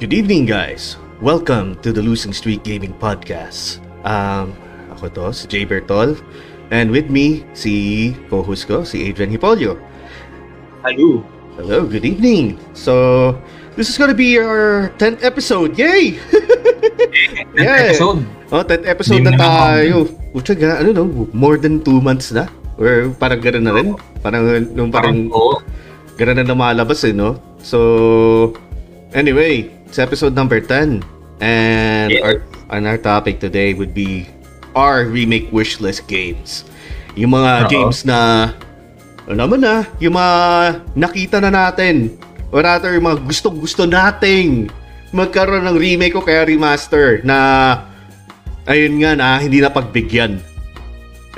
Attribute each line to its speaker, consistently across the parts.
Speaker 1: Good evening, guys. Welcome to the Losing Streak Gaming Podcast. Um, ako to, si Jay Bertol. And with me, si co-host ko, si Adrian Hipolio.
Speaker 2: Hello.
Speaker 1: Hello, good evening. So, this is gonna be our 10th episode. Yay! Yeah.
Speaker 2: Episode.
Speaker 1: Oh, 10th episode
Speaker 2: Hindi
Speaker 1: na tayo. Pucha, ga, ano no? More than 2 months na? Or parang gano'n na rin? Parang, nung parang,
Speaker 2: Parang, oo.
Speaker 1: gano'n na lumalabas eh, no? So, anyway, it's episode number 10. And
Speaker 2: Yes.
Speaker 1: our, and our topic today would be our remake wishlist games. Yung mga
Speaker 2: Oo.
Speaker 1: games na, ano naman na, yung mga nakita na natin. Or rather, yung mga gustong-gusto nating magkaroon ng remake o kaya remaster na ayun nga na hindi na pagbigyan.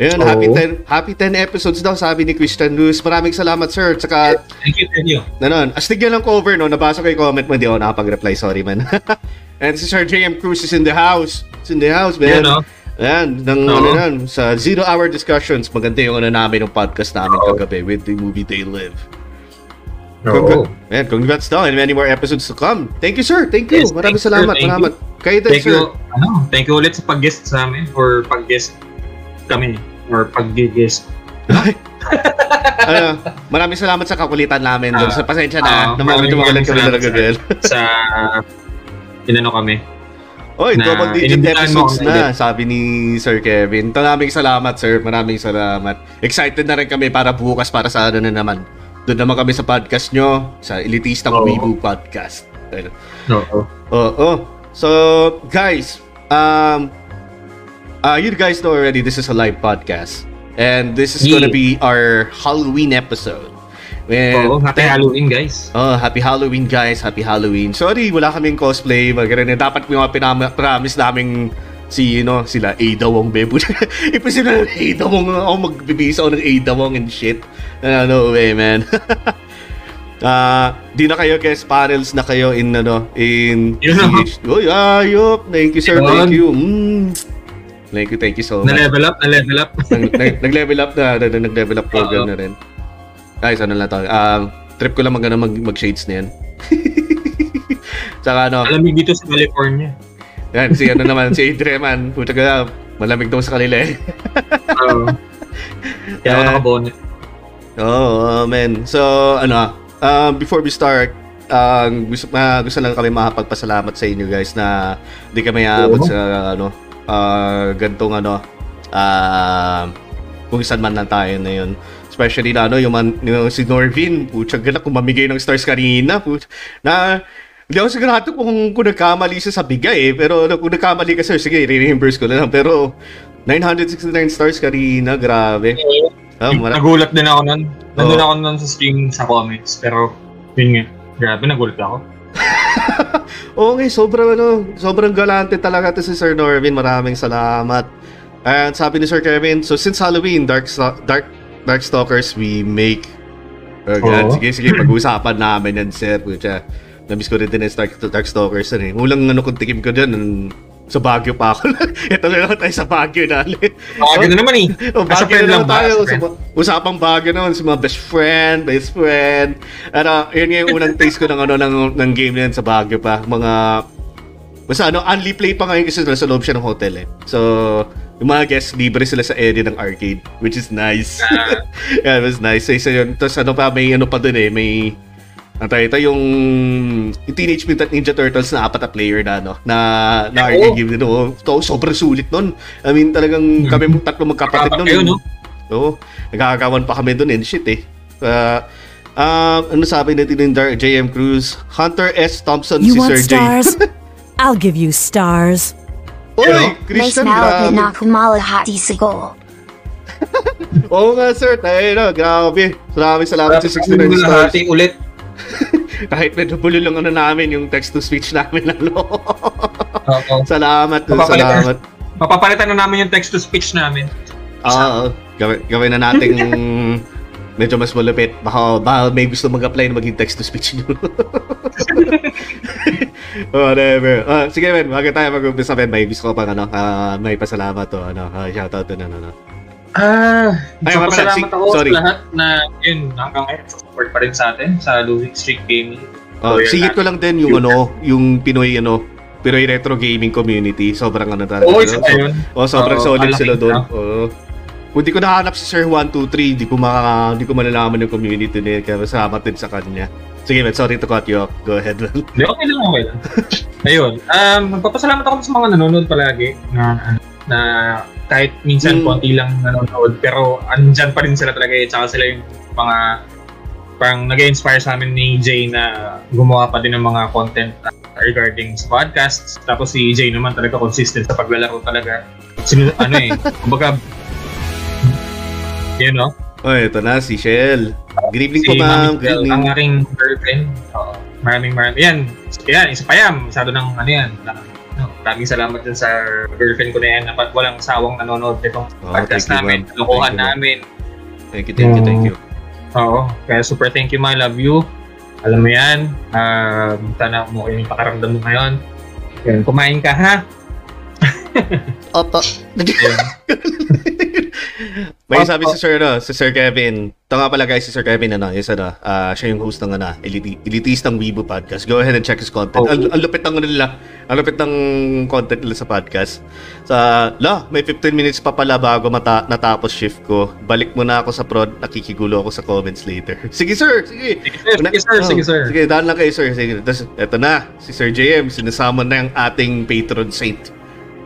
Speaker 1: Ayun,
Speaker 2: Oo.
Speaker 1: happy 10 happy 10 episodes daw sabi ni Christian Luz. Maraming salamat sir. Tsaka
Speaker 2: Thank you, thank you.
Speaker 1: Nanon, astig yan ang cover, no? Nabasa ko yung comment mo, hindi ako nakapag-reply. Sorry, man. And si Sir JM Cruz is in the house. It's in the house, man.
Speaker 2: Yan, no?
Speaker 1: Ayan, ng
Speaker 2: Oo.
Speaker 1: ano yan, sa Zero Hour Discussions, maganda yung ano namin, yung podcast namin
Speaker 2: Oo.
Speaker 1: kagabi with the movie They Live.
Speaker 2: Oo.
Speaker 1: Congra- man, congrats daw and many more episodes to come. Thank you, sir. Thank you.
Speaker 2: Yes,
Speaker 1: Maraming
Speaker 2: thank you,
Speaker 1: salamat.
Speaker 2: thank you.
Speaker 1: Salamat. Kayo din,
Speaker 2: Thank
Speaker 1: sir.
Speaker 2: you, ano, thank you ulit sa pag-guest sa amin or pag-guest kami or pag-guest.
Speaker 1: ano, maraming salamat sa kakulitan namin. doon.
Speaker 2: Ah,
Speaker 1: sa pasensya na,
Speaker 2: ah,
Speaker 1: na medyo
Speaker 2: maraming
Speaker 1: magalan kami
Speaker 2: salamat,
Speaker 1: talaga,
Speaker 2: sir.
Speaker 1: girl.
Speaker 2: sa inano kami.
Speaker 1: Oy,
Speaker 2: na
Speaker 1: double digit episodes na,
Speaker 2: ulit.
Speaker 1: sabi ni Sir Kevin. Maraming salamat, sir. Maraming salamat. Excited na rin kami para bukas para sa ano na naman. Doon naman kami sa podcast nyo, sa Elitistang
Speaker 2: Oo.
Speaker 1: Weibo Podcast.
Speaker 2: Oo.
Speaker 1: Oo. So, guys, um, uh, you guys know already this is a live podcast. And this is gonna
Speaker 2: Yeah.
Speaker 1: be our Halloween episode. And
Speaker 2: Oo, happy Halloween, guys.
Speaker 1: Oh, happy Halloween guys, happy Halloween. Sorry, wala kaming cosplay. Maganda dapat yung mga pinam- promise naming si you know, sila Ada Wong Bebo. Ipasin na Ada Wong ako magbibisa ako ng Ada Wong and shit. Uh, no way, man. Ah, di na kayo guest panels na kayo in ano in. PH. Oh, ayop. Thank you sir, thank you. Mm. Thank you, thank you so much.
Speaker 2: Na-level up, na-level up.
Speaker 1: Nag- nag- nag-level up na, na- na- nag-level up program na rin. Guys, ano lang to. Um, trip ko lang mag, ano, mag, mag-shades na yan. Tsaka ano,
Speaker 2: Alamig dito sa California.
Speaker 1: yan, si ano naman, si Adrian man, puta ka, malamig daw sa kanila eh.
Speaker 2: Oo. Kaya ako
Speaker 1: Eh.
Speaker 2: nakabonet.
Speaker 1: Oo, oh, man. So, ano, uh, before we start, uh, gusto, uh, gusto lang kami makapagpasalamat sa inyo guys na di kami aabot sa ano, uh, gantong ano, uh, kung saan man lang tayo na yun. Especially na ano, yung, man, yung si Norvin, putya gala kung mamigay ng stars kanina, putya, na hindi ako sigurado kung, kung nagkamali siya sa bigay eh. Pero ano, kung nagkamali ka sir, sige, re-reimburse ko na lang. Pero 969 stars kanina, grabe. Ah, mara-
Speaker 2: Nagulat din ako nun. Nandun
Speaker 1: Oo.
Speaker 2: ako nun sa stream sa comments. Pero, yun nga. Grabe, nagulat ako.
Speaker 1: Oo nga, sobrang ano, sobrang galante talaga to si Sir Norvin. Maraming salamat. And sabi ni Sir Kevin, so since Halloween, Dark Dark Darkstalkers we make Oh, God.
Speaker 2: Oo.
Speaker 1: Sige, sige, pag-usapan namin yan, sir. Pucha. Namiss ko rin din yung Dark, Darkstalkers. Ano, eh. Mulang ano kung tikim ko dyan, sa Baguio pa ako. Ito na lang tayo sa Baguio na.
Speaker 2: Bakit na naman eh.
Speaker 1: Oh,
Speaker 2: As a
Speaker 1: Baguio na
Speaker 2: lang ba?
Speaker 1: tayo.
Speaker 2: As a
Speaker 1: Sa,
Speaker 2: friend.
Speaker 1: mga- usapang Baguio naman, sa mga best friend, best friend. Ano, yun nga yung unang taste ko ng, ano, ng, ng game na yan sa Baguio pa. Mga, basta ano, only play pa ngayon kasi nasa loob siya ng hotel eh. So, yung mga guests, libre sila sa area ng arcade, which is nice.
Speaker 2: Ah.
Speaker 1: yeah, it was nice. So, isa yun. Tapos ano pa, may ano pa dun eh, may, ang tawag ito, yung, yung Teenage Mutant Ninja Turtles na apat na player na, no? Na, na
Speaker 2: Oo.
Speaker 1: arcade game din. Oh, to, sobrang sulit nun. I mean, talagang kami tatlo magkapatid nun.
Speaker 2: Kayo,
Speaker 1: eh.
Speaker 2: no?
Speaker 1: Oo. Nagkakagawan pa kami doon and shit eh. Uh, um, ano sabi natin Dar- JM Cruz? Hunter S. Thompson
Speaker 3: You
Speaker 1: si Sir J.
Speaker 3: stars? I'll give you stars.
Speaker 1: Oy?
Speaker 4: May
Speaker 1: Christian, grabe.
Speaker 4: na kumalahati siguro.
Speaker 1: Oo nga sir, tayo na, grabe. Maraming salamat sa 69 stars.
Speaker 2: Ulit.
Speaker 1: Kahit medyo bulo lang ano namin yung text-to-speech namin. Ano.
Speaker 2: Oo.
Speaker 1: salamat,
Speaker 2: Papapalitan.
Speaker 1: salamat.
Speaker 2: Papapalitan na namin yung text-to-speech namin.
Speaker 1: Oo, gawin, gawin na natin medyo mas malupit. Baka, baka may gusto mag-apply na maging text-to-speech nyo. Whatever. Ah, sige, men. Bago tayo mag-umpisa, men. May gusto ko pang ano, ah, may pasalamat to. Ano, uh, shoutout to na, ano, ano.
Speaker 2: Ah,
Speaker 1: Ay, pala.
Speaker 2: salamat
Speaker 1: Si-
Speaker 2: ako
Speaker 1: sorry.
Speaker 2: sa lahat na yun, hanggang ngayon, support pa rin sa atin sa Losing Streak Gaming.
Speaker 1: Oh,
Speaker 2: Loyal
Speaker 1: singit ko lang din yung ano, yung Pinoy ano, Pinoy retro gaming community. Sobrang ano talaga.
Speaker 2: Oo,
Speaker 1: no?
Speaker 2: isa pa yun.
Speaker 1: Oh, sobrang
Speaker 2: Oo,
Speaker 1: solid sila doon. Oo. Kung di ko nahanap si Sir 123, di ko maka, di ko malalaman yung community nila kaya salamat din sa kanya. Sige, man, sorry to cut you off. Go ahead. man.
Speaker 2: Hindi, okay lang, okay lang. Ayun. Um, magpapasalamat ako sa mga nanonood palagi na, ano, na kahit minsan
Speaker 1: Hmm.
Speaker 2: konti lang nanonood pero andyan pa rin sila talaga eh. Tsaka sila yung mga parang nag-inspire sa amin ni Jay na gumawa pa din ng mga content regarding sa podcasts. Tapos si Jay naman talaga consistent sa paglalaro talaga. Sino, ano eh, kumbaga, yun no?
Speaker 1: oh, ito na, si Shell. Good evening po,
Speaker 2: Si
Speaker 1: ma'am.
Speaker 2: Mami
Speaker 1: Good evening.
Speaker 2: ang aking girlfriend. Oo. Maraming maraming. Yan. Yan, isa pa yan. Masyado ng ano yan. Maraming salamat dun sa girlfriend ko na yan na pat- walang sawang nanonood nitong
Speaker 1: Oh,
Speaker 2: podcast
Speaker 1: you,
Speaker 2: namin. Lokohan
Speaker 1: Thank you, ma'am.
Speaker 2: namin.
Speaker 1: Thank you, thank you, thank you.
Speaker 2: Oo. Kaya super thank you, ma. Love you. Alam mo yan. Uh, sana mo yung pakaramdam mo ngayon. Yan, kumain ka ha.
Speaker 1: Opo. May sabi si Sir, no, si Sir Kevin. Ito nga pala guys, si Sir Kevin, ano, is ano, ah, siya yung host ng ano, eliti- elitistang Weibo podcast. Go ahead and check his content.
Speaker 2: Oh.
Speaker 1: Ang, ang lupit ng ano nila, ang lupit ng content nila sa podcast. Sa, la, may 15 minutes pa pala bago mata- natapos shift ko. Balik muna ako sa prod, nakikigulo ako sa comments later. Sige sir, sige.
Speaker 2: Sige sir, sige sir,
Speaker 1: Oh,
Speaker 2: sige sir.
Speaker 1: Sige, daan lang kayo sir. Sige, tapos eto na, si Sir JM, sinasama na yung ating patron saint.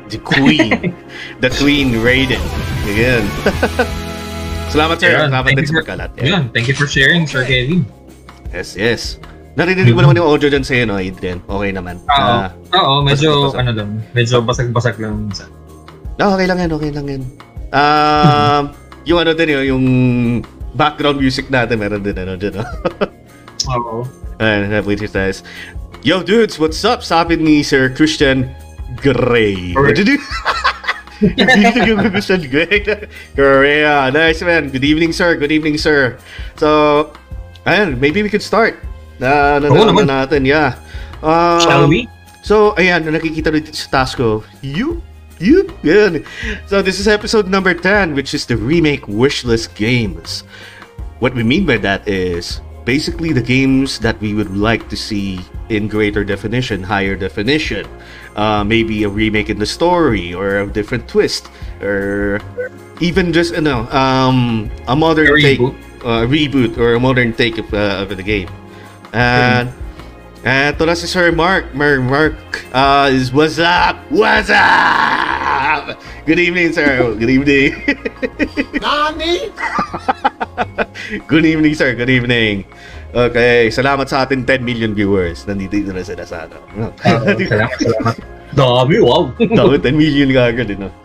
Speaker 1: The Queen. the Queen Raiden. Ayan. Salamat sir.
Speaker 2: Ayan,
Speaker 1: Salamat din sa pagkalat.
Speaker 2: Yan, thank you for sharing, Sir Kevin.
Speaker 1: Yes, yes. Narinig mo naman yung audio dyan sa'yo, no, Adrian? Okay naman.
Speaker 2: Oo.
Speaker 1: Ah,
Speaker 2: Oo, medyo,
Speaker 1: basag-basag.
Speaker 2: ano lang, medyo basag-basag lang minsan.
Speaker 1: ah, okay lang yan, okay lang yan. Um, yung ano din yun, yung background music natin, meron din ano dyan, no?
Speaker 2: Oo.
Speaker 1: Ayan, which is nice. Yo, dudes, what's up? Sabi ni Sir Christian Gray.
Speaker 2: Gray.
Speaker 1: What did you... Hindi ko Christian Gray. Gray, ah. Nice, man. Good evening, sir. Good evening, sir. So, ayan, maybe we could start. Na, na,
Speaker 2: Oo
Speaker 1: na,
Speaker 2: naman.
Speaker 1: natin, yeah. Um,
Speaker 2: Shall we?
Speaker 1: So, ayan, nakikita rin dito sa task ko. You? You? Yan. So, this is episode number 10, which is the remake wishlist games. What we mean by that is basically the games that we would like to see in greater definition, higher definition. Uh, maybe a remake in the story or a different twist or even just you know um, a modern
Speaker 2: A
Speaker 1: take
Speaker 2: reboot.
Speaker 1: uh, reboot or a modern take of, uh, of the game. And eto na si Sir Mark. Mark, Mark uh, is what's up? What's up? Good evening, sir. Good evening.
Speaker 5: Nani?
Speaker 1: Good evening, sir. Good evening. Okay, salamat sa ating 10 million viewers. Nandito na sila sa ano.
Speaker 2: Oo, salamat, salamat. Dami, wow.
Speaker 1: Dapat 10 million ka agad, eh, no?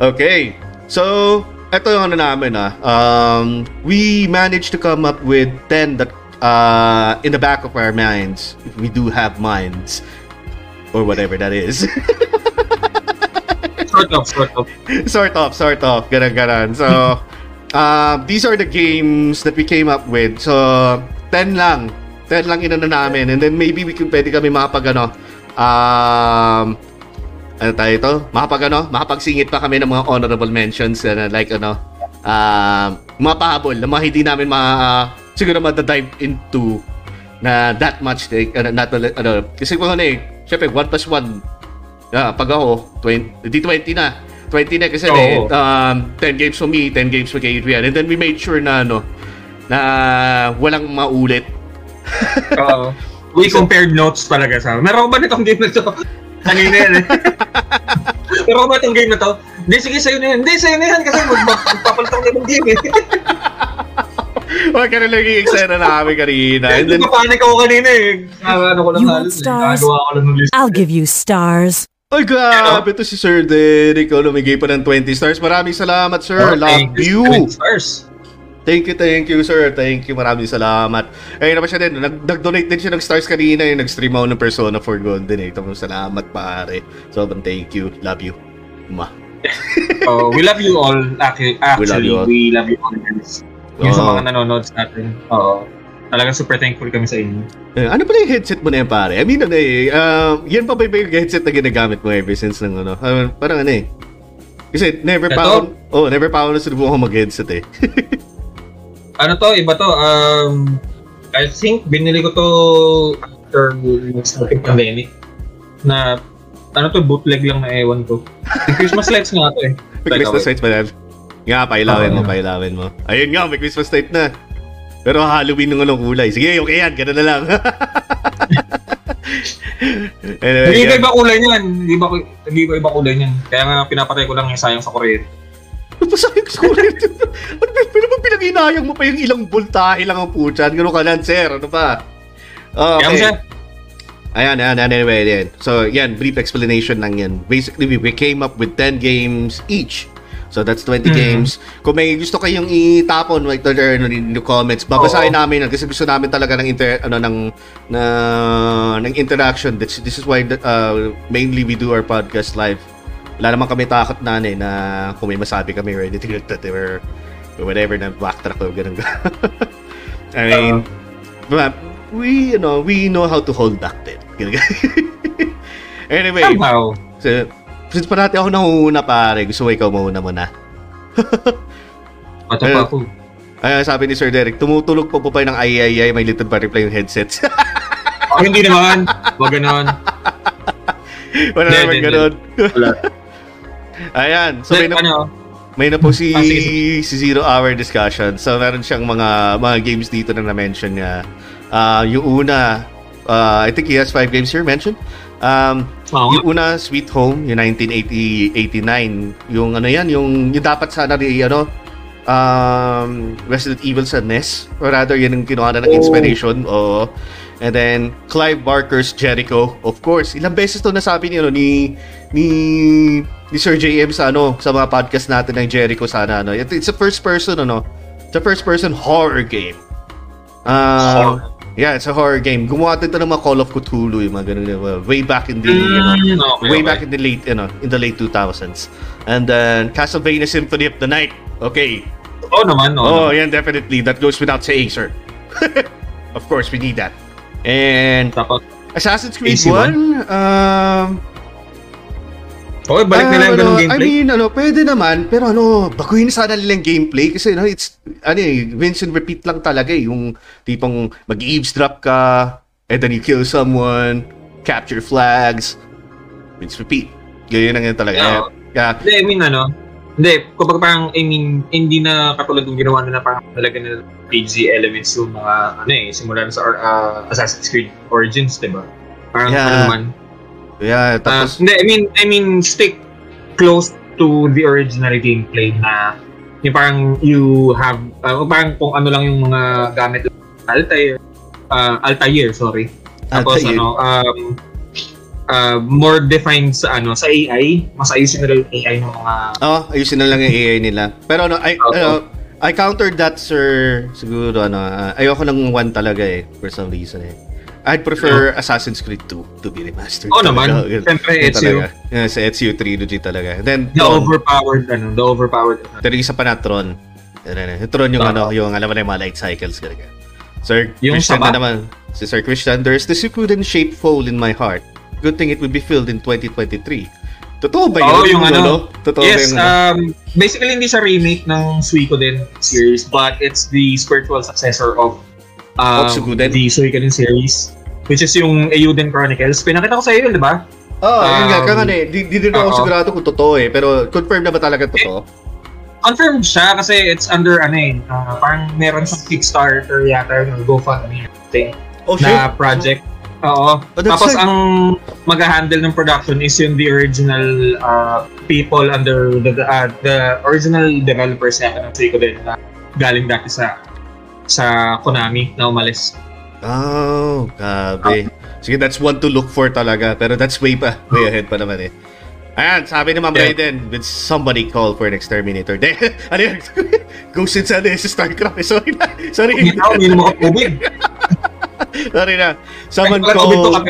Speaker 1: Okay. So, ito yung ano namin ah. Um, we managed to come up with 10 that uh, in the back of our minds, if we do have minds, or whatever that is.
Speaker 2: sort of, sort of.
Speaker 1: sort of, sort of. Ganun, ganun. So, uh, these are the games that we came up with. So, 10 lang. 10 lang inano namin. And then maybe we could, pwede kami makapag ano, um, ano tayo ito? Makapag ano, makapagsingit pa kami ng mga honorable mentions ano, like ano, um, mga pahabol mga hindi namin ma, siguro ma-dive into na that much like, ano, not, ano, kasi kung ano eh, syempre 1 plus 1 Yeah, pag ako, 20, di 20 na. 20 na kasi
Speaker 2: Oo.
Speaker 1: eh, um, 10 games for me, 10 games for kay Adrian. And then we made sure na ano, na walang maulit.
Speaker 2: Oo. We compared notes talaga sa Meron ba nitong game na to? Kanina yan eh. Meron ba itong game na to? Hindi, sige sa'yo na yan. Hindi, sa'yo na yan kasi mag- mag- magpapalitan na ng game eh.
Speaker 1: Wag ka na lang yung eksena namin kanina. And then,
Speaker 2: Napapanik ako kanina eh. Ah, Ano ko lang
Speaker 3: You
Speaker 2: halos
Speaker 3: want
Speaker 2: eh.
Speaker 3: stars?
Speaker 2: Nagawa ko lang ng list.
Speaker 3: I'll give you stars.
Speaker 1: Ay grabe to si Sir Derek. Oh, lumigay pa ng 20 stars. Maraming salamat, sir.
Speaker 2: Oh,
Speaker 1: Love you.
Speaker 2: Stars.
Speaker 1: Thank you, thank you, sir. Thank you. Maraming salamat. Ayun naman siya din. Nag- Nag-donate din siya ng stars kanina. Yung nag-stream ako ng Persona 4 Golden. Eh. Ito, salamat, pare. Sobrang thank you. Love you. Ma.
Speaker 2: Oh, we love you all. Actually, actually
Speaker 1: you all.
Speaker 2: we love you all. guys. Yung sa
Speaker 1: Oo.
Speaker 2: mga nanonood sa atin. Oo. Talagang super thankful kami sa inyo.
Speaker 1: Eh, ano pala yung headset mo na yan, pare? I mean, ano eh, um, yan pa ba yung headset na ginagamit mo ever since ng ano? Ah, parang ano eh. Kasi never pa
Speaker 2: Ito?
Speaker 1: ako, oh, never pa ako nasubukan mag-headset eh.
Speaker 2: Ano to? Iba to? Um, I think binili ko to after starting pandemic na ano to bootleg lang na ewan ko. Christmas lights nga to eh.
Speaker 1: Christmas lights ba yan? Nga, pailawin mo,
Speaker 2: Oo.
Speaker 1: pailawin mo. Ayun nga, may Christmas light na. Pero Halloween ng anong kulay. Sige, okay yan. Ganun na lang. anyway,
Speaker 2: Hindi
Speaker 1: yan.
Speaker 2: iba kulay niyan. Hindi ba hindi iba iba kulay niyan. Kaya nga pinapatay ko lang yung sayang sa kuryente.
Speaker 1: Ano ba ko sa kuryente? Ano ba, pero ba pinag-inayang mo pa yung ilang voltahe lang ang putyan? Ganun ka lang, sir. Ano ba? Oh,
Speaker 2: Kaya siya,
Speaker 1: Ayan, ayan, ayan, anyway, yan. So, yan, brief explanation lang yan. Basically, we came up with 10 games each. So, that's 20
Speaker 2: Mhm.
Speaker 1: games. Kung may gusto kayong itapon, like, there, ano, in the comments, babasahin
Speaker 2: Oo.
Speaker 1: namin yan kasi gusto namin talaga ng inter, ano, ng, na, ng interaction. This, this is why, uh, mainly we do our podcast live. Wala naman kami takot na, eh, na kung may masabi kami or anything like that, or, whatever, na backtrack or ganun. I mean, but we, you know, we know how to hold back then. anyway,
Speaker 2: somehow.
Speaker 1: so, since parati ako nangunguna pare, gusto ko ikaw mauna muna.
Speaker 2: Pato pa ako.
Speaker 1: Ay, sabi ni Sir Derek, tumutulog po po pa ng ay ay ay, may little pa reply yung headsets.
Speaker 2: Oh, hindi naman. Wag ganon.
Speaker 1: Wala
Speaker 2: Hindi,
Speaker 1: naman ganun.
Speaker 2: Wala.
Speaker 1: Ayan, so may, na,
Speaker 2: ano,
Speaker 1: may na po si,
Speaker 2: Ah, sige,
Speaker 1: si Zero Hour Discussion. So meron siyang mga mga games dito na na-mention niya. Ah, yung una, ah, I think he has five games here mentioned. Um,
Speaker 2: Oo.
Speaker 1: Yung una, Sweet Home, yung 1989. Yung ano yan, yung, yung dapat sana rin, ano, um, Resident Evil sa NES. Or rather, yan yung kinuha na ng
Speaker 2: Oh.
Speaker 1: inspiration. Oo. And then, Clive Barker's Jericho. Of course, ilang beses to nasabi ni, ano, ni, ni, ni Sir JM sa, ano, sa mga podcast natin ng Jericho sana, ano. It- It's a first person, ano. It's a first person horror game. Uh,
Speaker 2: Horror.
Speaker 1: Yeah, it's a horror game. Gumawa din to ng mga Call of Cthulhu, yung mga ganun, uh, way back in the, you know,
Speaker 2: Mm, okay,
Speaker 1: way
Speaker 2: okay.
Speaker 1: back in the late, you know, in the late 2000s. And then Castlevania Symphony of the Night. Okay.
Speaker 2: Oo naman.
Speaker 1: Oh,
Speaker 2: naman.
Speaker 1: yeah, definitely. That goes without saying, sir. of course, we need that. And
Speaker 2: Tapos,
Speaker 1: Assassin's Creed
Speaker 2: AC
Speaker 1: 1, um,
Speaker 2: okay, balik nila yung
Speaker 1: ano,
Speaker 2: ganung
Speaker 1: I
Speaker 2: gameplay.
Speaker 1: mean, ano, pwede naman, pero ano, baguhin sana nila yung gameplay kasi, no, it's, ano eh, rinse and repeat lang talaga eh, yung tipong mag-eavesdrop ka, and then you kill someone, capture flags, rinse repeat. Ganyan lang yan talaga.
Speaker 2: Yeah.
Speaker 1: Yeah.
Speaker 2: Hindi, I mean, ano, hindi, kumbaga parang, I mean, hindi na katulad ng ginawa na parang talaga na PG elements yung mga, ano eh, simula na sa uh, Assassin's Creed Origins, di ba? Parang,
Speaker 1: Yeah.
Speaker 2: ano naman.
Speaker 1: Yeah,
Speaker 2: Ah,
Speaker 1: tapos,
Speaker 2: hindi, I mean, I mean, stick close to the original gameplay na yung parang you have, uh, parang kung ano lang yung mga gamit Altair, uh, Altair, sorry. Tapos
Speaker 1: Altair.
Speaker 2: ano, um, uh, more defined sa ano, sa AI, mas ayusin nila yung AI ng mga
Speaker 1: oh, ayusin na lang yung AI nila. Pero ano, I,
Speaker 2: Oo.
Speaker 1: ano, I countered that, sir, siguro, ano, ah, ayoko ng one talaga eh, for some reason eh. I'd prefer Assassin's Creed 2 to be remastered.
Speaker 2: Oo naman. Siyempre, Ezio.
Speaker 1: Yeah, sa Ezio trilogy talaga. Then,
Speaker 2: the
Speaker 1: Tron.
Speaker 2: overpowered, ano, the overpowered.
Speaker 1: Pero yung isa pa na Tron. Yung Tron yung
Speaker 2: Oo.
Speaker 1: ano, yung alam mo na yung mga light cycles talaga. Sir
Speaker 2: Yung
Speaker 1: Christian
Speaker 2: saba?
Speaker 1: na naman. Si Sir Christian, there's this secluded shaped hole in my heart. Good thing it will be filled in 2023. Totoo ba yun?
Speaker 2: Oo, yung ano.
Speaker 1: Totoo ba
Speaker 2: yes,
Speaker 1: yung ano?
Speaker 2: um, basically hindi siya remake ng Suikoden series, but it's the spiritual successor of um,
Speaker 1: Of Suikoden?
Speaker 2: the Suikoden series, which is yung Eiyuden Chronicles. Pinakita ko sa iyo, di ba?
Speaker 1: Oo, yun nga.
Speaker 2: um,
Speaker 1: Kaya nga eh. Di, di din ako sigurado kung totoo eh. Pero confirm na ba talaga totoo?
Speaker 2: Confirmed siya kasi it's under ano eh, uh, parang meron siyang Kickstarter yata or GoFundMe thing
Speaker 1: Oh,
Speaker 2: na project. Oo.
Speaker 1: Oh,
Speaker 2: Tapos
Speaker 1: sick.
Speaker 2: ang mag-handle ng production is yung the original uh, people under the uh, the original developers yata ng Suikoden na galing dati sa sa Konami na umalis.
Speaker 1: Oh, grabe. Sige, that's one to look for talaga. Pero that's way pa. Way ahead pa naman eh. Ayan, sabi ni Ma'am
Speaker 2: Yeah.
Speaker 1: Raiden, did somebody call for an exterminator? De, ano yun? Ghost in sa sa StarCraft. eh. Sorry na. Sorry.
Speaker 2: Hindi mo tubig.
Speaker 1: Sorry na. Someone called,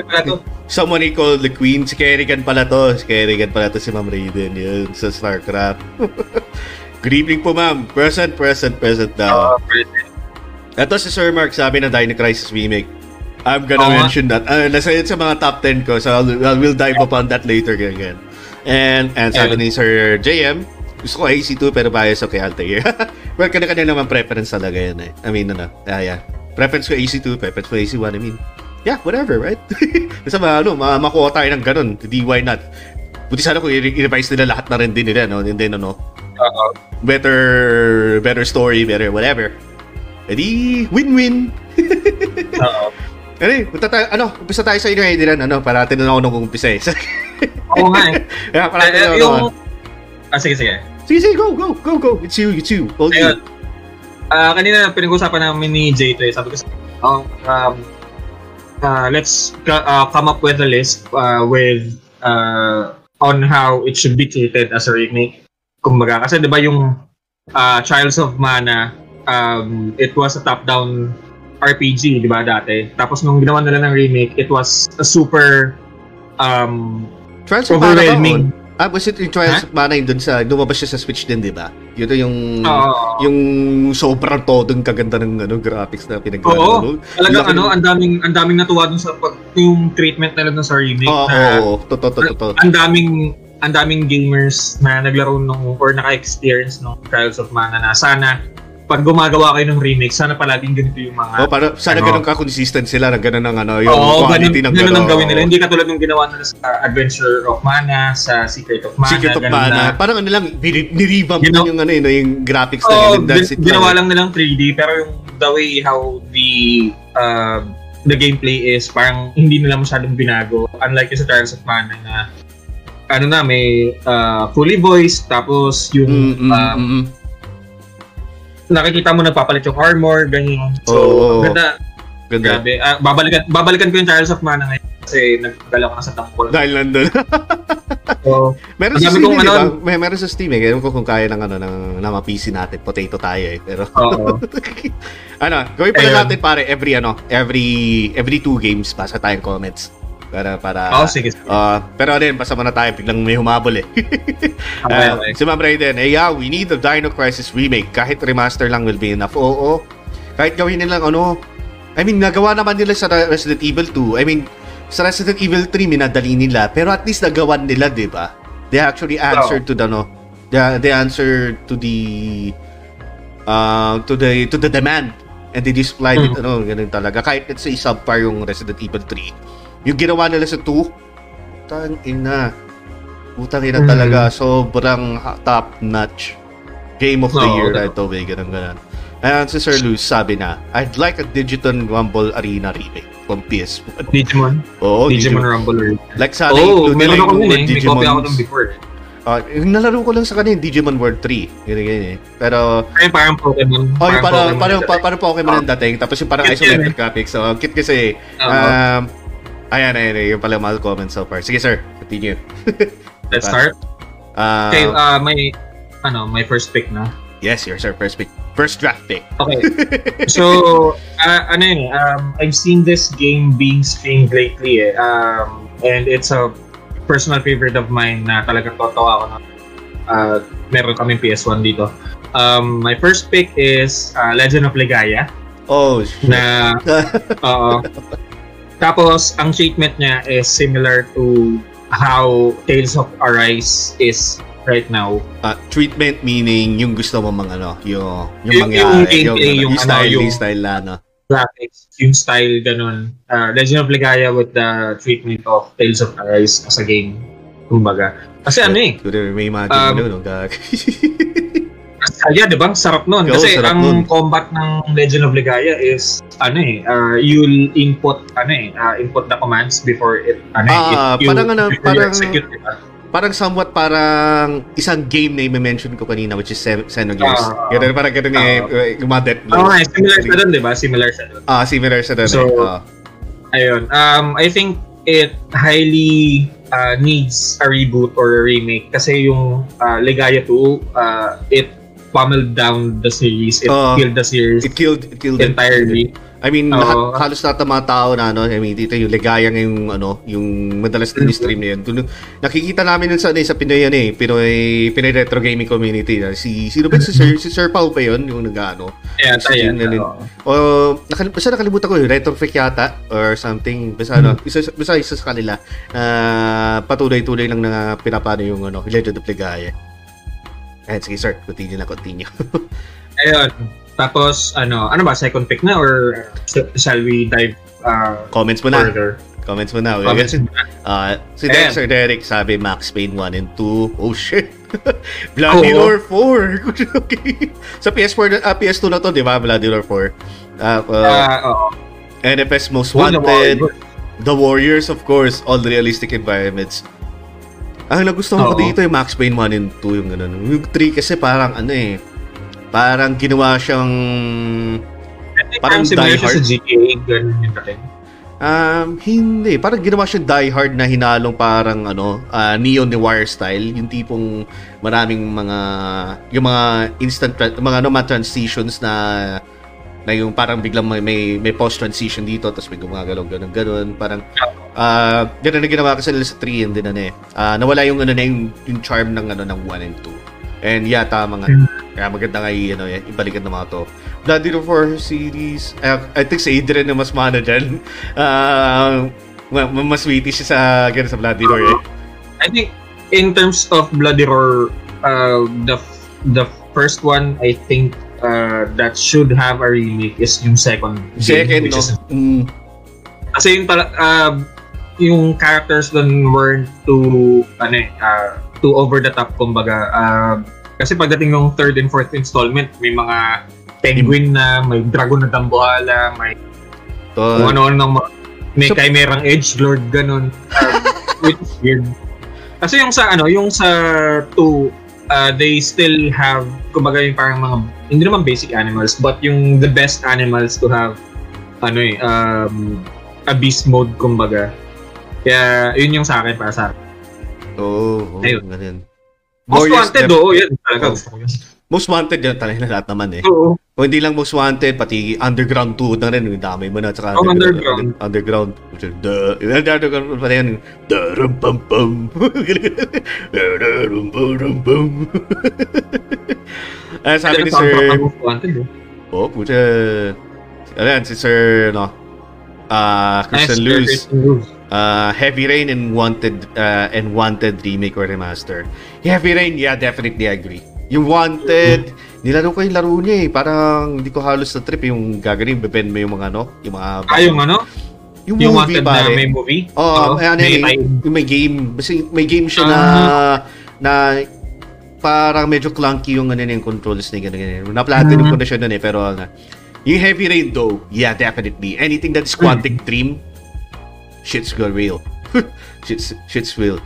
Speaker 1: someone called the Queen. Si Kerrigan pala to. Si Kerrigan pala to si Ma'am Raiden. Yun, sa StarCraft. Good evening po, ma'am. Present, present, present daw.
Speaker 2: Uh,
Speaker 1: Ito si Sir Mark sabi na Dino Crisis Remake. I'm gonna
Speaker 2: nga.
Speaker 1: mention that. Uh, nasa yun sa mga top 10 ko, so I'll, I will dive upon that later again. And, and sabi ni Sir JM, gusto ko AC2 pero bias ako kay Altair. well, kanya-kanya naman preference talaga yan eh. I mean, ano, ah, yeah. preference ko AC2, preference ko AC1, I mean, yeah, whatever, right? Basta ma, ano, ma makuha tayo ng ganun, di why not? Buti sana kung i-revise nila lahat na rin din nila, no? And then, ano,
Speaker 2: Oo.
Speaker 1: better, better story, better whatever. Edi, win-win.
Speaker 2: Oo.
Speaker 1: Ano eh, punta tayo, ano, umpisa tayo sa inyo ngayon din, ano, para tinanong ako nung umpisa eh.
Speaker 2: Oo nga eh.
Speaker 1: Kaya para
Speaker 2: Eh,
Speaker 1: tinanong
Speaker 2: yung...
Speaker 1: ako.
Speaker 2: Ah, sige, sige.
Speaker 1: Sige, sige, go, go, go, go. It's you, it's you. All.
Speaker 2: Ayun. Ah, kanina pinag-usapan namin ni Jay to eh. Sabi ko sa um, um, uh, let's uh, come up with a list uh, with uh, on how it should be treated as a remake. Kumbaga, kasi 'di ba yung uh, Trials of Mana um, it was a top-down RPG, 'di ba dati? Tapos nung ginawa nila ng remake, it was a super um,
Speaker 1: Trials Mana ba?
Speaker 2: overwhelming.
Speaker 1: Ah, was it yung Trials of Mana yung dun sa, lumabas siya sa Switch din, di ba? Yun yung,
Speaker 2: Oo.
Speaker 1: yung sobrang todong kaganda ng ano, graphics na pinagawa.
Speaker 2: Oo.
Speaker 1: no?
Speaker 2: Talagang
Speaker 1: Laki
Speaker 2: ano,
Speaker 1: ng-
Speaker 2: ang daming ang daming natuwa dun sa pag, yung treatment nila dun sa remake
Speaker 1: Oo, oo, oo. Totoo, totoo, totoo.
Speaker 2: ang daming ang daming gamers na naglaro nung or naka-experience nung Trials of Mana na sana pag gumagawa kayo ng remake, sana palaging ganito yung mga
Speaker 1: Oh, para sana
Speaker 2: Ano?
Speaker 1: ganun ka consistent sila na ganun ang ano, yung
Speaker 2: Oo,
Speaker 1: quality
Speaker 2: ganun,
Speaker 1: ng
Speaker 2: ganun ang gawin nila. Hindi katulad ng ginawa nila sa Adventure of Mana, sa Secret of Mana.
Speaker 1: Secret of Mana.
Speaker 2: na-
Speaker 1: Parang ano lang, nirevamp
Speaker 2: Ginaw-
Speaker 1: din yung ano yun, yung graphics na
Speaker 2: Oo,
Speaker 1: yun.
Speaker 2: gin- ginawa
Speaker 1: lang.
Speaker 2: lang nilang 3D pero yung the way how the uh, the gameplay is parang hindi nila masyadong binago unlike yung sa Trials of Mana na ano na may uh, fully voiced tapos yung
Speaker 1: Mm, mm,
Speaker 2: um,
Speaker 1: mm, mm.
Speaker 2: Nakikita mo nagpapalit yung armor ganyan so
Speaker 1: Oo.
Speaker 2: ganda
Speaker 1: Ganda.
Speaker 2: grabe Ah, babalikan babalikan ko yung Trials of Mana ngayon kasi nagdala ko na sa temple
Speaker 1: Dahil nandun.
Speaker 2: so
Speaker 1: meron sa Steam, eh,
Speaker 2: ano-
Speaker 1: May, meron sa Steam eh. Ewan ko kung kaya ng ano, ng, ng PC natin. Potato tayo eh. Pero,
Speaker 2: oo
Speaker 1: ano, gawin pala
Speaker 2: Ayun.
Speaker 1: natin pare every ano, every every two games pasa tayong comments. Para para
Speaker 2: oh sige
Speaker 1: Ah, pero din basta muna tayo biglang may humabol eh.
Speaker 2: okay,
Speaker 1: Ah,
Speaker 2: okay.
Speaker 1: Si Ma'am Raiden, eh yeah, we need a Dino Crisis remake. Kahit remaster lang will be enough. Oo. Kahit gawin nilang ano, I mean, nagawa naman nila sa Resident Evil 2. I mean, sa Resident Evil 3 minadali nila, pero at least nagawan nila, 'di ba? They actually answered to the no. They, they answered to the uh, to the to the demand and they displayed it
Speaker 2: Mm.
Speaker 1: ano ganun talaga kahit let's say subpar yung Resident Evil 3 yung ginawa nila sa 2 tang ina Putang ina
Speaker 2: Mm.
Speaker 1: talaga, sobrang top notch. Game of the
Speaker 2: Oo,
Speaker 1: year
Speaker 2: totoo.
Speaker 1: right away, ganun ganun. And si Sir Luz sabi na, I'd like a Digital Rumble Arena remake from PS1.
Speaker 2: Digimon
Speaker 1: Oo,
Speaker 2: Digimon Rumble
Speaker 1: Like sana
Speaker 2: oh
Speaker 1: include
Speaker 2: meron
Speaker 1: nila
Speaker 2: ako
Speaker 1: yung
Speaker 2: nun eh
Speaker 1: word
Speaker 2: may copy ako
Speaker 1: Digimon.
Speaker 2: dun before
Speaker 1: Ah, yung nalaro ko lang sa kanya yung Digimon World 3. Ganyan, ganyan eh. Pero,
Speaker 2: Ay, parang Pokemon.
Speaker 1: oh, parang,
Speaker 2: Pokemon
Speaker 1: parang,
Speaker 2: na
Speaker 1: parang, parang Pokemon ang dating. Tapos yung parang isometric graphics. So, cute kasi. Um, ayan, ayan, ayan. Yung pala mga comments so far. Sige, sir. Continue.
Speaker 2: Let's start.
Speaker 1: Ah,
Speaker 2: Okay, uh, may, ano, my first pick na.
Speaker 1: yes, your sir. First pick. First draft pick.
Speaker 2: Okay. so, uh, ano yun, um, I've seen this game being streamed lately eh. Um, and it's a personal favorite of mine na talaga totoo ako na uh, meron kaming PS1 dito. Um, my first pick is uh, Legend of Legaia
Speaker 1: Oh, shit.
Speaker 2: na Oo. Tapos, ang treatment niya is similar to how Tales of Arise is right now.
Speaker 1: Ah, treatment meaning yung gusto mo mga ano, yung yung,
Speaker 2: Yung-
Speaker 1: mangyari,
Speaker 2: yung gameplay,
Speaker 1: ano,
Speaker 2: yung ano,
Speaker 1: style,
Speaker 2: yung-
Speaker 1: yung style na ano.
Speaker 2: Graphics, yung style, ganun. Uh, Legend of Legaia with the treatment of Tales of Arise as a game. Kumbaga. Kasi ano eh,
Speaker 1: Kundi may imagine
Speaker 2: Um,
Speaker 1: ano, no, gag.
Speaker 2: Kaya, di ba? Sarap nun.
Speaker 1: Oo,
Speaker 2: Kasi
Speaker 1: sarap
Speaker 2: ang
Speaker 1: nun.
Speaker 2: combat ng Legend of Legaia is, ano eh, uh, you'll input, ano eh, uh, input the commands before it, ano eh,
Speaker 1: Ah,
Speaker 2: it,
Speaker 1: parang ano, parang-
Speaker 2: execute, di ba?
Speaker 1: parang somewhat parang isang game na i-mention ko kanina which is Sen- Xenogears.
Speaker 2: Ah.
Speaker 1: ganun, parang ganun eh,
Speaker 2: Ah.
Speaker 1: eh, yung mga Death
Speaker 2: Oo eh,
Speaker 1: Blows.
Speaker 2: similar sa doon, di ba? Similar sa doon.
Speaker 1: Ah, similar sa doon.
Speaker 2: So,
Speaker 1: eh. Ah.
Speaker 2: Ayun. Um, I think it highly uh, needs a reboot or a remake kasi yung uh, Legaia 2, uh, it pummeled down the series. It
Speaker 1: Oo.
Speaker 2: killed the series
Speaker 1: it killed it killed it.
Speaker 2: entirely.
Speaker 1: I mean,
Speaker 2: Oo.
Speaker 1: lahat, halos lahat ng mga tao na ano, I mean, dito yung ligaya ngayong ano, yung madalas
Speaker 2: Mm-hmm.
Speaker 1: na stream na yun. Dun, nakikita namin yun sa, ano, sa Pinoy yan eh, Pinoy, Pinoy retro gaming community. Na, si, sino ba si Sir, si Sir Pao pa yun, yung nag-ano. Stream
Speaker 2: tayo.
Speaker 1: na. O, nakalim, basta nakalimutan ko yun, Retro Freak yata, or something. Basta
Speaker 2: Mm-hmm.
Speaker 1: ano, isa, basta isa sa kanila, na patuloy-tuloy lang na pinapano yung ano, Legend of Ligaya. Ayan, sige sir, continue na, continue.
Speaker 2: Ayun. Tapos, ano, ano ba, second pick na or sh- shall we dive uh,
Speaker 1: Comments mo na.
Speaker 2: further?
Speaker 1: Comments mo na.
Speaker 2: Comments
Speaker 1: Okay.
Speaker 2: na.
Speaker 1: Ah, si
Speaker 2: Ayan.
Speaker 1: Dexter Derek sabi Max Payne 1 and 2. Oh shit. Bloody
Speaker 2: Oo.
Speaker 1: Roar 4. okay. Sa PS4 na- ah, PS2 na to, di ba? Bloody Roar 4. Ah, uh,
Speaker 2: Ah, oo.
Speaker 1: NFS Most
Speaker 2: Oh,
Speaker 1: Wanted. The Warriors, of course. All realistic environments. Ang nagustuhan ko dito yung Max Payne 1 and 2 yung ganun. Yung 3 kasi parang ano eh. Parang ginawa siyang Parang Die
Speaker 2: siya sa
Speaker 1: Hard.
Speaker 2: GTA, ganun yung dating.
Speaker 1: Um, hindi. Parang ginawa siyang Die Hard na hinalong parang ano, ah, Neo Noir style. Yung tipong maraming mga, yung mga instant, mga ano, mga transitions na, na yung parang biglang may, may, may post-transition dito, tapos may gumagalaw, ganun, ganun. Parang, ah, ganun na ginawa kasi nila sa 3 and din ano eh. Ah, nawala yung ano na yung, yung charm ng ano, ng 1 and 2. And yeah, tama nga. Kaya maganda nga i- ano, ibalikan ng mga to. Bloody Roar series, I, I think sa Adrian na mas mana dyan. Ma- mas witty siya sa, ganun, sa Bloody Roar eh.
Speaker 2: I think in terms of Bloody Roar, uh, the the first one, I think uh, that should have a remake is yung second game,
Speaker 1: Second,
Speaker 2: which
Speaker 1: no?
Speaker 2: is
Speaker 1: Mm,
Speaker 2: Kasi yung uh, yung characters doon weren't too ano eh, uh, too over the top kumbaga. Uh, kasi pagdating ng third and fourth installment, may mga penguin na, may dragon na dambuhala, may
Speaker 1: to,
Speaker 2: kung ano-ano ng may
Speaker 1: So-
Speaker 2: chimerang edge lord ganun. Um, which is weird. Kasi yung sa ano, yung sa 2 uh, they still have kumbaga yung parang mga hindi naman basic animals but yung the best animals to have ano eh um, a beast mode kumbaga. Kaya yun yung sa akin para sa akin.
Speaker 1: oh, oh,
Speaker 2: Ayun.
Speaker 1: ganun.
Speaker 2: Most
Speaker 1: Warriors
Speaker 2: wanted, oo, yan talaga.
Speaker 1: Oh.
Speaker 2: Gusto ko yun.
Speaker 1: Most Wanted yan talaga lahat naman eh.
Speaker 2: Oo.
Speaker 1: Kung hindi lang Most Wanted, pati Underground 2 na rin. Yung dami mo na. Tsaka
Speaker 2: Oh, Underground.
Speaker 1: Underground. The, underground pa rin. Darum pam pam. Darum pam pam. Ah, sabi ni Sir...
Speaker 2: wanted. eh.
Speaker 1: Oh, puta. Ayan, si Sir, no? Ah, Christian Luz.
Speaker 2: Christian Luz.
Speaker 1: Uh, Heavy Rain and Wanted uh, and Wanted remake or remaster. Heavy Rain, yeah, definitely agree. Yung Wanted, nilaro ko yung laro niya eh. Parang hindi ko halos na trip yung gagawin, bebend mo yung mga ano, yung mga
Speaker 2: Ah, yung ano?
Speaker 1: yung,
Speaker 2: Yung
Speaker 1: movie
Speaker 2: wanted
Speaker 1: pare.
Speaker 2: na may movie?
Speaker 1: Oo,
Speaker 2: Oo,
Speaker 1: may, ano,
Speaker 2: may
Speaker 1: eh,
Speaker 2: time.
Speaker 1: yung may game. Kasi may game siya na
Speaker 2: Ah.
Speaker 1: na parang medyo clunky yung ano yung controls ni ganun ganun. Na-platinum
Speaker 2: Ah.
Speaker 1: ko na siya nun eh, pero ano, yung Heavy Rain though, yeah, definitely. Anything that is Quantic Dream, shit's go real. shit's, shit's real.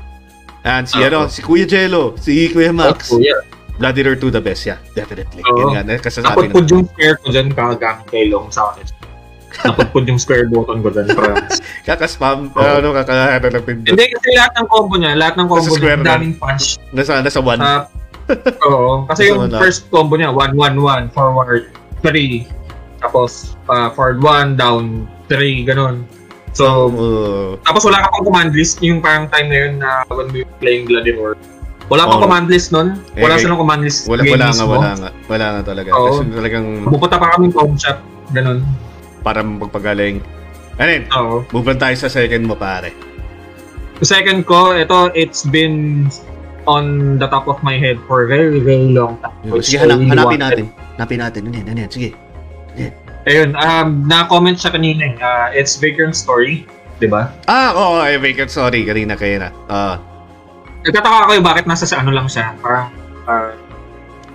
Speaker 1: And si
Speaker 2: Ah,
Speaker 1: ano,
Speaker 2: oh.
Speaker 1: si Kuya Jello, si Kuya Max,
Speaker 2: Oh, yeah.
Speaker 1: Bloody Roar 2 the best, yeah, definitely.
Speaker 2: Oo.
Speaker 1: Yun nga, kasasabi
Speaker 2: Napudpud yung square ko dyan kagagamit kay Long sa akin. Napudpud yung square button ko dyan. promise.
Speaker 1: Kakaspam,
Speaker 2: Oo.
Speaker 1: ano, kakahana ng pindot.
Speaker 2: Hindi kasi lahat ng combo niya, lahat ng combo niya, daming punch.
Speaker 1: Nasa, nasa one.
Speaker 2: Ah, oo. Kasi yung first combo niya, 1-1-1, forward 3. Tapos, ah, forward 1, down 3, ganun. So,
Speaker 1: Uh,
Speaker 2: tapos wala ka pang command list, yung parang time na yun na when we were playing Bloody Roar. Wala pang
Speaker 1: Oo.
Speaker 2: command list nun. Wala
Speaker 1: Eh,
Speaker 2: silang command list.
Speaker 1: Wala, wala nga, wala nga. Wala nga talaga.
Speaker 2: Oo.
Speaker 1: Kasi talagang
Speaker 2: Pupunta pa kami pawn shop. Ganun.
Speaker 1: para magpagaling. Ano yun?
Speaker 2: Oo.
Speaker 1: Move on tayo sa second mo, pare.
Speaker 2: Second ko, ito, it's been on the top of my head for a very, very long time.
Speaker 1: Sige, hanap, hanapin natin. Hanapin natin. Ano yan? Ano yan? Sige.
Speaker 2: Ayun, um, na-comment siya kanina. eh. Uh, it's Vagrant Story, di ba?
Speaker 1: Ah, oo. Oh, vacant. Sorry. Kanina kayo na. Ah.
Speaker 2: Nagtataka kayo bakit nasa sa ano lang siya. Parang uh,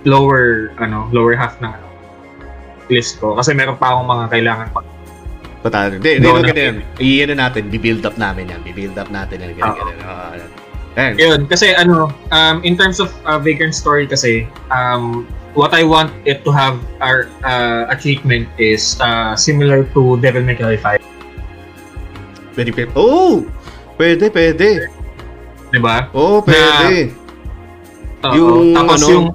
Speaker 2: lower, ano, lower half ng ano, list ko. Kasi meron pa akong mga kailangan pa.
Speaker 1: Patalo. Hindi, hindi.
Speaker 2: Na.
Speaker 1: ganyan. Iyan na natin. Bibuild up namin yan. Bibuild up natin yan. Ganyan, ganyan. Yan. Ayan.
Speaker 2: Yun, kasi ano, um, in terms of uh, Vagrant Story kasi, um, what I want it to have our uh, a treatment is uh, similar to Devil May Cry 5.
Speaker 1: Pwede, pwede. Oh! Pwede, pwede.
Speaker 2: Di ba?
Speaker 1: Oo, oh, pwede.
Speaker 2: Oo.
Speaker 1: Yung
Speaker 2: tapos
Speaker 1: ano,
Speaker 2: yung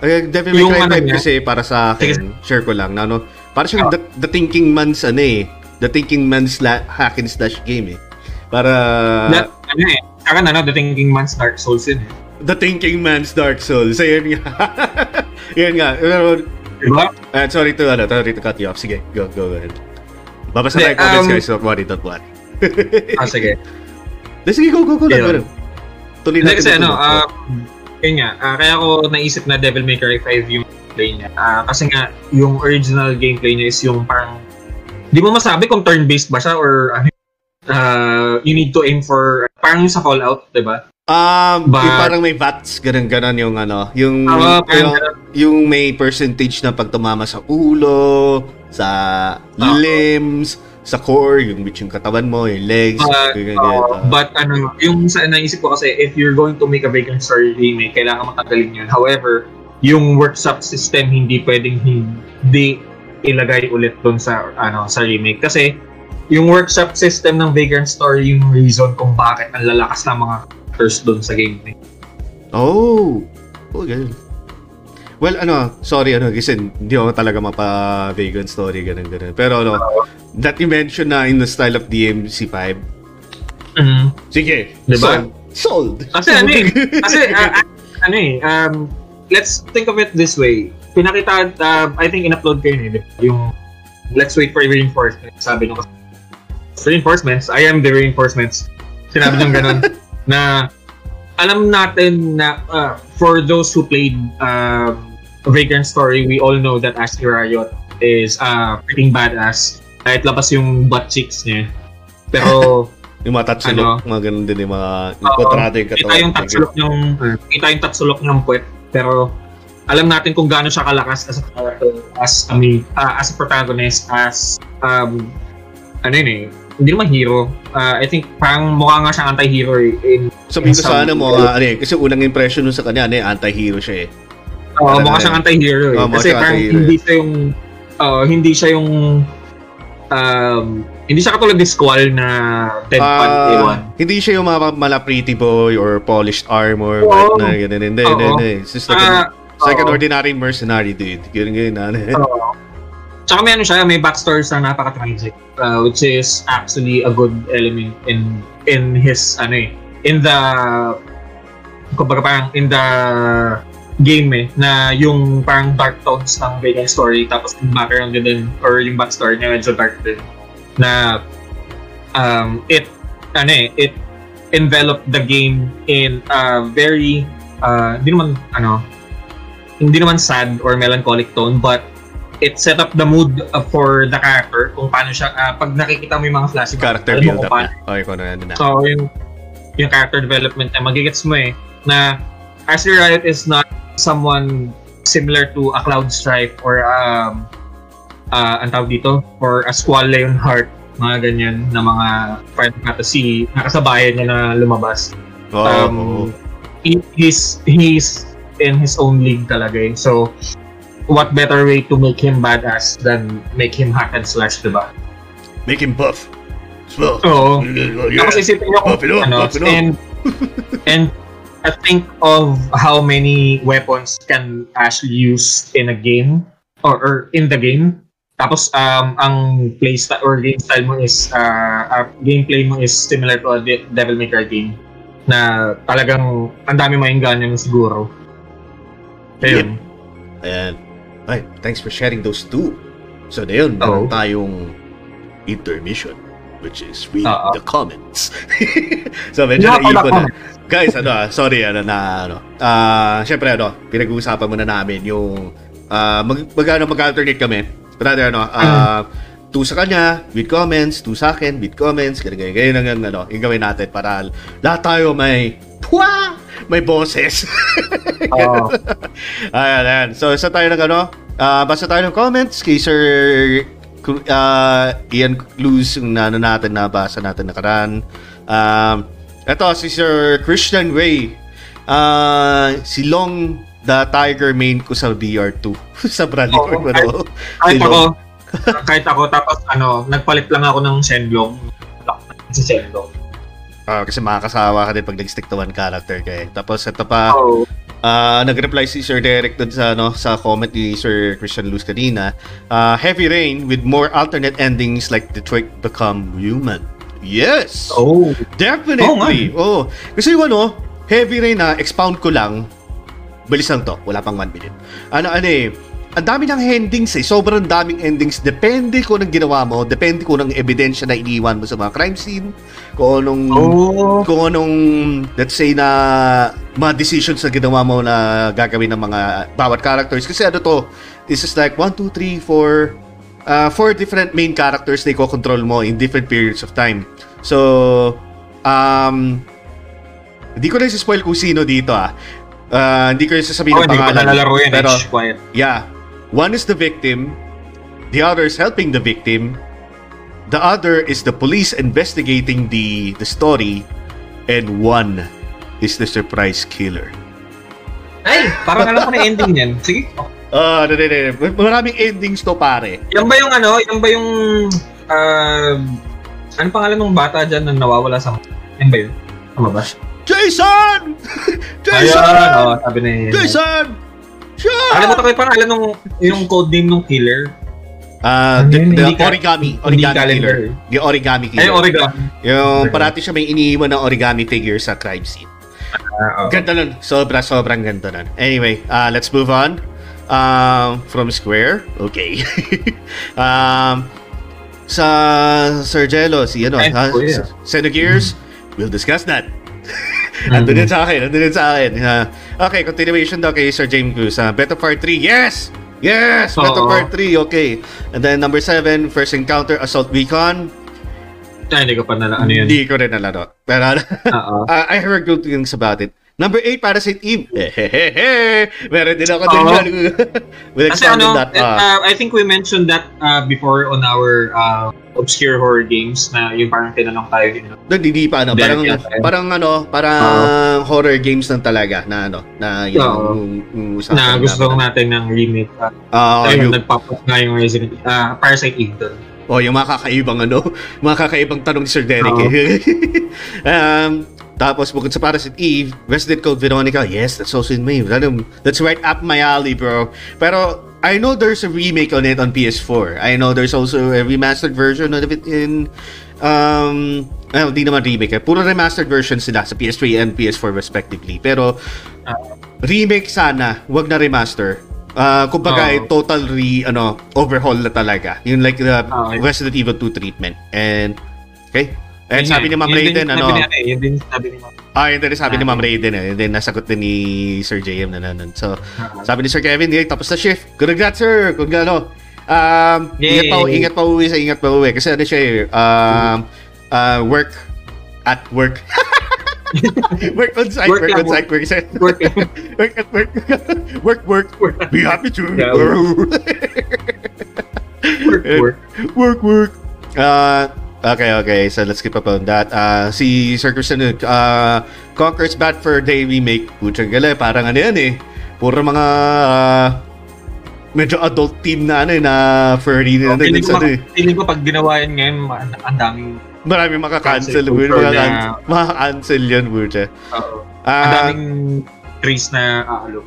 Speaker 1: Ay, Devil May
Speaker 2: yung
Speaker 1: Cry
Speaker 2: ano
Speaker 1: 5
Speaker 2: niya-
Speaker 1: kasi para sa akin, share ko lang, na ano, para siyang
Speaker 2: Ah.
Speaker 1: the, the Thinking Man's ano eh, the Thinking Man's la, hack and slash game eh. Para
Speaker 2: na, ano eh, sa akin ano, The Thinking Man's Dark Souls yun. eh.
Speaker 1: The Thinking Man's Dark Souls. So, yun nga. yun nga. Pero,
Speaker 2: Di ba?
Speaker 1: uh, sorry to, ano, sorry to cut you off. Sige, go, go ahead. Babasa tayo
Speaker 2: Hindi,
Speaker 1: comments,
Speaker 2: um,
Speaker 1: guys. Don't worry, don't worry.
Speaker 2: Ah, sige.
Speaker 1: Sige, go, go, go. go. Tuloy natin.
Speaker 2: kasi ano,
Speaker 1: no?
Speaker 2: ah, yun nga, ah, kaya ako naisip na Devil May Cry 5 yung gameplay niya. Ah, kasi nga, yung original gameplay niya is yung parang, di mo masabi kung turn-based ba siya or ano, uh, you need to aim for, parang yung sa Fallout, di ba?
Speaker 1: Um,
Speaker 2: But-
Speaker 1: yung parang may VATS, ganun-ganon yung ano, yung,
Speaker 2: parang
Speaker 1: yung, yung may percentage na pag tumama sa ulo, sa
Speaker 2: Ah.
Speaker 1: limbs, sa core, yung which yung katawan mo, yung legs,
Speaker 2: But,
Speaker 1: ganyan,
Speaker 2: uh, but ano, yung sa naisip ko kasi, if you're going to make a Vacant Story remake, kailangan matagalin yun. However, yung workshop system hindi pwedeng hindi ilagay ulit doon sa ano sa remake kasi yung workshop system ng Vagrant Story yung reason kung bakit ang lalakas ng mga characters doon sa game.
Speaker 1: Oh! Oh, ganun. Well, ano, sorry, ano, kasi hindi ako talaga mapa-vegan story, ganun, ganun. Pero, ano, that you mentioned na in the style of DMC5,
Speaker 2: Mhm.
Speaker 1: sige,
Speaker 2: Diba?
Speaker 1: sold. Sold.
Speaker 2: Kasi ano eh, kasi ah, ano eh, um, let's think of it this way. Pinakita, uh, I think in-upload ko yun eh, yung let's wait for reinforcements. Sabi nung reinforcements, I am the reinforcements. Sinabi niyang ganun, na alam natin na uh, for those who played um, Vagrant Story, we all know that Ashley Riot is uh, freaking badass. Kahit labas yung butt cheeks niya. Pero
Speaker 1: Yung mga tatsulok, mga ganun din yung mga yung
Speaker 2: Oo.
Speaker 1: kontrata yung katawan.
Speaker 2: kita yung tatsulok yung kita yung tatsulok ng puwet pero alam natin kung gaano siya kalakas as a character as a ah, as a protagonist as um ano yun eh hindi naman hero Ah, I think parang mukha nga siyang anti-hero eh, in
Speaker 1: Sabihin ko sana mo, ah, ano eh, kasi unang impression nun sa kanya, ano eh, anti-hero siya eh.
Speaker 2: Oo,
Speaker 1: Talaga
Speaker 2: mukha siyang anti-hero eh.
Speaker 1: Mukha
Speaker 2: Kasi parang
Speaker 1: anti-hero
Speaker 2: hindi siya yung oo, hindi siya yung um, hindi siya katulad ni Squall na Deadpan
Speaker 1: Ah,
Speaker 2: Ewan.
Speaker 1: hindi siya yung mga mala pretty boy or polished armor, white na ganun. Hindi, hindi, hindi. It's just like, an,
Speaker 2: Ah,
Speaker 1: it's like an ordinary mercenary, dude. Ganun, ganun, ano.
Speaker 2: Oo. Tsaka may ano siya, may backstory sa napaka-tragic, uh, which is actually a good element in in his, ano eh, in the, kumbaga parang in the game eh, na yung parang dark tones ng Vegan story, tapos yung background niya din, or yung backstory niya medyo dark din, na um, it, ano eh, it enveloped the game in a very, uh, hindi naman, ano, hindi naman sad or melancholic tone, but it set up the mood uh, for the character kung paano siya uh, pag nakikita mo yung mga flashback
Speaker 1: Character build up
Speaker 2: paano-
Speaker 1: na. Okay, kung ano ano na.
Speaker 2: so yung yung character development niya magigets mo eh na Riot is not someone similar to a Cloud Strife or um uh, ang tawag dito or a Squall Lionheart mga ganyan na mga Final Fantasy nakasabayan niya na lumabas
Speaker 1: Oo,
Speaker 2: um,
Speaker 1: oo.
Speaker 2: he, he's he's in his own league talaga eh. So, what better way to make him badass than make him hack and slash, diba?
Speaker 1: Make him buff. Swell.
Speaker 2: Oo.
Speaker 1: Yeah.
Speaker 2: Tapos isipin kung
Speaker 1: Buff it up,
Speaker 2: ano,
Speaker 1: buff it up.
Speaker 2: and, and I think of how many weapons can Ashley use in a game or, or in the game. Tapos um ang play style or game style mo is uh, uh, gameplay mo is similar to a De- Devil May Cry game na talagang ang dami maingganyo siguro. Ayun.
Speaker 1: Ayan. Ay, thanks for sharing those two. So, na yun, meron tayong intermission which is read
Speaker 2: Oo.
Speaker 1: the comments. so, medyo
Speaker 2: Yeah,
Speaker 1: naipon na. Guys, ano, ah, sorry, ano, na, ano, ah, syempre, ano, pinag-uusapan muna namin yung, ah, mag, mag, ano, mag-alternate kami. Rather, ano, ah, two sa kanya, with comments, two sa akin, with comments, ganyan, ganyan, ganyan, ang, ano, yung gawin natin para lahat tayo may, pwa, may boses.
Speaker 2: Oo.
Speaker 1: ayan, ayan. So, isa tayo ng ano, ah, basta tayo ng comments kay Sir uh, Ian Luz yung na, ano natin, nabasa natin nakaraan. Um, ito, si Sir Christian Ray. Ah, si Long the Tiger main ko sa VR2. sa Bradley
Speaker 2: Oo,
Speaker 1: Ford, ano?
Speaker 2: Kahit
Speaker 1: Si
Speaker 2: ako, kahit ako, tapos ano, nagpalit lang ako ng Shenlong. Si Shenlong.
Speaker 1: Ah, kasi makakasawa ka din pag nag-stick to one character ka eh. Tapos ito pa,
Speaker 2: Oo.
Speaker 1: Ah, nag-reply si Sir Derek dun sa ano sa comment ni Sir Christian Luz kanina. Ah, heavy rain with more alternate endings like Detroit Become Human. Yes.
Speaker 2: Oh.
Speaker 1: Definitely. Oh, Kasi yung ano, heavy rain na expound ko lang. Bilis lang to. Wala pang 1 minute. Ano ano eh ang dami ng endings eh. Sobrang daming endings. Depende kung anong ginawa mo. Depende kung anong ebidensya na iniwan mo sa mga crime scene. Kung anong,
Speaker 2: Oh.
Speaker 1: kung anong, let's say na, mga decisions na ginawa mo na gagawin ng mga bawat characters. Kasi ano to, this is like 1, 2, 3, 4, uh, four different main characters na i-control mo in different periods of time. So, um, hindi ko na spoil kung sino dito ah. Uh, hindi ko yung sasabihin
Speaker 2: Oh,
Speaker 1: ng
Speaker 2: hindi ko
Speaker 1: pangalan.
Speaker 2: nalalaro yan.
Speaker 1: Pero,
Speaker 2: Pero, quiet.
Speaker 1: yeah. One is the victim, the other is helping the victim, the other is the police investigating the the story, and one is the surprise killer.
Speaker 2: Ay, parang alam ko na ending yan. Sige.
Speaker 1: Ah, uh, maraming endings to pare.
Speaker 2: Yan ba yung ano? Yan ba yung... Uh, ano pangalan ng bata dyan na nawawala sa... Yan ba yun? Tama ba?
Speaker 1: Jason!
Speaker 2: Ayun,
Speaker 1: Jason!
Speaker 2: oh, sabi na yun.
Speaker 1: Jason! Jason!
Speaker 2: Alam mo ito kayo pangalan nung yung code name nung killer?
Speaker 1: Ah,
Speaker 2: Ano
Speaker 1: the, the origami, origami killer. The origami
Speaker 2: Ay,
Speaker 1: killer.
Speaker 2: origami.
Speaker 1: yung
Speaker 2: Okay.
Speaker 1: parati siya may iniiwan ng origami figure sa crime scene.
Speaker 2: Ah, oh.
Speaker 1: Ganda nun. Sobra, sobrang ganda nun. Anyway, uh, let's move on. Um, from Square. Okay. um, sa Sir Jello, si ano,
Speaker 2: Ay,
Speaker 1: ha,
Speaker 2: oh.
Speaker 1: Xenogears, we'll discuss that. Andun din sa akin, andun din sa akin. Uh, okay, continuation daw kay Sir James Cruz. Uh, Beto Part 3, yes! Yes! Beto
Speaker 2: Oo.
Speaker 1: Part 3, okay. And then number 7, First Encounter, Assault Recon.
Speaker 2: Ay, hindi ko pa nala, ano yun.
Speaker 1: Hindi ko rin nalaro. Pero. Uh, I heard good things about it. Number 8, Parasite Eve. Hehehe. Meron din ako din yan. We'll
Speaker 2: Kasi ano,
Speaker 1: that. Uh,
Speaker 2: uh, I think we mentioned that uh, before on our uh, obscure horror games na yung parang tinanong tayo din. no?
Speaker 1: Doon, hindi pa ano, parang
Speaker 2: pa.
Speaker 1: parang ano, parang horror games lang talaga na ano, na yun
Speaker 2: Oo.
Speaker 1: yung, yung
Speaker 2: Na gusto
Speaker 1: namin.
Speaker 2: natin ng remake. Uh,
Speaker 1: Ah,
Speaker 2: ayun,
Speaker 1: yung,
Speaker 2: nag-pop up nga yung Resident uh, Parasite Eve doon.
Speaker 1: oh, yung mga kakaibang ano, mga kakaibang tanong ni Sir Derek. Eh. um, tapos bukod sa Parasite Eve, Resident Code Veronica, yes, that's also in me. Ano, That's right up my alley, bro. Pero I know there's a remake on it on PS4. I know there's also a remastered version of it in um eh, hindi naman remake eh. Puro remastered version sila sa PS3 and PS4 respectively. Pero remake sana, wag na remaster. Ah, kumbaga
Speaker 2: Oo.
Speaker 1: eh, total re ano overhaul na talaga. Yung like the
Speaker 2: Oo.
Speaker 1: Resident Evil 2 treatment. And okay. And
Speaker 2: Yun
Speaker 1: sabi ni Ma'am
Speaker 2: yun din
Speaker 1: Raiden ano,
Speaker 2: sabi ni ano eh, Yun din sabi ni Ma'am.
Speaker 1: Ah, yun din sabi ni. Ma'am Raiden eh. And then nasagot din ni Sir JM na nanon. So,
Speaker 2: Ah.
Speaker 1: sabi ni Sir Kevin, hey, tapos na shift. Congrats, sir. Kung ano. Um, ingat pa,
Speaker 2: Yay.
Speaker 1: ingat pa uwi sa ingat pa uwi. Kasi ano siya eh, um, uh, work at work. work on site, work,
Speaker 2: Work
Speaker 1: on site, work, site.
Speaker 2: Work.
Speaker 1: work at work. work, work. Be happy to.
Speaker 2: Yeah, work, work.
Speaker 1: work, work. Uh, okay, okay. So let's skip up on that. Uh, si Sir Christian, uh, Conquer's Bad Fur Day remake. Putsang gala, parang ano yan eh. Puro mga uh, medyo adult team na ano eh, na furry na ano, next
Speaker 2: ko,
Speaker 1: ano eh.
Speaker 2: feeling ko pag ginawa yan ngayon, ang daming
Speaker 1: Marami maka-cancel.
Speaker 2: Cancel na-
Speaker 1: maka-cancel yan, Putsa.
Speaker 2: uh, ang
Speaker 1: Ah,
Speaker 2: daming trees na aalo.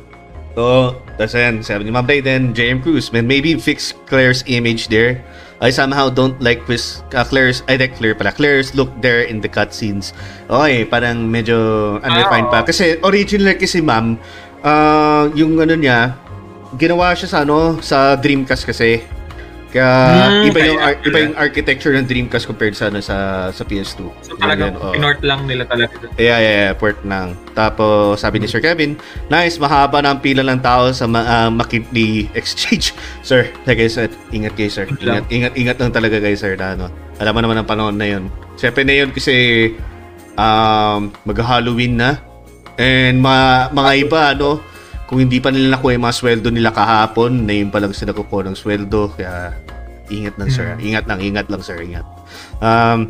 Speaker 1: So, that's yan. Sabi ni Ma'am Then JM Cruz, man, maybe fix Claire's image there. I somehow don't like this, uh, Claire's, I like Claire pala. Claire's look there in the cutscenes. Okay, parang medyo unrefined pa.
Speaker 2: Ah,
Speaker 1: Kasi original kasi ma'am, uh, yung ano niya, ginawa siya sa ano, sa Dreamcast kasi. Kaya
Speaker 2: Hmm,
Speaker 1: iba yung ar- iba yung architecture ng Dreamcast compared sa ano, sa sa PS2.
Speaker 2: So talagang
Speaker 1: oo.
Speaker 2: pinort lang nila talaga.
Speaker 1: Yeah, yeah, yeah, port ng. Tapos sabi ni Sir Kevin, nice, mahaba na ang pila ng tao sa ma- ah, McKinley Exchange. Sir, like I said, ingat kayo sir. Ingat, ingat, ingat lang talaga kayo sir na ano. Alam mo naman ang panahon na yun. Siyempre na yun kasi um, mag-Halloween na. And ma- mga iba, ano, kung hindi pa nila nakuha yung mga sweldo nila kahapon, na yun pa lang sila kukuha ng sweldo. Kaya, ingat lang sir. Ingat lang, ingat lang sir, ingat. Um,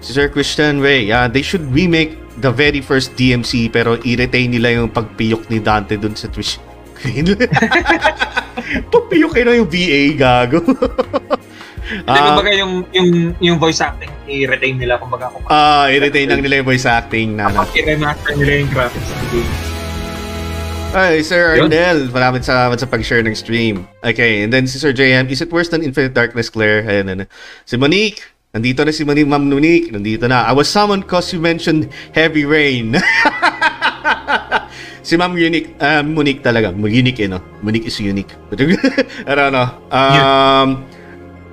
Speaker 1: Si Sir Christian Ray, yeah, they should remake the very first DMC pero i-retain nila yung pagpiyok ni Dante dun sa Twitch. pagpiyok kayo na yung VA, gago.
Speaker 2: Hindi,
Speaker 1: Ah,
Speaker 2: kumbaga yung, yung, yung voice acting, i-retain nila, kumbaga kung
Speaker 1: Ah, i-retain lang nila yung voice acting na
Speaker 2: kapag i-remaster nila yung graphics ng game.
Speaker 1: Ay, Sir. Arnel, maraming salamat sa pag-share ng stream. Okay, and then si Sir JM, is it worse than Infinite Darkness, Claire? Ayan, ano. Si Monique, nandito na si Monique, Ma'am Monique, nandito na. I was summoned cause you mentioned heavy rain. si Ma'am Unique, uh, Monique talaga. Unique eh, no? Monique is unique. Pero ano, um,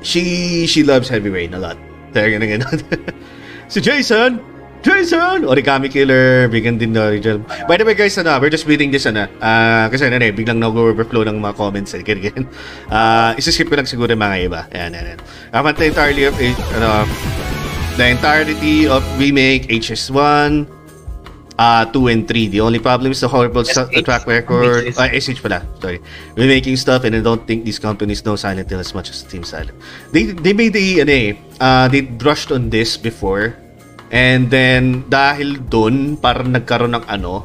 Speaker 1: she, she loves Heavy Rain a lot. Talaga na ganun. si Jason, Jason! Origami Killer, bigyan din na original. By the way guys, ano, we're just reading this, ano, uh, kasi ano eh, biglang nag-overflow ng mga comments eh, ganyan. Uh, isa-skip ko lang siguro mga iba. Ayan, ayan, ayan. Want the entirety of, ano, the entirety of remake HS1, uh, 2 and 3. The only problem is the horrible st- track record. Uh, SH pala, sorry. Remaking stuff and I don't think these companies know Silent Hill as much as Team Silent. They, they made the, ano eh, uh, they brushed on this before And then, dahil dun, parang nagkaroon ng ano,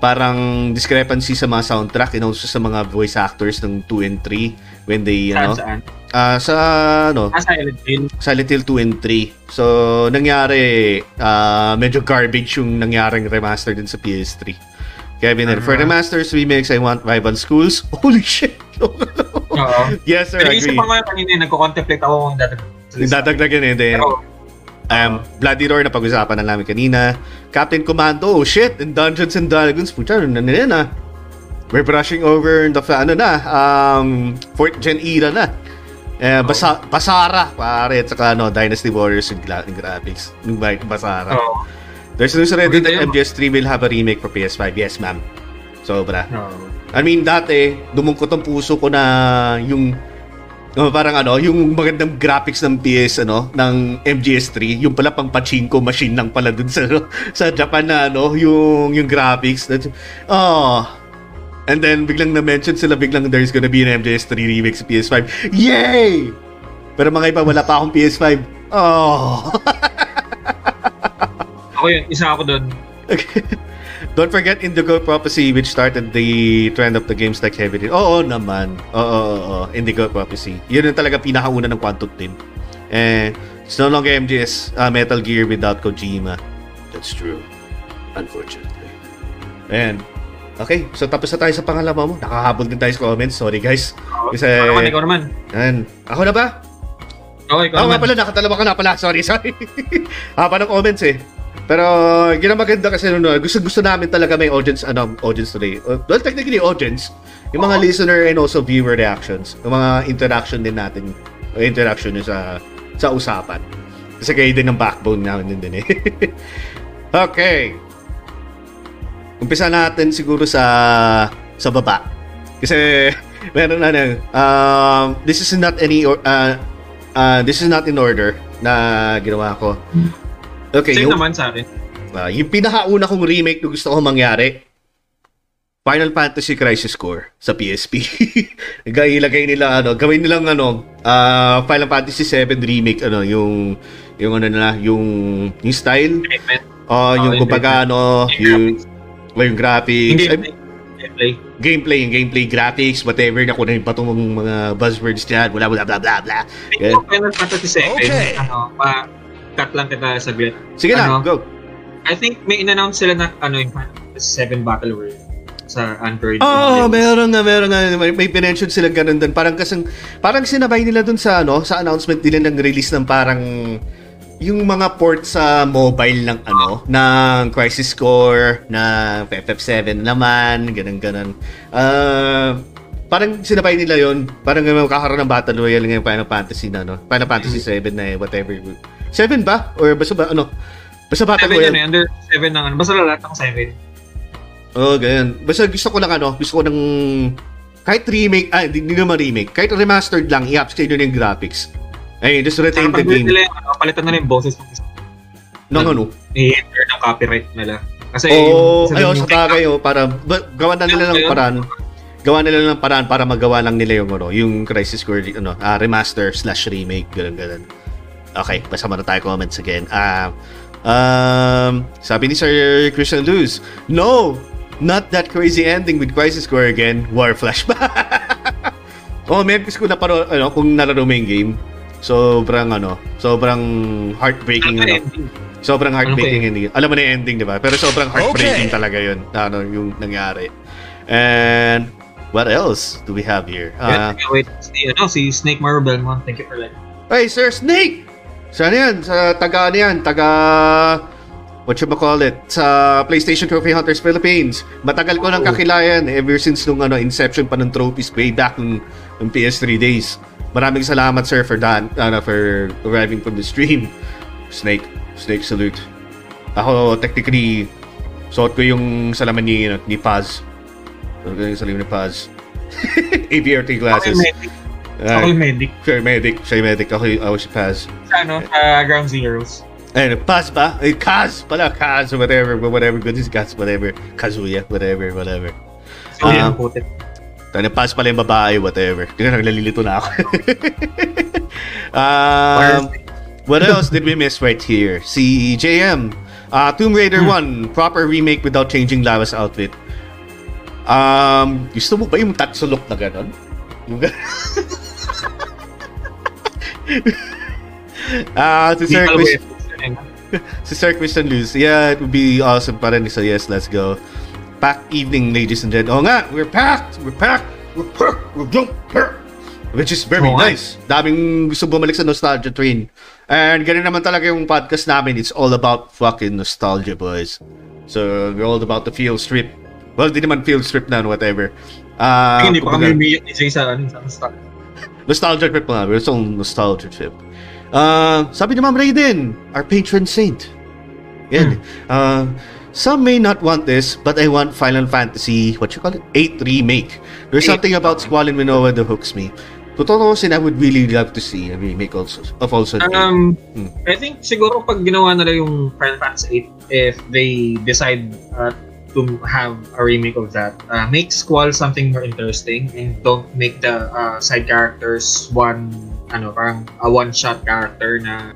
Speaker 1: parang discrepancy sa mga soundtrack and also sa mga voice actors ng 2 and 3 when they, you know,
Speaker 2: Saan?
Speaker 1: uh, sa, ano,
Speaker 2: Ah, Silent Hill.
Speaker 1: Silent Hill 2 and 3. So, nangyari, uh, medyo garbage yung nangyaring remaster din sa PS3. Kevin, uh-huh. for the Masters remakes, I want rival schools. Holy shit!
Speaker 2: Oo.
Speaker 1: yes, sir,
Speaker 2: Pero
Speaker 1: agree.
Speaker 2: isip ko nga kanina, nagko-contemplate ako kung dadagdag.
Speaker 1: Dadagdagan eh,
Speaker 2: Pero,
Speaker 1: Um, Bloody Roar na pag-usapan na namin kanina. Captain Commando, oh shit, in Dungeons and Dragons, pucha, ano na nila na. We're brushing over the, ano na, um, 4th gen era na. Eh, basa, Basara, pare, at saka ano, Dynasty Warriors yung, gra- yung graphics. Yung ba- Basara.
Speaker 2: Oo.
Speaker 1: There's news already that
Speaker 2: yun.
Speaker 1: MGS3 will have a remake for PS5. Yes, ma'am. Sobra.
Speaker 2: Oo.
Speaker 1: I mean, dati, dumungkot ang puso ko na yung oh, parang ano, yung magandang graphics ng PS ano, ng MGS3, yung pala pang pachinko machine lang pala dun sa sa Japan na ano, yung yung graphics. That's, oh. And then biglang na-mention sila biglang there's gonna be an MGS3 remake sa PS5. Yay! Pero mga iba wala pa akong PS5. Oh.
Speaker 2: Ako yun, isa ako doon.
Speaker 1: Okay. Don't forget Indigo Prophecy which started the trend of the games like Heavy Rain. Oo naman. Oo, oo, oo. Indigo Prophecy. Yun yung talaga pinakauna ng Quantum Team. And it's no longer MGS uh, Metal Gear without Kojima. That's true. Unfortunately. And Okay, so tapos na tayo sa pangalawa mo. Nakahabol din tayo sa comments. Sorry guys. Kasi,
Speaker 2: Ako naman, ikaw naman.
Speaker 1: and, ako na ba?
Speaker 2: Oo, ikaw
Speaker 1: nga
Speaker 2: naman.
Speaker 1: pala, nakatalawa ka na pala. Sorry, sorry. Haba ng comments eh. Pero, yun ang maganda kasi no, gusto gusto namin talaga may audience, ano, audience today. Uh, Well, technically audience. Yung mga listener and also viewer reactions. Yung mga interaction din natin. Interaction yun sa, sa usapan. Kasi kayo din ang backbone namin din, din eh. okay. Umpisa natin siguro sa sa baba. Kasi meron na ano, um, this is not any or- uh, uh, this is not in order na ginawa ko. Okay,
Speaker 2: Same
Speaker 1: yung,
Speaker 2: naman sa akin.
Speaker 1: uh, yung pinakauna kong remake na gusto ko mangyari, Final Fantasy Crisis Core sa PSP. Ilagay nila ano, gawin nilang ano, uh, Final Fantasy 7 remake ano, yung yung ano nila, yung yung style,
Speaker 2: Treatment.
Speaker 1: uh, yung
Speaker 2: yung
Speaker 1: kumbaga ano,
Speaker 2: Yung
Speaker 1: yung o yung graphics,
Speaker 2: Hindi,
Speaker 1: ay,
Speaker 2: gameplay.
Speaker 1: gameplay, yung gameplay, graphics, whatever na kung ano yung patong mga buzzwords dyan, bla bla bla bla bla.
Speaker 2: Speaking of Final Fantasy 7,
Speaker 5: Okay.
Speaker 2: ano, pa, cut lang kita saglit.
Speaker 1: Sige na,
Speaker 2: Ano?
Speaker 1: go.
Speaker 2: I think may in-announce sila na ano yung Final Fantasy 7 Battle World sa Android.
Speaker 1: Oh, meron na, meron na. May, may pinention sila ganun din. Parang kasing, parang sinabay nila dun sa, ano, sa announcement nila ng release ng parang, yung mga port sa mobile ng ano, ng Crisis Core, na FF7 naman, ganun ganun. Ah, parang sinabay nila yon Parang magkakaroon ng Battle Royale ngayong Final Fantasy na, no? Final Fantasy 7 na eh, whatever. 7 ba? Or basta ba, ano? Basta
Speaker 2: 7
Speaker 1: Royale.
Speaker 2: yun eh, under 7 ng ano. Basta lahat ng 7.
Speaker 1: Oo, oh, ganyan. Basta gusto ko lang ano, gusto ko ng kahit remake, ah, hindi, naman remake, kahit remastered lang, i-upscale nyo yung graphics. Ay, just retain the game.
Speaker 2: nila, yung, ano, palitan na yung boses ng isa.
Speaker 1: Ng ano?
Speaker 2: I-enter ng copyright nila. Kasi
Speaker 1: oh,
Speaker 2: yung
Speaker 1: sa bagay, oh, para, ba, gawa na nila ng paraan. Gawa nila ng paraan para magawa lang nila yung, ano, yung Crisis Core, ano, ah, remaster slash remake, ganun, ganun. Okay, basta muna tayo comments again. Ah, um, sabi ni Sir Christian Luz, No! Not that crazy ending with Crisis Core again. War Flash ba? oh, gusto ko na paro, ano, kung nalaro mo yung game. Sobrang, ano, sobrang heartbreaking,
Speaker 2: Ano
Speaker 1: ano. Sobrang heartbreaking
Speaker 2: Ano
Speaker 1: ending. Alam mo na yung ending, di ba? Pero sobrang heartbreaking
Speaker 5: Okay.
Speaker 1: talaga yun. Ano, yung nangyari. And, what else do we have here?
Speaker 2: Yeah,
Speaker 1: Uh,
Speaker 2: wait, si, ano, si Snake Marvel Belmont. Thank you for that.
Speaker 1: hey, Sir Snake! Saan yan? Sa taga ano yan? Taga... what you call it sa PlayStation Trophy Hunters Philippines. Matagal ko nang kakilayan ever since nung ano inception pa ng trophies way back nung, nung PS3 days. Maraming salamat sir for that ano, for arriving from the stream. Snake, Snake salute. Ako technically suot ko yung salaman ni ano, ni Paz. Suot ko yung salaman ni Paz. AVRT glasses.
Speaker 2: medic. Ako
Speaker 1: Uh,
Speaker 2: yung medic.
Speaker 1: siya yung medic. Siya yung medic. Ako, ako si Paz.
Speaker 2: Sa ano, sa Ground Zeroes.
Speaker 1: Ayun, Paz ba? Ay, Kaz pala, Kaz, whatever, whatever, good is Kaz, whatever, Kazuya, whatever, whatever.
Speaker 2: So,
Speaker 1: Ah.
Speaker 2: yan, putik.
Speaker 1: Tayo Paz pala yung babae, whatever. Tingnan, nalilito na ako. um, what else did we miss right here? Si JM, uh, Tomb Raider 1, proper remake without changing Lava's outfit. Um, gusto mo ba yung Tatsulok na ganon? Yung ganon? Ah, si Sir Chris, si Sir Christian Luz. Yeah, it would be awesome pa rin. So yes, let's go. Packed evening, ladies and gentlemen. Oh nga, we're packed! We're packed! We're packed! We're jump Which is very
Speaker 2: nga.
Speaker 1: nice. Daming gusto bumalik sa nostalgia train. And ganun naman talaga yung podcast namin. It's all about fucking nostalgia, boys. So, we're all about the field strip. Well, di naman field strip na, whatever. Ah,
Speaker 2: Hindi pa kami umiyak ni Jay sa, ano, sa stock.
Speaker 1: Nostalgia trip nga. We're still nostalgia trip. Uh, sabi ni Ma'am Raiden, our patron saint. Yan. Uh, some may not want this, but I want Final Fantasy, what you call it? 8 Remake. There's
Speaker 2: Eight.
Speaker 1: something about Squall and Minoa that hooks me. Totoo sin, I would really love to see a remake also of also.
Speaker 2: Um,
Speaker 1: Hmm.
Speaker 2: I think siguro pag ginawa nila yung Final Fantasy 8, if they decide uh, to have a remake of that, uh, make Squall something more interesting and don't make the uh, side characters one, ano, parang a one-shot character na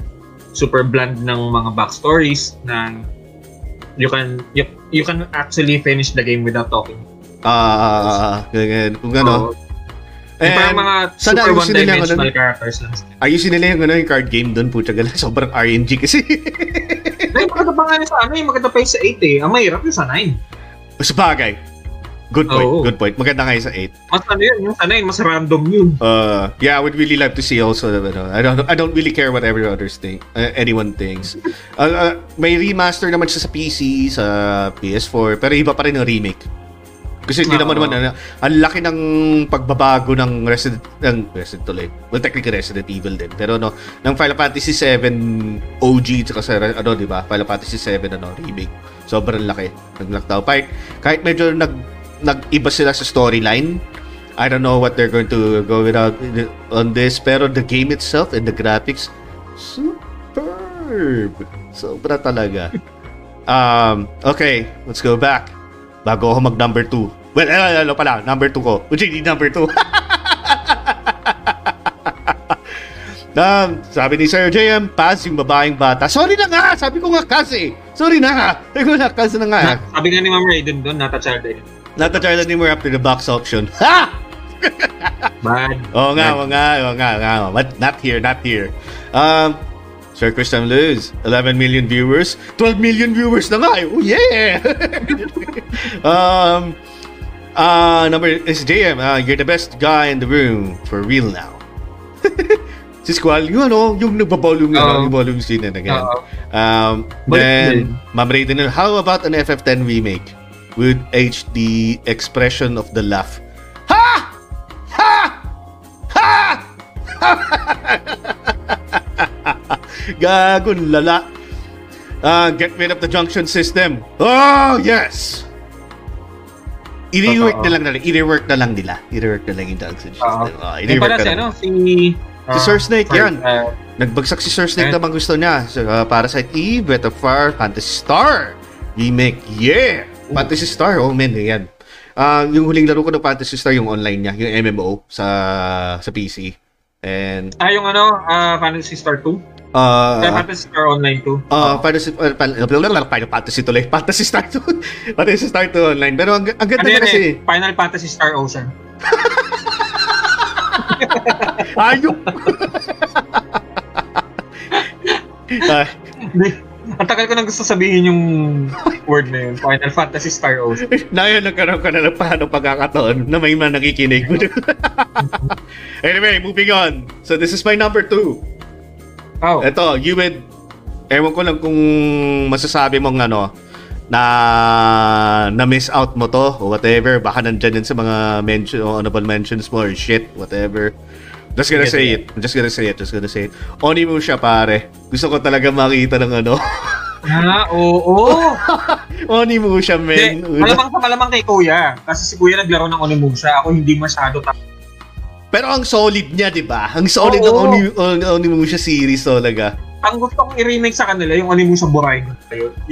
Speaker 2: super bland ng mga backstories na you can you, you can actually finish the game without talking.
Speaker 1: Ah, ganyan. Kung ano.
Speaker 2: So, yung parang mga super
Speaker 1: yung
Speaker 2: one-dimensional
Speaker 1: ano,
Speaker 2: characters lang.
Speaker 1: ayusin nila yung, ano, yung card game doon. Pucha gala, sobrang RNG kasi.
Speaker 2: Ay, maganda pa nga sa ano, yung maganda pa yung sa 8 eh. Ang mahirap yung sa 9.
Speaker 1: Sa bagay. Good point,
Speaker 2: Oo.
Speaker 1: good point. Maganda nga yung sa 8.
Speaker 2: Mas ano yun, yung sa 9, mas random yun.
Speaker 1: Uh, yeah, I would really like to see also. Ano, I don't, I don't really care what everyone others think. Uh, anyone thinks. Uh, uh, may remaster naman siya sa PC, sa PS4, pero iba pa rin ang remake. Kasi hindi
Speaker 2: Oo.
Speaker 1: naman naman, ano, ang laki ng pagbabago ng Resident, ng Resident tuloy. Well, technically Resident Evil din. Pero no, ng Final Fantasy 7 OG, tsaka sa, ano, di ba? Final Fantasy 7, ano, remake. Sobrang laki. Nag-lockdown. Kahit, kahit medyo nag, nag-iba sila sa storyline, I don't know what they're going to go without on this, pero the game itself and the graphics, superb. Sobra talaga. Um, okay, let's go back. Bago ako mag number 2. Well, ano, ano pala, number 2 ko. Which hindi number 2. um, sabi ni Sir JM, pass yung babaeng bata. Sorry na nga! Sabi ko nga kasi. Sorry na nga. Sabi ko na kasi na nga.
Speaker 2: Na, sabi nga ni Ma'am Raiden doon, nata child eh.
Speaker 1: Not the child anymore after the box auction. Ha!
Speaker 2: Bad.
Speaker 1: Oo nga, oo nga, oo nga, oo nga. But not here, not here. Um, Sir Christian Luz, 11 million viewers. 12 million viewers na nga. eh. Oh, yeah! um, uh, number is JM. Uh, you're the best guy in the room. For real now. si Squall, yung ano, yung nagbabawl yung, ano, yung volume scene na again.
Speaker 2: Oo.
Speaker 1: Um, then. Ma'am Raiden, how about an FF10 remake with HD expression of the laugh? Ha! Ha! Ha! Ha! Gagon lala. Uh, get rid of the junction system. Oh, yes! I-rework na lang nila. I-rework na lang nila. I-rework na lang yung junction system.
Speaker 2: Oo.
Speaker 1: Oh,
Speaker 2: Yung pala
Speaker 1: i-rework
Speaker 2: si
Speaker 1: na
Speaker 2: ano,
Speaker 1: lang.
Speaker 2: si...
Speaker 1: Si Sir Snake,
Speaker 2: sorry,
Speaker 1: yan.
Speaker 2: uh,
Speaker 1: Nagbagsak si Sir Snake
Speaker 2: Eh.
Speaker 1: naman gusto niya. So, uh, Parasite Eve, Breath of Fire, Fantasy Star. Remake. Yeah! Fantasy Star. Oh, man. Yan. Ah, yung huling laro ko ng Fantasy Star, yung online niya. Yung MMO sa sa PC. And,
Speaker 2: ah, yung ano, ah, Fantasy Star 2?
Speaker 1: Uh,
Speaker 2: Kaya Fantasy Star Online 2?
Speaker 1: Uh, Fantasy, uh, Final Fantasy tuloy. Fantasy Star 2. Fantasy Star 2 online. Pero ang, ang ganda
Speaker 2: ano
Speaker 1: kasi.
Speaker 2: eh? Final Fantasy Star Ocean.
Speaker 1: Ayok! Ah,
Speaker 2: Hindi. Ang tagal ko nang gusto sabihin yung word na yun. Final Fantasy Star Ocean.
Speaker 1: na yun, nagkaroon ka na ng paano pagkakataon na may man nakikinig. anyway, moving on. So this is my number two.
Speaker 2: Oh.
Speaker 1: Ito, you would ewan ko lang kung masasabi mong ano, na na miss out mo to or whatever baka nandyan yun sa mga mention o honorable mentions mo or shit whatever just gonna say it just gonna say it just gonna say it Oni mo siya pare gusto ko talaga makita ng ano
Speaker 2: Ah, oo.
Speaker 1: Oni mo siya men
Speaker 2: malamang sa malamang kay Kuya. Kasi si Kuya naglaro ng Onimusha. Ako hindi masyado. Ta-
Speaker 1: pero ang solid niya di ba ang solid ng
Speaker 2: Oo.
Speaker 1: Oni, Oni, Oni mo siya series talaga
Speaker 2: ang gusto kong i-remake sa kanila, yung Onimusha Buray.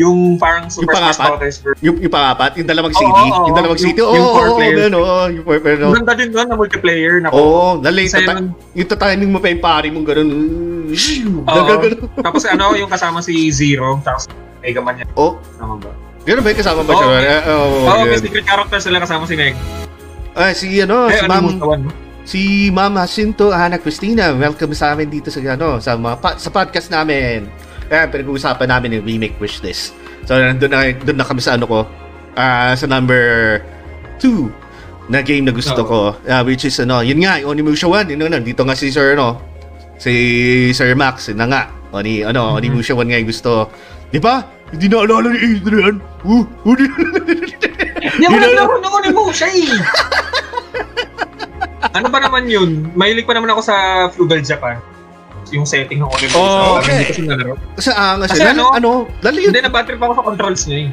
Speaker 2: Yung parang Super
Speaker 1: Yung
Speaker 2: Smash? Brothers
Speaker 1: yung, yung pangapat yung dalawang
Speaker 2: Oo,
Speaker 1: CD
Speaker 2: oo,
Speaker 1: yung dalawang
Speaker 2: yung-
Speaker 1: CD oo
Speaker 2: yung
Speaker 1: oo oo
Speaker 2: players.
Speaker 1: men, oo yung four pero
Speaker 2: Ang ganda din doon na multiplayer. Na
Speaker 1: Oo,
Speaker 2: Kasi
Speaker 1: tata- yung tatiming mo pa yung pari mong.
Speaker 2: Oo.
Speaker 1: Nagagano.
Speaker 2: Tapos ano, yung kasama si Zero, tapos Mega Man yan.
Speaker 1: Oh,
Speaker 2: Naman ba?
Speaker 1: gano'n ba yung kasama ba
Speaker 2: Oo,
Speaker 1: siya? Eh, Oo,
Speaker 2: Oo, oh, may secret character sila kasama si Meg.
Speaker 1: Ah, si ano,
Speaker 2: Eh,
Speaker 1: si Ma'am? Si Ma'am Jacinto Ana Cristina. Welcome sa amin dito sa ano, sa mga pa- sa podcast namin. Kaya pinag-uusapan namin yung remake wishlist. So, nandun na, doon na kami sa ano ko, ah, sa number 2 na game na gusto
Speaker 2: Oo.
Speaker 1: ko, ah, which is ano, yun nga, yung Onimusha 1, yun na, dito nga si Sir, ano, si Sir Max, yun na nga, Oni, ano,
Speaker 2: Mhm.
Speaker 1: Onimusha 1 nga yung gusto. Di ba? Hindi na alala ni Adrian. Uh, uh,
Speaker 2: Hindi ako naglaro ng Onimusha eh! ano ba naman yun? Mahilig pa naman ako sa Feudal Japan. Yung setting ng Onimusha.
Speaker 1: Oh, okay.
Speaker 2: Hindi ko siya nalaro.
Speaker 1: Kasi angas
Speaker 2: Kasi
Speaker 1: eh. Lalo,
Speaker 2: ano,
Speaker 1: ano, lalo yun.
Speaker 2: Hindi, na-battery pa ako sa controls niya eh.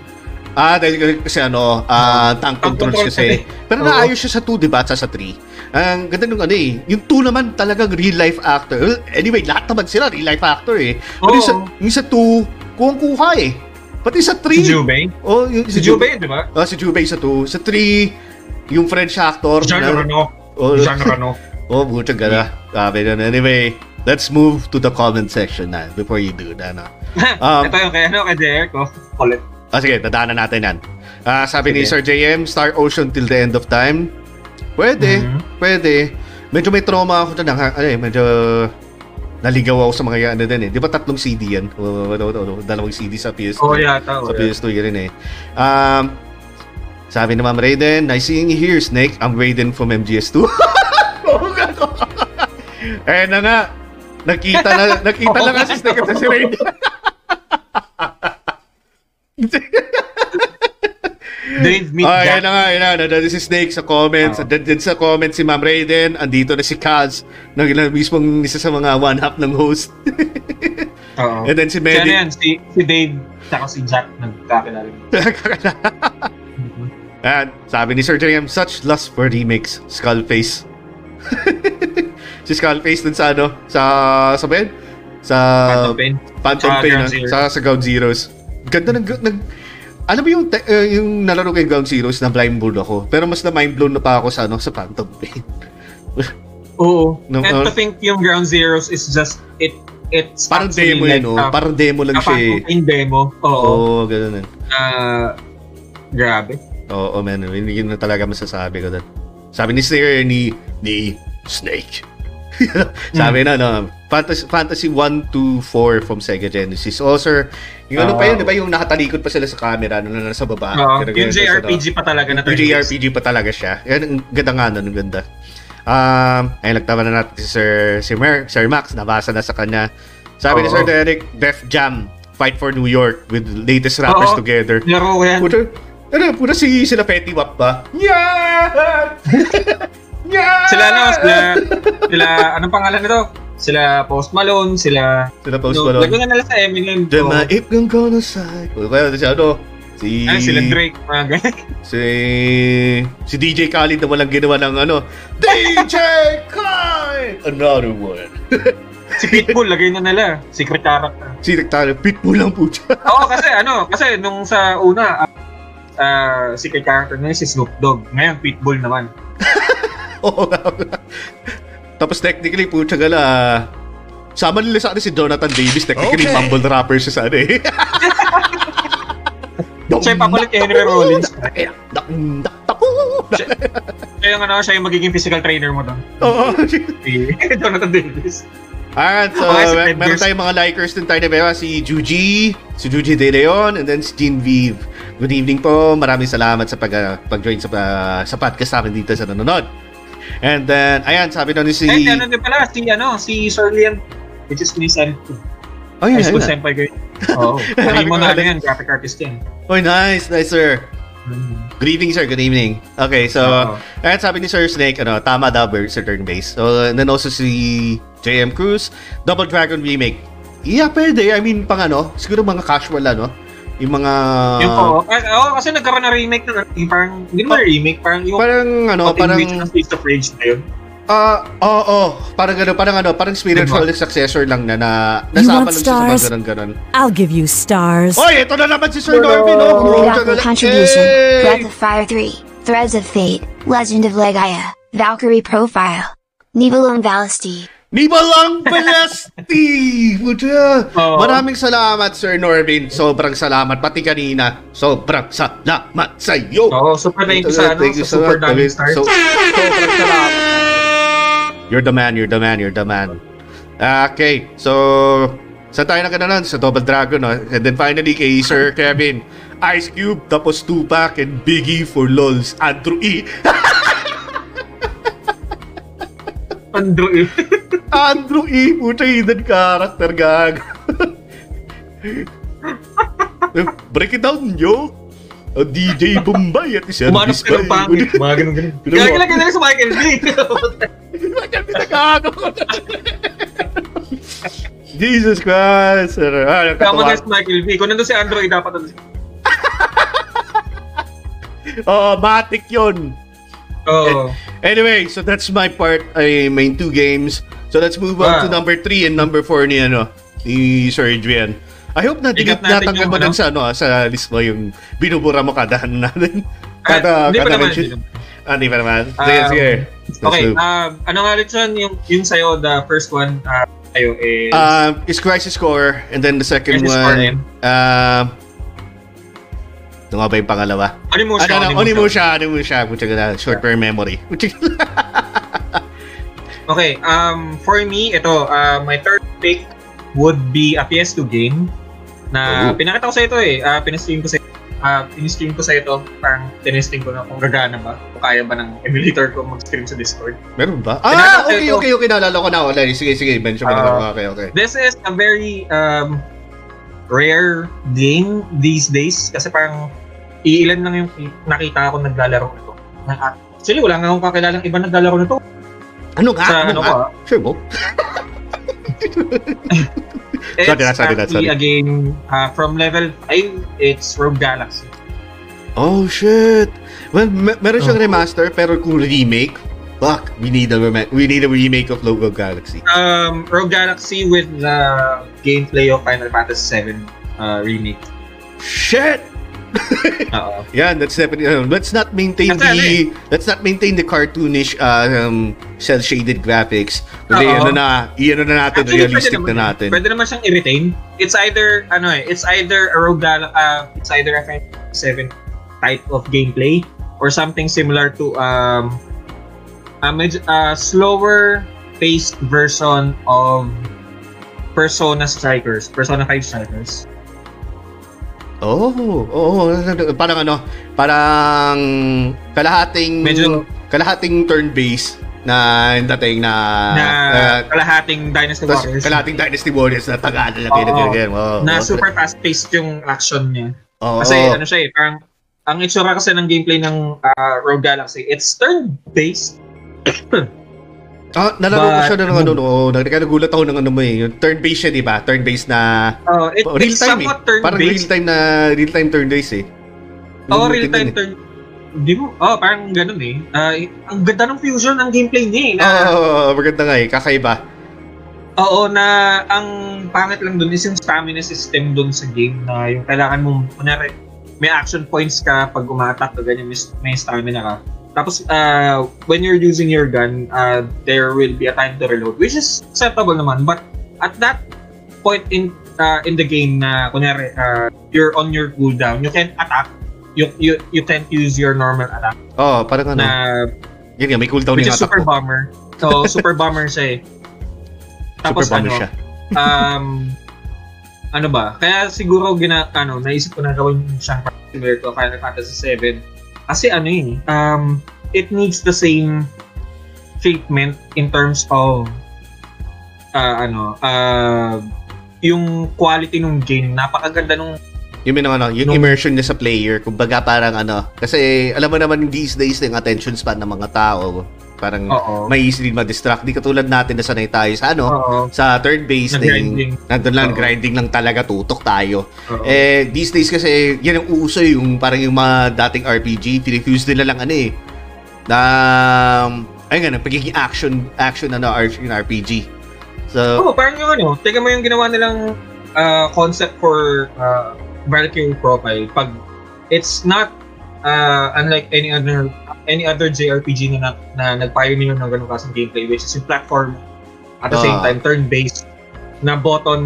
Speaker 1: Ah, dahil kasi ano, ah, tank
Speaker 2: Tank
Speaker 1: controls
Speaker 2: controls
Speaker 1: kasi.
Speaker 2: kasi.
Speaker 1: Pero
Speaker 2: Oo.
Speaker 1: naayos siya sa 2, di ba? Sa 3. Ang ganda nung ano eh. Yung 2 naman talagang real life actor. Well, Anyway, lahat naman sila real life actor eh. Pero yung sa, yung sa 2, kuwang-kuha eh. Pati sa 3.
Speaker 2: Si Jubei.
Speaker 1: Oh, yung,
Speaker 2: Si Jubei, di ba?
Speaker 1: Oh, si Jubei sa 2. Sa 3, yung French actor.
Speaker 2: Jean Reno.
Speaker 1: Oh,
Speaker 2: Jean Reno.
Speaker 1: oh, buta gala. Sabi na. Anyway, let's move to the comment section na before you do that. No? Um,
Speaker 2: Ito yung kay ano, kay Derek ko. Kulit.
Speaker 1: Ah, sige, dadaanan natin yan. Ah, sabi ni Sir
Speaker 2: Sige.
Speaker 1: JM, Star Ocean till the end of time. Pwede,
Speaker 2: Mhm.
Speaker 1: pwede. Medyo may trauma ako dyan. Ano eh, medyo naligaw ako sa mga ano din eh. Di ba tatlong CD yan? O, ano, ano, ano, dalawang CD sa PS2.
Speaker 2: Oo, yata.
Speaker 1: Sa
Speaker 2: oo,
Speaker 1: PS2 yun eh. Um, sabi ni Ma'am Raiden, nice seeing you here, Snake. I'm Raiden from MGS2. Oo, gano. eh na nga. Nakita na, nakita na kasi Snake at si Raiden.
Speaker 2: Dave Meet
Speaker 1: Ah,
Speaker 2: Jack.
Speaker 1: yan na nga, yan na. Nandun si Snake sa comments. Oh. Din sa comments si Ma'am Raiden. Andito na si Kaz. Na, na mismong isa sa mga one-half ng host.
Speaker 2: Oo.
Speaker 1: And then si Medi.
Speaker 2: yan, si, si Dave, tsaka si Jack, nagkakilala.
Speaker 1: And sabi ni Sir JM, such lust for remakes. Skullface. si Skullface dun sa ano? Sa, sa Ben? Sa
Speaker 2: Phantom Pain.
Speaker 1: Phantom Pain.
Speaker 2: Ground
Speaker 1: ah. Sa, sa Ground Zeroes. Ganda ng, nag, alam mo yung, te- eh, yung nalaro kay Ground Zeroes na blind blown ako. Pero mas na mind blown na pa ako sa ano sa Phantom Pain.
Speaker 2: Oo.
Speaker 1: No,
Speaker 2: And
Speaker 1: uh,
Speaker 2: to think yung Ground Zeroes is just, it, it's
Speaker 1: Parang demo
Speaker 2: like
Speaker 1: yun, oh. Parang demo lang siya eh.
Speaker 2: Pain demo. Oo.
Speaker 1: Oo, oh, ganun eh.
Speaker 2: Ah, grabe.
Speaker 1: Oo, oh, man. Yun, yun na talaga masasabi ko doon. Sabi ni Sir ni, ni Snake. Sabi na, no, Fantasy, Fantasy 1 to 4 from Sega Genesis. Oh, sir, yung ano pa yun, di ba? Yung nakatalikod pa sila sa camera, no, nasa baba. Pero
Speaker 2: yung JRPG pa talaga na
Speaker 1: yung JRPG pa talaga siya. Yan, ang ganda nga nun, ang ganda. Um, ayun, nagtawa na natin si Sir, si Mer, Sir Max, nabasa na sa kanya. Sabi ni
Speaker 2: Oo.
Speaker 1: Sir Derek, Def Jam, Fight for New York with latest rappers
Speaker 2: Oo.
Speaker 1: together.
Speaker 2: Laro ko yan.
Speaker 1: Ano, pura si sila Petty Wap ba? Yeah! yeah!
Speaker 2: Sila ano, sila, sila, anong pangalan nito? Sila Post Malone, sila,
Speaker 1: Sila Post
Speaker 2: no,
Speaker 1: Malone.
Speaker 2: lagyan nga nila sa Eminem.
Speaker 1: If kang gonna side. O kaya si ano, si...
Speaker 2: Ay, sila Drake, mga ganyan.
Speaker 1: Si... Si DJ Khaled na walang ginawa ng ano, DJ Khaled! Another one.
Speaker 2: si Pitbull, lagay na nila. Secret character.
Speaker 1: si Rectano, pitbull lang po siya.
Speaker 2: Oo, kasi ano, kasi nung sa una, ah, ah, secret character na yun si Snoop Dogg. Ngayon, Pitbull naman.
Speaker 1: Oo nga. Tapos technically, po siya gala, sama nila sa ano si Jonathan Davis, technically
Speaker 5: Okay.
Speaker 1: mumble rapper siya sa ano eh.
Speaker 2: Siya yung papalit kay Henry Rollins.
Speaker 1: Dak-
Speaker 2: Siya yung ano, siya yung magiging physical trainer mo doon.
Speaker 1: Oo.
Speaker 2: Si Jonathan Davis.
Speaker 1: Alright, so
Speaker 2: Okay, si
Speaker 1: mer- meron tayong mga likers din tayo na ba? Si Juji, si Juji De Leon, and then si Jean Vive. Good evening po. Maraming salamat sa pag, uh, pag-join sa, uh, sa podcast namin dito sa nanonood. And then, ayan, sabi ni si...
Speaker 2: Eh, ano din pala, si ano, si Sir Liam, which is ni San.
Speaker 1: Oh, yun,
Speaker 2: High school
Speaker 1: na.
Speaker 2: senpai ko yun. Oo. Sabi mo na ano yan, graphic artist yan.
Speaker 1: Oh, nice, nice, sir. Good evening, sir. Good evening. Okay, so,
Speaker 2: Oo.
Speaker 1: ayan sabi ni Sir Snake, ano, tama daw, Bird, sa turn base. So, and then also si JM Cruz, Double Dragon Remake. Yeah, pwede. I mean, pang ano, siguro mga casual, ano, yung mga...
Speaker 2: yung po, ah, oo, kasi nagkaroon na remake na, yung parang, hindi naman remake, parang yung
Speaker 1: Parang, ano, parang...
Speaker 2: ng Streets of Rage na yun.
Speaker 1: Ah, oo, oh, parang ano, parang ano, parang spiritual successor lang na na nasama lang siya sa mga
Speaker 3: stars?
Speaker 1: ganun-ganun.
Speaker 3: I'll give you stars.
Speaker 1: Oy, ito na naman si Sir Norby, no? Tagal-
Speaker 4: Contribution,
Speaker 1: Yay!
Speaker 4: Breath of Fire 3, Threads of Fate, Legend of Legaia, Valkyrie Profile, Nibelung Valisty,
Speaker 1: Nibalang Balasti! Puta!
Speaker 2: Oo.
Speaker 1: Maraming salamat, Sir Norvin. Sobrang salamat. Pati kanina, sobrang salamat sa iyo.
Speaker 2: Oo, super thank you sa, ano,
Speaker 1: Thank you
Speaker 2: sa super daming stars.
Speaker 1: So, sobrang salamat. You're the man, you're the man, you're the man. Okay, so Saan tayo na kanalan? Sa Double Dragon, no? And then finally, kay Sir Kevin, Ice Cube, tapos Tupac, and Biggie for LOLs, Andrew E.
Speaker 2: Andrew eh.
Speaker 1: Andrew E. Puta, hidden character, gag. Break it down, yo. O DJ Bombay at si
Speaker 2: Umanap
Speaker 1: Elvis
Speaker 2: ka ng pangit. Mga ganun ganun. Kaya
Speaker 1: mo.
Speaker 2: kailangan na sa Michael B.
Speaker 1: Pinagago ko na. Jesus Christ. sir. Ah,
Speaker 2: Tama
Speaker 1: nakatawa.
Speaker 2: na si Michael B. Kung nandun si Andrew, eh, dapat nandun si...
Speaker 1: Oo, matik yun.
Speaker 2: Oo.
Speaker 1: Anyway, so that's my part, ay main two games. So let's move on
Speaker 2: Wow.
Speaker 1: to number 3 and number 4 ni ano, ni Sir Adrian. I hope na
Speaker 2: natin
Speaker 1: natanggal mo
Speaker 2: ano.
Speaker 1: sa ano, ah, sa list mo yung binubura mo kada ano natin.
Speaker 2: Ah,
Speaker 1: Kada,
Speaker 2: hindi pa
Speaker 1: kada
Speaker 2: naman,
Speaker 1: mention.
Speaker 2: hindi naman.
Speaker 1: Ah, di pa naman. Sige,
Speaker 2: Um,
Speaker 1: sige.
Speaker 2: Okay, um, ano nga ulit yun? Yung, yung sa'yo, the first one, uh, sa'yo is...
Speaker 1: Um, is Crisis Core, and then the second
Speaker 2: Crisis Core
Speaker 1: one,
Speaker 2: din.
Speaker 1: Ano ba yung pangalawa?
Speaker 2: Onimusha.
Speaker 1: Ano, ano, Onimusha, Onimusha, na, short term memory.
Speaker 2: Okay, um, for me, ito, uh, my third pick would be a PS2 game na
Speaker 1: Oh.
Speaker 2: pinakita ko sa ito eh. Uh, pinastream ko sa uh, pinastream ko sa ito. Parang tinesting ko na kung gagana ba. Kung kaya ba ng emulator ko mag-stream sa Discord.
Speaker 1: Meron ba? Ah,
Speaker 2: ko
Speaker 1: okay, okay, okay, naalala ko na. Wala, sige, sige, mention mo na
Speaker 2: Ah.
Speaker 1: lang. Okay, okay.
Speaker 2: This is a very um, rare game these days kasi parang iilan lang yung nakita ko naglalaro nito. Actually, wala nga akong kakilalang iba naglalaro nito.
Speaker 1: Ano nga?
Speaker 2: Sa
Speaker 1: ano
Speaker 2: ano
Speaker 1: nga?
Speaker 2: ko, ah.
Speaker 1: Sure mo?
Speaker 2: It's
Speaker 1: Sorry sorry
Speaker 2: actually
Speaker 1: sorry.
Speaker 2: a game uh, from level 5, it's Rogue Galaxy.
Speaker 1: Oh, shit. Well, me- meron siyang
Speaker 2: Oh.
Speaker 1: remaster, pero kung remake, fuck, we need a, rem- we need a remake of Rogue Galaxy.
Speaker 2: Um, Rogue Galaxy with the gameplay of Final Fantasy 7 uh, remake.
Speaker 1: Shit!
Speaker 2: Oo.
Speaker 1: Yeah, that's definitely. Uh, let's not maintain
Speaker 2: ano
Speaker 1: the let's not maintain the cartoonish uh, um, cell shaded graphics.
Speaker 2: Oo.
Speaker 1: ano na, iano na natin,
Speaker 2: Actually,
Speaker 1: realistic na
Speaker 2: naman,
Speaker 1: natin.
Speaker 2: Pwede naman siyang i-retain. It's either, ano eh, it's either a Rogue Gal- uh, it's either a Final Fantasy 7 type of gameplay or something similar to um, a med- uh, slower paced version of Persona Strikers, Persona 5 Strikers.
Speaker 1: Oh, oh, parang ano, parang kalahating
Speaker 2: Medyo-
Speaker 1: kalahating turn based na dating na
Speaker 2: na
Speaker 1: uh,
Speaker 2: kalahating Dynasty
Speaker 1: tas
Speaker 2: Warriors.
Speaker 1: kalahating Dynasty Warriors na taga na
Speaker 2: Oo.
Speaker 1: ganyan. Oh,
Speaker 2: na
Speaker 1: oh,
Speaker 2: super fast-paced yung action niya.
Speaker 1: oh,
Speaker 2: Kasi
Speaker 1: oh.
Speaker 2: ano siya eh, parang ang itsura kasi ng gameplay ng uh, Rogue Galaxy, it's turn-based.
Speaker 1: Ah, nalaro ko siya ng ano, no, nagkagulat ako ng ano mo eh. Yung turn based siya, di ba? Turn based na
Speaker 2: Oh, it,
Speaker 1: real
Speaker 2: it's
Speaker 1: time eh. Parang real
Speaker 2: turn-based.
Speaker 1: time na real time turn based eh.
Speaker 2: Oh,
Speaker 1: Yung
Speaker 2: real time
Speaker 1: tingin
Speaker 2: turn. Di mo, oh, parang ganun eh. Ah, ang ganda ng fusion ng gameplay niya eh.
Speaker 1: eh.
Speaker 2: Na,
Speaker 1: Oo, oh, maganda nga eh. Kakaiba.
Speaker 2: Oo, na ang pangit lang dun is yung stamina system dun sa game na yung kailangan mong, kunyari, may action points ka pag umatak ka, ganyan, may stamina ka. Tapos, uh, when you're using your gun, uh, there will be a time to reload, which is acceptable naman. But at that point in uh, in the game na, kunyari, uh, you're on your cooldown, you can't attack, you, you, you can't use your normal attack
Speaker 1: Oo, oh, parang ano.
Speaker 2: na
Speaker 1: yun nga, may cooldown yung
Speaker 2: is super
Speaker 1: attack ko.
Speaker 2: bomber. So, super bomber siya eh.
Speaker 1: Super
Speaker 2: Tapos
Speaker 1: bomber
Speaker 2: ano,
Speaker 1: siya.
Speaker 2: um, ano ba? Kaya siguro gina, ano, naisip ko na gawin siyang similar to Final Fantasy 7. Kasi ano eh, um, it needs the same treatment in terms of uh, ano, uh, yung quality ng game, napakaganda nung
Speaker 1: Yung, yung, ano, yung immersion niya sa player, kumbaga parang ano, kasi alam mo naman these days yung attention span ng mga tao, parang
Speaker 2: Oo.
Speaker 1: may easily ma-distract. Di katulad natin na sanay tayo sa ano,
Speaker 2: Oo.
Speaker 1: sa third base din, nandun lang,
Speaker 2: Oo.
Speaker 1: grinding lang talaga, tutok tayo.
Speaker 2: Oo.
Speaker 1: Eh, these days kasi, yan ang uso yung parang yung mga dating RPG, pinifuse nila lang ano eh, na, ayun nga, pagiging action, action ano, RPG. So,
Speaker 2: Oo, parang yung ano, tingnan mo yung ginawa nilang uh, concept for uh, Valkyrie profile. Pag it's not uh, unlike any other any other JRPG na, na, na nag-pioneer ng ganung klaseng gameplay which is yung platform. At the same
Speaker 1: Ah.
Speaker 2: time turn-based na button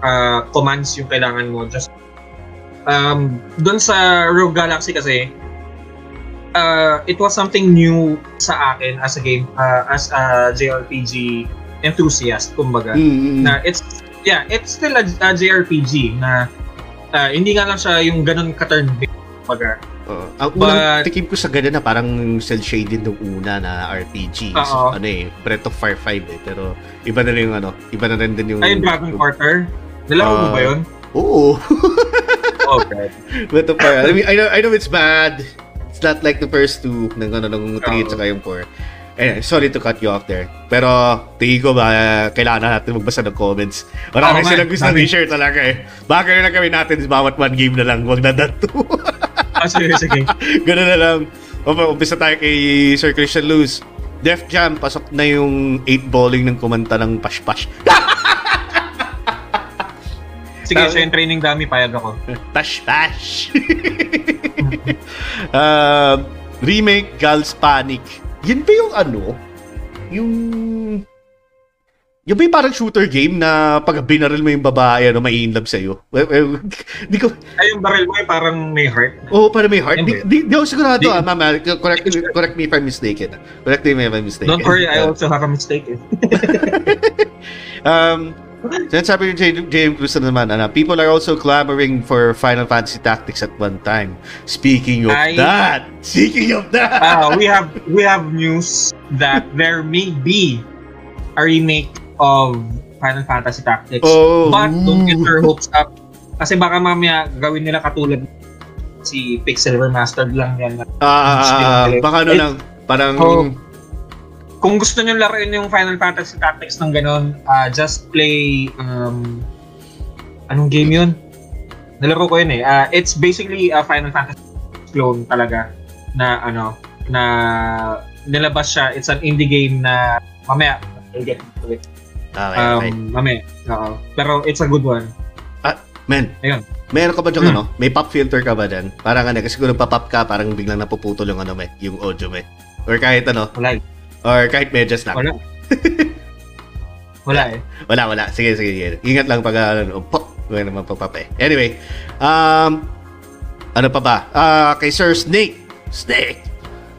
Speaker 2: uh, commands yung kailangan mo. Just um doon sa Rogue Galaxy kasi uh, it was something new sa akin as a game uh, as a JRPG enthusiast kumbaga.
Speaker 1: Mm, mm,
Speaker 2: na it's yeah it's still a, a JRPG na uh, hindi nga lang siya yung ganun ka-turn based kumbaga
Speaker 1: Oo. ang unang
Speaker 2: But-
Speaker 1: tikim ko sa ganun na parang cel-shaded nung una na RPG. So, ano eh, Breath of Fire 5 eh. Pero iba na rin yung ano, iba na rin din yung...
Speaker 2: ay Dragon Quarter nalaro mo
Speaker 1: Ah.
Speaker 2: ba yun?
Speaker 1: Oo.
Speaker 2: okay
Speaker 1: Breath of Fire. I mean, I know, I know it's bad. It's not like the first two ng ano, ng 3 at saka yung 4. Eh, sorry to cut you off there. Pero, tingin ko ba, kailangan na natin magbasa ng comments. Marami
Speaker 2: nga,
Speaker 1: silang gusto
Speaker 2: dami.
Speaker 1: i-share talaga eh. Baka na lang kami natin bawat one game na lang. Huwag na that two.
Speaker 2: ah, sige sige
Speaker 1: Ganun na lang. Um- Umpisa tayo kay Sir Christian Luz. Def Jam, pasok na yung 8 bowling ng kumanta ng Pash-Pash.
Speaker 2: sige siya yung training dami payag ako
Speaker 1: Pash-Pash! uh, remake Gals Panic. Yan ba yung ano? Yung... Yung yung parang shooter game na pag binaril mo yung babae, ano, may in love sa'yo? Well, well, di ko...
Speaker 2: ay yung barrel mo ay parang may heart
Speaker 1: Oo, oh, parang may heart. Di, di, di ako sigurado, ah, mama. Correct, correct me if I'm mistaken. Correct me if I'm mistaken.
Speaker 2: don't worry I
Speaker 1: Uh,
Speaker 2: also have a mistake eh.
Speaker 1: Um, sinasabi ni J- JM Cruz na naman, ano, people are also clamoring for Final Fantasy Tactics at one time. Speaking of
Speaker 2: Ay.
Speaker 1: that, speaking of that,
Speaker 2: Ah, we have we have news that there may be a remake of Final Fantasy Tactics.
Speaker 1: Oh.
Speaker 2: But don't get your hopes up. Kasi baka mamaya gawin nila katulad si Pixel Remastered lang yan.
Speaker 1: ah, baka ano
Speaker 2: It-
Speaker 1: lang, parang,
Speaker 2: Oh. Kung gusto nyo laruin yung Final Fantasy Tactics ng ganon, ah, just play um, anong game yun? Nalaro ko yun eh. Ah, it's basically a Final Fantasy clone talaga na ano na nilabas siya. It's an indie game na mamaya I'll get into it.
Speaker 1: Okay, okay.
Speaker 2: Um, mamaya. Oo. Pero it's a good one.
Speaker 1: Men,
Speaker 2: Ayun.
Speaker 1: meron ka ba dyan,
Speaker 2: Hmm.
Speaker 1: ano? May pop filter ka ba dyan? Parang ano, kasi kung nagpa-pop ka, parang biglang napuputol yung ano, may, yung audio, may. Or kahit ano,
Speaker 2: Wala eh.
Speaker 1: or kahit medyas lang.
Speaker 2: Wala. Wala eh.
Speaker 1: Wala, wala. Sige, sige, sige. Ingat lang pag ano, pop. Wala naman pop eh. Anyway, um, ano pa ba? Ah, kay Sir Snake. Snake.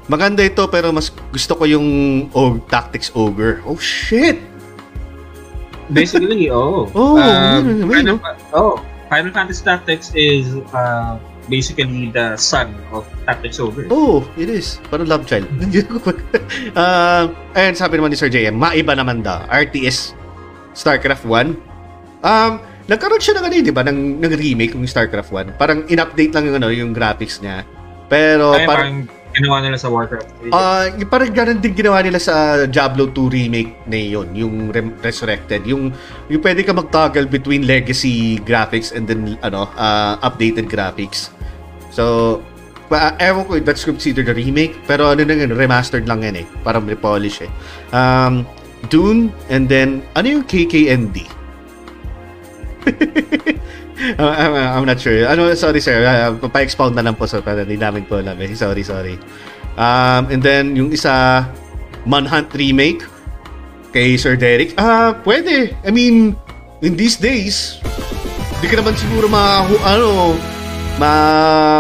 Speaker 1: Maganda ito pero mas gusto ko yung og Tactics Ogre. Oh shit.
Speaker 2: Basically, oh.
Speaker 1: Oh,
Speaker 2: Um, Final, oh, Final Fantasy Tactics is uh, basically the son of Tactics Ogre.
Speaker 1: Oh, it is. Parang love child. uh, ayun, sabi naman ni Sir JM, maiba naman daw. RTS StarCraft 1. Um, nagkaroon siya ng ano, di ba, ng, ng remake ng StarCraft 1. Parang in-update lang yung, ano, yung graphics niya. Pero
Speaker 2: Ay,
Speaker 1: parang
Speaker 2: parang ginawa nila sa Warcraft.
Speaker 1: Ah, yung parang ganun din ginawa nila sa Diablo 2 remake na yun, yung Rem- Resurrected. Yung yung pwede ka mag-toggle between legacy graphics and then ano, ah, updated graphics. So, pa, ewan ko that's considered a remake, pero ano na yun, remastered lang yan eh. Parang repolish eh. Um, Dune, and then, ano yung KKND? Uh, I'm, I'm not sure. Ano, sorry sir, uh, pa-expound na lang po sir, para hindi namin po alam eh. Sorry, sorry. Um, and then, yung isa, Manhunt remake kay Sir Derek. Ah, pwede. I mean, in these days, hindi ka naman siguro ma, ano, ma,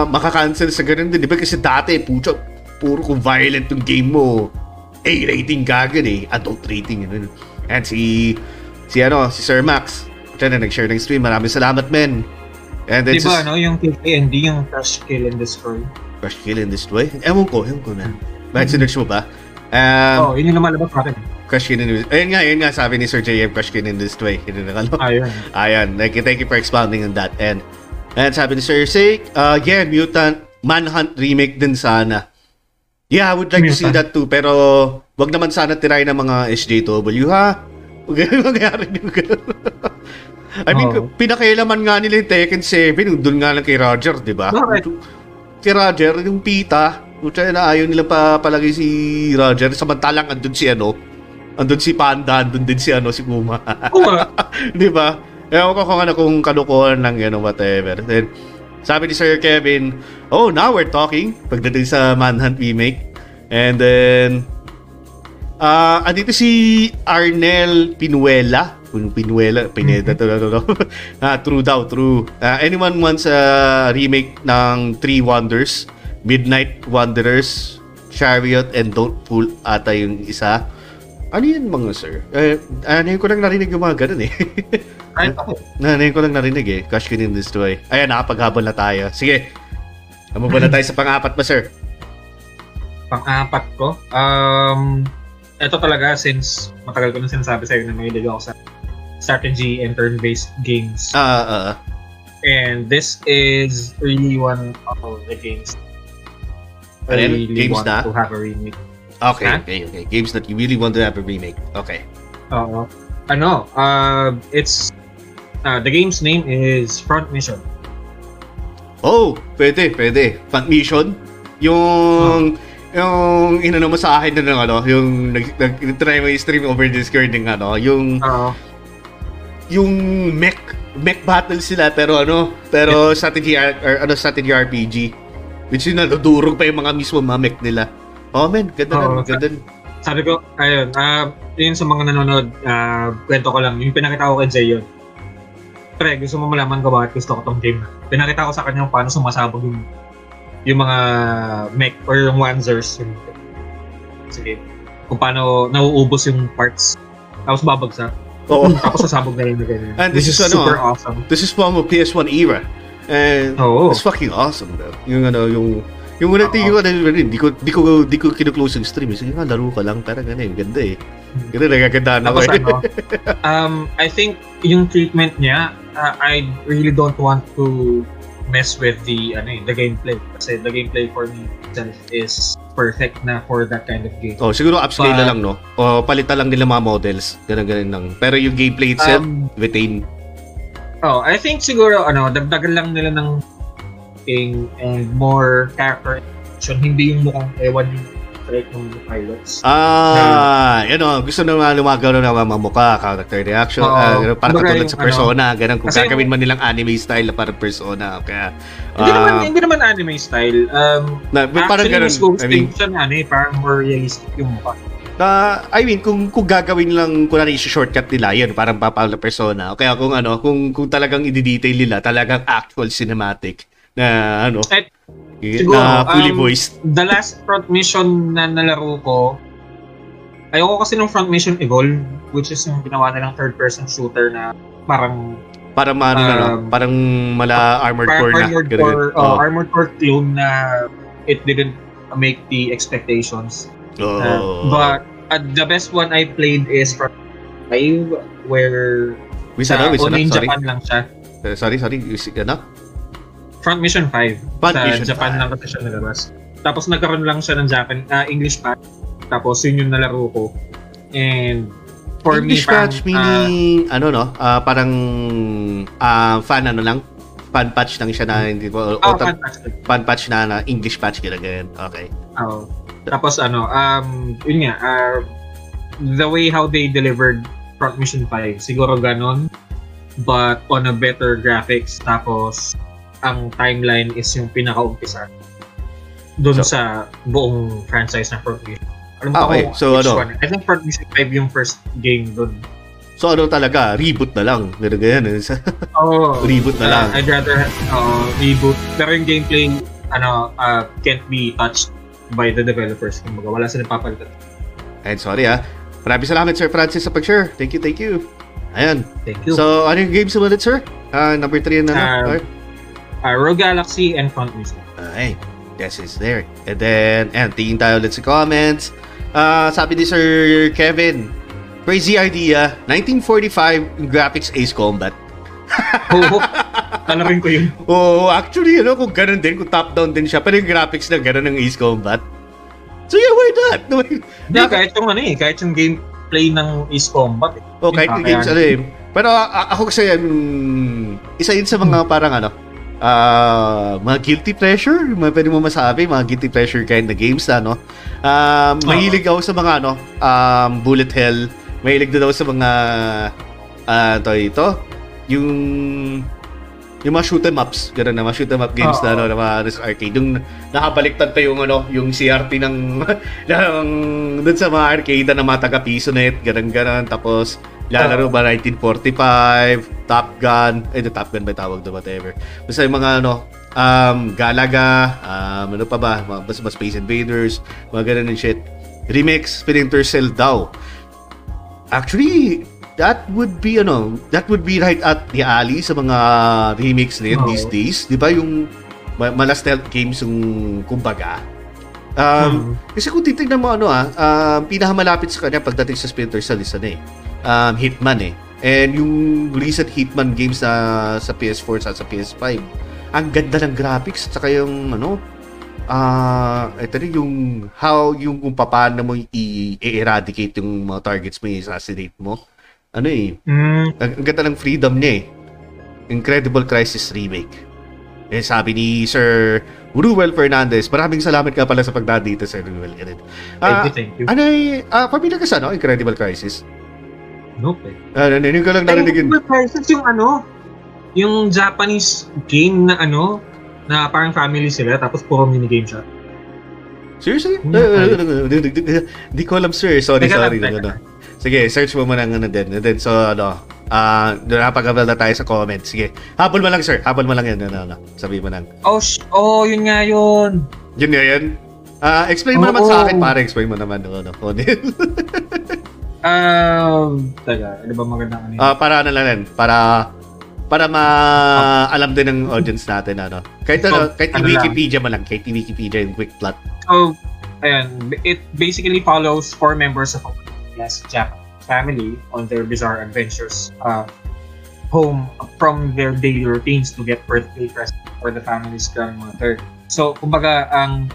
Speaker 1: makakancel sa ganun din. Di ba? Kasi dati, pucho, puro kung violent yung game mo. A rating kagad eh. Adult rating. Yun. And si, si ano, si Sir Max. Siya na nag-share ng stream. Maraming salamat, men. And then,
Speaker 2: Di ba, no? Yung KKND, yung Crush, Kill, and Destroy.
Speaker 1: Crush Kill in this way? Ewan ko, ewan ko na. Bakit sinerch mo ba? Um,
Speaker 2: oh, yun yung lumalabas sa akin.
Speaker 1: Crush Kid in this Ayun nga, ayun nga, sabi ni Sir JM, Crush in this way. Yun ang ano.
Speaker 2: Ayun.
Speaker 1: Ayan, thank you, thank you for expounding on that. And, and sabi ni Sir Sake, uh, yeah, Mutant Manhunt remake din sana. Yeah, I would like to see
Speaker 2: Mutant.
Speaker 1: that too. Pero, wag naman sana tirahin ng mga SJW, ha? Huwag yung ganun. I mean,
Speaker 2: Oo.
Speaker 1: pinakailaman nga nila yung Tekken 7, yung doon nga lang kay Roger, di ba?
Speaker 2: Bakit?
Speaker 1: Kay Roger, yung pita, Puta na ayaw nila pa palagi si Roger. Samantalang andun si ano, andun si Panda, andun din si ano, si Kuma.
Speaker 2: Nga.
Speaker 1: Di ba? Ewan ko kung ano kung kalukuhan lang yan o whatever. Then, sabi ni Sir Kevin, oh, now we're talking. Pagdating sa Manhunt remake. And then, ah, andito si Arnel Pinuela. Pinuela, Pineda, to, to, to. ah, true daw, true. Ah, anyone wants a remake ng Three Wonders? Midnight Wanderers, Chariot, and Don't Fool ata yung isa. Ano yun mga sir? Eh, ano ko lang narinig yung mga ganun eh.
Speaker 2: Kahit ako.
Speaker 1: Nanay ko lang narinig eh. Crush Can in Destroy. Ayan, nakapaghabol na tayo. Sige. Ano ba na tayo sa pang-apat pa, sir?
Speaker 2: Pang-apat ko. Um, ito talaga since matagal ko na sinasabi sa'yo na mahilig ako sa strategy and turn-based games.
Speaker 1: Ah, ah, ah.
Speaker 2: And this is really one of the games I really
Speaker 1: Games
Speaker 2: want
Speaker 1: na?
Speaker 2: to have a remake.
Speaker 1: Okay,
Speaker 2: Huh?
Speaker 1: okay, okay. Games that you really want to have a remake. Okay.
Speaker 2: Oo. ano, uh, it's uh, the game's name is Front Mission.
Speaker 1: Oh, pwede, pwede. Front Mission? Yung... Yung inano mo sa akin na ano, yung nag, nag try mo i-stream over Discord ng ano, yung
Speaker 2: Oo.
Speaker 1: yung mech mech battle sila pero ano, pero strategy or ano strategy RPG. Which yun nadudurog pa yung mga mismo mga mech nila. Oh man, ganda
Speaker 2: Oo,
Speaker 1: na, ganda.
Speaker 2: Sabi ko, ayun, uh, yun sa mga nanonood, uh, kwento ko lang, yung pinakita ko kay Jay yun. Pre, gusto mo malaman ko bakit gusto ko tong game na. Pinakita ko sa kanya kung paano sumasabog yung yung mga mech or yung wanzers. Yung, sige, kung paano nauubos yung parts. Tapos babagsak.
Speaker 1: Oo.
Speaker 2: Tapos sasabog na rin na ganyan.
Speaker 1: And this
Speaker 2: Which
Speaker 1: is ano,
Speaker 2: super
Speaker 1: ah,
Speaker 2: awesome.
Speaker 1: This is from a PS1 era. And
Speaker 2: Oo.
Speaker 1: it's fucking awesome, bro. Yung ano, yung yung
Speaker 2: Oo.
Speaker 1: tingin ko na rin, di ko di ko di ko kino-close yung stream. Sige nga, laro ka lang, pero ganun, ganda eh. Ganda, nagagandaan ako
Speaker 2: Tapos
Speaker 1: eh.
Speaker 2: ano, um, I think yung treatment niya, uh, I really don't want to mess with the ano eh, the gameplay kasi the gameplay for me itself is perfect na for that kind of game.
Speaker 1: Oh, siguro upscale na
Speaker 2: But-
Speaker 1: lang, no? O palitan lang nila mga models. Ganun, ganun lang. Pero yung gameplay itself,
Speaker 2: Um,
Speaker 1: retain.
Speaker 2: Oh, I think siguro ano, dagdagan lang nila ng king and more character action. Hindi yung mukhang ewan yung strike ng pilots.
Speaker 1: Ah, yun o. Gusto na mga lumagaw na mga mukha, character reaction. Ganun, parang
Speaker 2: Kumbaga
Speaker 1: katulad
Speaker 2: yung
Speaker 1: sa Persona. Ganun, kung
Speaker 2: Kasi
Speaker 1: gagawin man nilang anime style na parang Persona. Kaya,
Speaker 2: hindi naman
Speaker 1: ah,
Speaker 2: hindi naman anime style. Um,
Speaker 1: na, parang
Speaker 2: actually,
Speaker 1: ganun. I mean,
Speaker 2: siya na ano eh, parang more realistic yung mukha.
Speaker 1: Ah, I mean, kung kung gagawin lang kunwari shortcut nila, yun, parang papala persona. Kaya kung ano, kung kung talagang i-detail nila, talagang actual cinematic na ano, y-
Speaker 2: siguro,
Speaker 1: na fully
Speaker 2: um,
Speaker 1: voiced.
Speaker 2: The last front mission na nalaro ko, ayoko kasi ng front mission Evolve, which is yung ginawa nilang third person shooter na parang
Speaker 1: Parang ano, na, no?
Speaker 2: um,
Speaker 1: parang mala armored
Speaker 2: parang
Speaker 1: core na.
Speaker 2: armored core,
Speaker 1: ganun.
Speaker 2: oh,
Speaker 1: Oo.
Speaker 2: armored core clone na it didn't make the expectations.
Speaker 1: Oo.
Speaker 2: Uh, but uh, the best one I played is from 5 where
Speaker 1: Which
Speaker 2: sa
Speaker 1: ano, which ano?
Speaker 2: only in
Speaker 1: Sorry.
Speaker 2: Japan lang siya.
Speaker 1: Eh, Sorry, sorry. Ano?
Speaker 2: Front Mission 5.
Speaker 1: Front
Speaker 2: sa
Speaker 1: Mission
Speaker 2: Japan
Speaker 1: 5.
Speaker 2: lang kasi siya nalabas. Tapos nagkaroon lang siya ng Japan, ah, English patch. Tapos yun yung nalaro ko. And for
Speaker 1: English
Speaker 2: me, parang,
Speaker 1: patch meaning, ano no? Ah, parang ah, fan ano lang? Fan patch lang siya na hindi ko,
Speaker 2: oh,
Speaker 1: ta-
Speaker 2: fantastic.
Speaker 1: fan patch na, na English patch ganyan. Okay.
Speaker 2: Oo. Tapos ano, um, yun nga, ah, the way how they delivered Front Mission 5, siguro ganon. But on a better graphics. Tapos, ang timeline is yung pinaka-umpisa. Doon
Speaker 1: So-
Speaker 2: sa buong franchise na Front Mission. Alam
Speaker 1: Ah, okay. So, ano?
Speaker 2: one. I think Front Mission 5 yung first game doon.
Speaker 1: So ano talaga, reboot na lang. Ganun ganyan. eh.
Speaker 2: Oh,
Speaker 1: Reboot na lang.
Speaker 2: I'd rather uh, reboot. Pero yung gameplay, ano, uh, can't be touched by the developers. Kumbaga, wala silang papalitan.
Speaker 1: And sorry ah. Maraming salamat Sir Francis sa pag-share. Thank you, thank you. Ayan.
Speaker 2: Thank you.
Speaker 1: So, ano yung games ulit, sir? Ah, number 3 na na.
Speaker 2: Ah,
Speaker 1: Okay.
Speaker 2: Uh, Rogue Galaxy and Front Mission.
Speaker 1: Okay. Yes, is there. And then, ayan, tingin tayo ulit sa comments. Ah, sabi ni Sir Kevin, crazy idea. 1945 yung graphics Ace Combat.
Speaker 2: Oo. Talarin ko yun.
Speaker 1: Oo, actually, ano, kung ganun din, kung top-down din siya, pero yung graphics na ganun ng Ace Combat. So yeah, why not? No,
Speaker 2: Hindi, kahit yung ano eh, kahit yung gameplay ng Ace Combat. Eh.
Speaker 1: Oh, kahit yung games, ano eh. Pero a- ako kasi, um, isa yun sa mga parang ano, ah mga guilty pleasure, mga pwede mo masabi, mga guilty pleasure kind na games na, no? Um, mahilig ako sa mga, ano, um, bullet hell, mahilig din ako sa mga, ah, to ito, yung, yung mga shoot 'em ups, gano'n na, mga shoot 'em up games na,
Speaker 2: Oo.
Speaker 1: ano, na mga ano, sa arcade. Yung nakabaliktad pa yung, ano, yung CRT ng, ng dun sa mga arcade na mga taga-piso net, gano'n, gano'n. Tapos, lalaro ba 1945, Top Gun, eh, Top Gun ba tawag doon, whatever. Basta yung mga, ano, um, Galaga, um, ano pa ba, mga, basta mga Space Invaders, mga ganun and shit. Remix, Splinter Cell daw. Actually, that would be ano, that would be right at the alley sa mga remakes na yun these days. 'Di ba yung ma- mala stealth games yung kumbaga. Um, kasi kung titignan mo ano ah, um, pinakamalapit sa kanya pagdating sa Splinter Cell is ano eh, um, Hitman eh. And yung recent Hitman games sa sa PS4 at sa PS5, ang ganda ng graphics at saka yung ano, ah, ito rin yung how yung kung paano mo i-eradicate yung mga targets mo, i-assassinate mo. Ano eh,
Speaker 2: Mm,
Speaker 1: ang, ang ganda ng freedom niya eh. Incredible Crisis Remake. Eh, sabi ni Sir Ruel Fernandez, maraming salamat ka pala sa pagdaan dito, Sir Ruel. Ganun.
Speaker 2: thank
Speaker 1: Ah,
Speaker 2: you, thank you.
Speaker 1: ano eh, ah, familiar ka sa ano, Incredible Crisis?
Speaker 2: Nope eh.
Speaker 1: Ah, naninig ko lang narinig yun.
Speaker 2: Incredible Crisis yung ano, yung Japanese game na ano, na parang family sila, tapos puro minigame siya.
Speaker 1: Seriously?
Speaker 2: Hmm,
Speaker 1: Hindi ko alam, sir. Sorry,
Speaker 2: Teka lang,
Speaker 1: sorry.
Speaker 2: teka
Speaker 1: Ano.
Speaker 2: lang.
Speaker 1: Sige, search mo muna ng ano din. And then, so, ano, ah, uh, napag na tayo sa comments. Sige, habol mo lang, sir. Habol mo lang yan. Ano, ano. Sabi mo lang.
Speaker 2: Oh, sh- oh, yun nga yun.
Speaker 1: Yun nga yan. Ah, explain mo naman
Speaker 2: Oo.
Speaker 1: sa akin, pare. Explain mo naman. Ano, ano. ano.
Speaker 2: Um, taga, ano ba magandang ano?
Speaker 1: Ah, para ano lang yan. Para para ma-alam din ng audience natin ano. Kahit ano,
Speaker 2: So,
Speaker 1: kahit
Speaker 2: ano
Speaker 1: i-Wikipedia mo lang, kahit i-Wikipedia yung quick plot.
Speaker 2: So, ayan, it basically follows four members of a class Japanese family on their bizarre adventures uh, home from their daily routines to get birthday presents for the family's grandmother. So, kumbaga, ang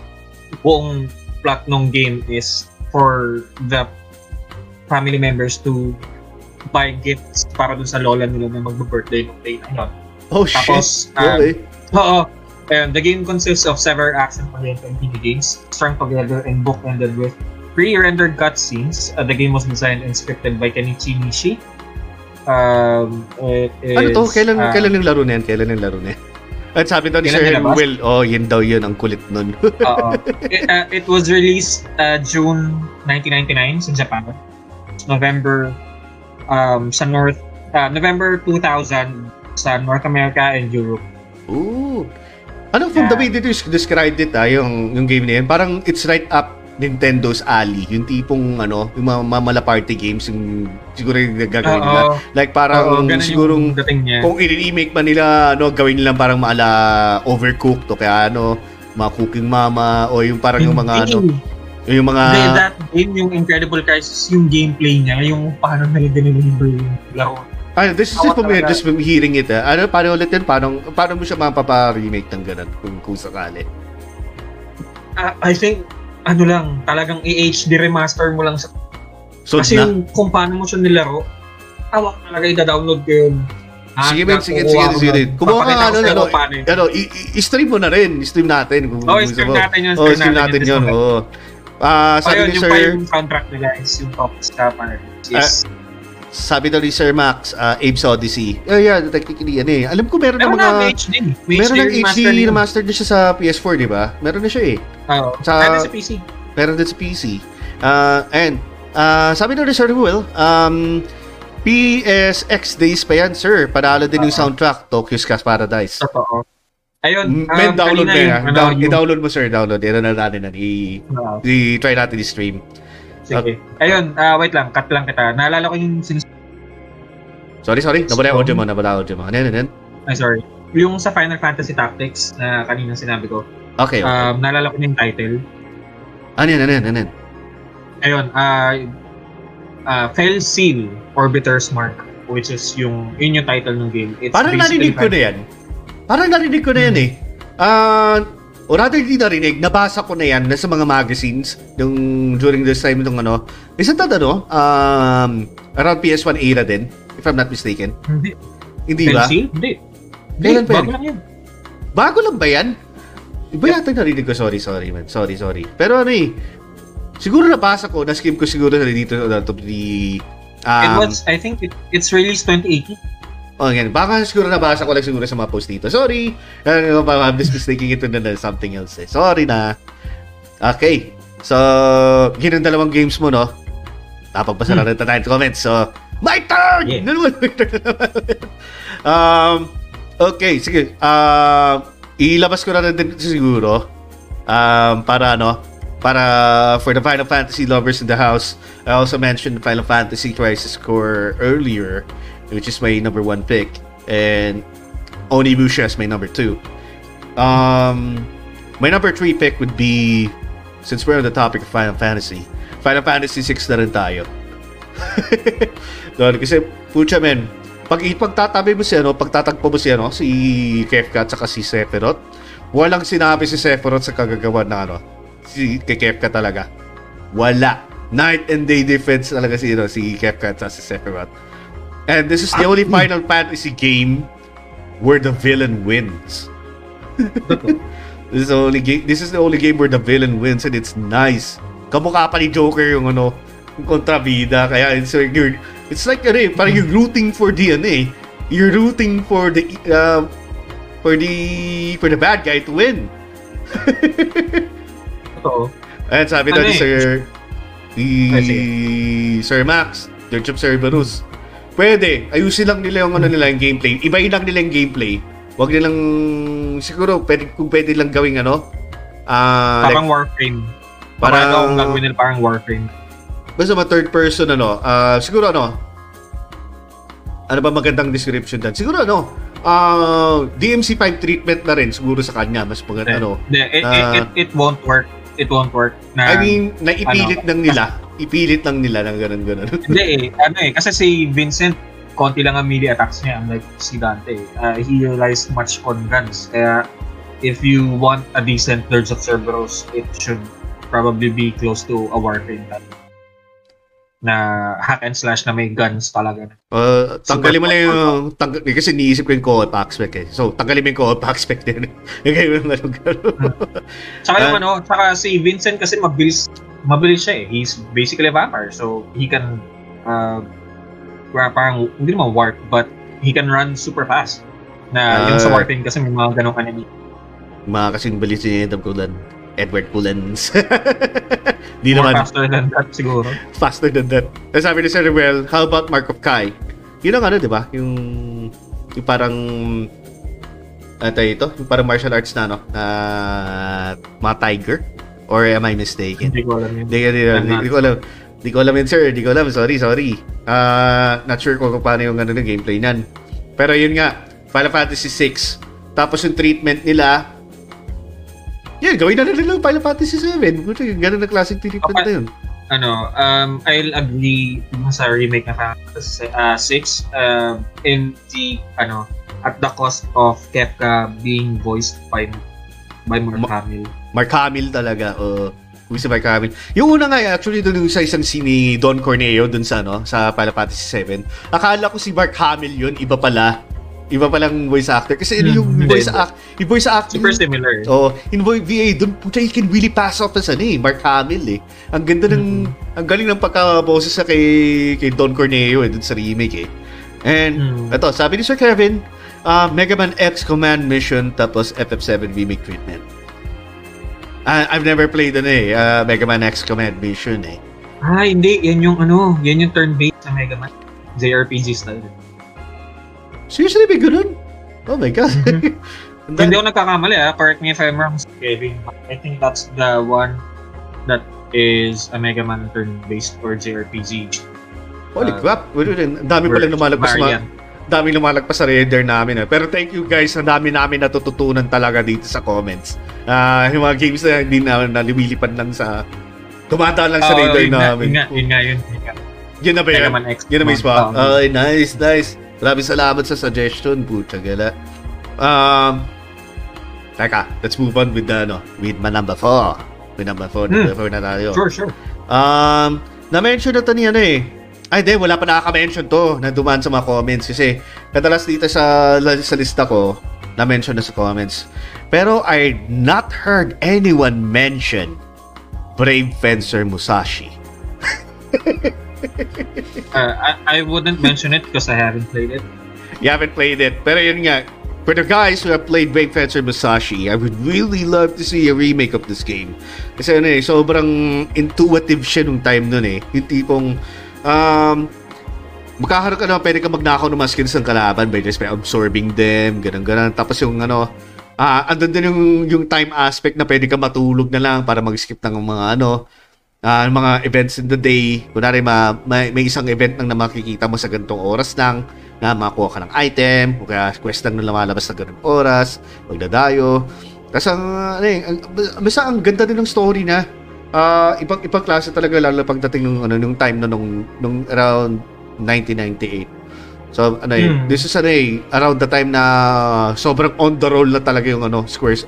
Speaker 2: buong plot ng game is for the family members to buy gifts para dun sa lola nila na mag-birthday ng day na yun.
Speaker 1: Oh, shit.
Speaker 2: Tapos, ah,
Speaker 1: okay.
Speaker 2: Oo. And the game consists of several action-oriented mini games strung together and bookended with pre-rendered cutscenes. Uh, the game was designed and scripted by Kenichi Nishi. Um, it is,
Speaker 1: Ano to? Kailan,
Speaker 2: uh,
Speaker 1: kailan yung laro na yan? Kailan yung laro na yan? At sabi daw ni Sir? Will, oh, yun daw yun, ang kulit nun.
Speaker 2: Oo. it, uh, it was released uh, June 1999 sa Japan. November um, sa North uh, November 2000 sa North America and Europe.
Speaker 1: Ooh. Ano, from the way
Speaker 2: Yeah.
Speaker 1: that you described it, ah, yung, yung game na yun, parang it's right up Nintendo's alley. Yung tipong, ano, yung mga mamala party games, yung siguro yung gagawin nila. Like, parang
Speaker 2: ganun
Speaker 1: sigurong, kung i-remake man nila, ano, gawin nila parang maala overcooked o kaya ano, mga cooking mama o yung parang yung mga ano, yung mga
Speaker 2: Hindi, that game, yung Incredible Crisis, yung gameplay niya, yung paano nila dineliver yung laro.
Speaker 1: ano, this is just from, just from hearing it. ah. Ano, paano ulit yun? Paano, paano mo siya mapapa-remake ng ganun kung, kung sakali?
Speaker 2: Ah, I think, ano lang, talagang i-HD remaster mo lang sa...
Speaker 1: So,
Speaker 2: kasi
Speaker 1: na.
Speaker 2: yung kung paano mo siya nilaro, awak talaga i-download ko yun. Ah,
Speaker 1: Sige, man, sige, sige, sige.
Speaker 2: nun.
Speaker 1: Kumuha ka ano, ano, i- i-stream mo na rin. I-stream natin. Kung
Speaker 2: Oh,
Speaker 1: gusto
Speaker 2: stream
Speaker 1: mo.
Speaker 2: natin yun.
Speaker 1: Oh, stream natin yun.
Speaker 2: this
Speaker 1: Ah,
Speaker 2: moment.
Speaker 1: sabi
Speaker 2: Ayun,
Speaker 1: ni
Speaker 2: yung
Speaker 1: Sir,
Speaker 2: yung contract nila is yung top sa partner. Is,
Speaker 1: sabi daw ni Sir Max, ah, Abe's Odyssey. Oh, yeah, technically, ano eh. Alam ko meron
Speaker 2: meron
Speaker 1: mga...
Speaker 2: na, may HD. May
Speaker 1: Meron ng HD
Speaker 2: din.
Speaker 1: remastered na siya sa PS4, di ba? Meron na siya eh.
Speaker 2: Oo.
Speaker 1: Sa-
Speaker 2: Meron sa PC.
Speaker 1: Meron din sa PC. Uh, and, uh, sabi daw ni Sir Will, um, PSX days pa yan, sir. Panalo din yung
Speaker 2: Oo.
Speaker 1: soundtrack, Tokyo's Cast Paradise.
Speaker 2: Totoo. Ayun,
Speaker 1: Men,
Speaker 2: um,
Speaker 1: download
Speaker 2: kanina
Speaker 1: mo
Speaker 2: yung,
Speaker 1: yan.
Speaker 2: ano,
Speaker 1: Down,
Speaker 2: yung-
Speaker 1: I-download mo, sir. Download. Yan na natin na. I-
Speaker 2: Oo.
Speaker 1: i-try natin i-stream.
Speaker 2: Sige. Ayun, ah, wait lang, cut lang kita. Naalala ko yung sinis-
Speaker 1: Sorry, sorry. Nabala
Speaker 2: So-
Speaker 1: audio mo. Nabala audio mo. Ano yan, ano yan?
Speaker 2: ay sorry. Yung sa Final Fantasy Tactics na kanina sinabi ko.
Speaker 1: Okay, okay.
Speaker 2: Um, naalala ko na yung title.
Speaker 1: ano yan, ano yan, ano yan?
Speaker 2: Ayun, ah uh, Fell Seal Orbiter's Mark which is yung yun yung title ng game. It's
Speaker 1: Parang narinig ko na yan. Parang narinig ko na yan eh. Ah, o rather di narinig, nabasa ko na yan na sa mga magazines yung during this time nung ano. Isn't that ano? Um, around PS1 era din, if I'm not mistaken.
Speaker 2: Hindi.
Speaker 1: Hindi ba?
Speaker 2: Hindi. Hindi,
Speaker 1: Kailan
Speaker 2: bago lang yan.
Speaker 1: Bago lang ba yan? Iba yata yung narinig ko. Sorry, sorry man. Sorry, sorry. Pero ano eh, siguro nabasa ko, na-skim ko siguro na dito na to the...
Speaker 2: It
Speaker 1: Um,
Speaker 2: was, I think it, it's released 2018.
Speaker 1: Oh, yan. Baka siguro nabasa ko lang siguro sa mga post dito. Sorry. Ano ba, I'm just mistaking ito na, something else eh. Sorry na. Okay. So, yun ang dalawang games mo, no? Napagbasa na rin tayo comments. So, my turn!
Speaker 2: Yeah.
Speaker 1: Na naman, my turn na naman. um, okay, sige. Um, ilabas ko na rin din siguro. Um, para ano, para for the Final Fantasy lovers in the house, I also mentioned Final Fantasy Crisis Core earlier, which is my number one pick, and Onimusha is my number two. Um, my number three pick would be, since we're on the topic of Final Fantasy, Final Fantasy 6 na rin tayo. Doon, kasi, pucha men, pag ipagtatabi mo si ano, pagtatagpo mo si ano, si Kefka at saka si Sephiroth, walang sinabi si Sephiroth sa kagagawa na ano, si kay Kefka talaga. Wala. Night and day difference talaga si, ano, si Kefka at si Sephiroth. And this is the only Final Fantasy game where the villain wins. this is the only game. This is the only game where the villain wins, and it's nice. Kamukha pa ni Joker yung ano, yung kontrabida. Kaya it's like you're, it's like ano eh, parang you're rooting for the ano eh, you're rooting for the uh, for the for the bad guy to win.
Speaker 2: Totoo.
Speaker 1: Ayan, sabi daw
Speaker 2: Ano
Speaker 1: ni
Speaker 2: eh?
Speaker 1: Sir ni
Speaker 2: Ah,
Speaker 1: Sir Max, George of Cerberus. Pwede, ayusin lang nila yung ano nila yung gameplay. Ibahin lang nila yung gameplay. Huwag nilang siguro pwede kung pwede lang gawing ano. Ah,
Speaker 2: Parang
Speaker 1: like,
Speaker 2: Warframe.
Speaker 1: Parang-
Speaker 2: Parang gagawin nila parang Warframe.
Speaker 1: basta ma third person ano. Ah, siguro ano. Ano ba magandang description dan? Siguro ano. Ah, DMC5 treatment na rin siguro sa kanya mas maganda ano.
Speaker 2: Hindi, it, it,
Speaker 1: Ah.
Speaker 2: it, it won't work. It won't work. Na,
Speaker 1: I mean, naipilit lang nila. Ipilit lang nila ng ganun ganun.
Speaker 2: Hindi eh. Ano eh. Kasi si Vincent, konti lang ang melee attacks niya. Unlike si Dante. Uh, he relies much on guns. Kaya, if you want a decent Lords of Cerberus, it should probably be close to a Warframe type. Na hack and slash na may guns talaga.
Speaker 1: Uh, tanggalin mo lang yung tanggal, eh, kasi niisip ko yung co-op aspect eh. So, tanggalin mo yung co-op aspect din. Lagay mo ano, gano'n.
Speaker 2: Tsaka yung
Speaker 1: Ah.
Speaker 2: ano, tsaka si Vincent kasi mabilis, mabilis siya eh. He's basically a vampire. So, he can, uh, parang, hindi naman warp, but he can run super fast. Na yung sa
Speaker 1: Ah.
Speaker 2: warping kasi may mga ganong enemy.
Speaker 1: Mga kasing balis ni Edward Cullen. Edward Cullens. Di
Speaker 2: More
Speaker 1: naman.
Speaker 2: faster than that siguro.
Speaker 1: Faster than that. Tapos sabi ni Sir Well, how about Mark of Kai? Yun ang ano, di ba? Yung, yung parang, ano ito? Yung parang martial arts na, no? Na, mga tiger? Or am I mistaken?
Speaker 2: Hindi ko alam yun.
Speaker 1: Hindi, hindi,
Speaker 2: I'm
Speaker 1: hindi,
Speaker 2: not.
Speaker 1: hindi ko alam. Hindi ko alam yun, sir. Hindi ko alam. Sorry, sorry. Ah, not sure kung paano yung ano gameplay nan. Pero yun nga, Final Fantasy 6. Tapos yung treatment nila, yeah, gawin na na nila yung Final Fantasy 7. Buti, ganun na classic treatment
Speaker 2: Okay.
Speaker 1: na yun.
Speaker 2: Ano, um, I'll agree sa remake na Final Fantasy uh, 6 uh, in the, ano, at the cost of Kefka being voiced by by Mark
Speaker 1: Ma-
Speaker 2: Hamill.
Speaker 1: Mark Hamill talaga. Uh, si Mark Hamill. Yung una nga, actually, doon yung sa isang scene ni Don Corneo dun sa, ano, sa Fantasy 7. Akala ko si Mark Hamill yun. Iba pala. Iba palang voice actor. Kasi
Speaker 2: Hmm,
Speaker 1: yung
Speaker 2: hindi,
Speaker 1: voice act, yung voice acting,
Speaker 2: Super similar.
Speaker 1: Oh, in VA, doon puta, you can really pass off as ano eh, Mark Hamill eh. Ang ganda ng, ang galing ng pagkaboses sa kay, kay Don Corneo eh, dun sa remake eh. And,
Speaker 2: Hmm.
Speaker 1: ito, sabi ni Sir Kevin, uh, Mega Man X Command Mission, tapos FF7 Remake Treatment. Ah, I've never played ano eh, uh, Mega Man X Command Mission eh.
Speaker 2: Ah, hindi. Yan yung ano, yan yung turn-based na Mega Man. JRPG style.
Speaker 1: Seriously, may ganun? Oh my God. Dami-
Speaker 2: Hindi ako nagkakamali ah. Correct me if I'm wrong, Kevin. I think that's the one that is a Mega Man turn-based or JRPG.
Speaker 1: Holy
Speaker 2: uh,
Speaker 1: crap. Dami palang lumalagpas sa daming lumalagpas sa radar namin. Eh. Pero thank you guys, ang dami namin natututunan talaga dito sa comments. Ah, yung mga games na hindi na, na lumilipad lang sa dumadaan lang sa
Speaker 2: Oo,
Speaker 1: radar
Speaker 2: yun
Speaker 1: namin.
Speaker 2: Yun nga, yun nga, yun, nga.
Speaker 1: Yun na ba yun? Yun na swap.
Speaker 2: Oo.
Speaker 1: Okay, nice, nice. Maraming salamat sa suggestion, pucha gala. Um, teka, let's move on with the, ano, with my number 4. With number 4, number 4 na tayo.
Speaker 2: Sure, sure.
Speaker 1: Um, na-mention na to ni ano eh. Ay, di, wala pa nakaka-mention to na dumaan sa mga comments kasi kadalas dito sa, sa lista ko, na-mention na sa comments. Pero I not heard anyone mention Brave Fencer Musashi.
Speaker 2: Uh, I, I wouldn't mention it because I haven't played it.
Speaker 1: You haven't played it. Pero yun nga, for the guys who have played Brave Fencer Musashi, I would really love to see a remake of this game. Kasi ano eh, sobrang intuitive siya nung time nun eh. Yung tipong, um, magkakaroon ka na, pwede ka magnakaw ng mga skills ng kalaban by just by absorbing them, ganun ganun. Tapos yung ano, ah, andun din yung, yung time aspect na pwede ka matulog na lang para mag-skip ng mga ano, ah, mga events in the day. Kunwari, ma, may, may isang event lang na makikita mo sa ganitong oras lang na makakuha ka ng item, o kaya quest lang na lumalabas sa ganung oras, magdadayo. Tapos ang, ano eh, ang, basta ang ganda din ng story na ah ibang ibang klase talaga lalo pagdating nung ano nung time na nung nung around 1998. So ano
Speaker 2: Hmm.
Speaker 1: this is ano eh, around the time na sobrang on the roll na talaga yung ano Squares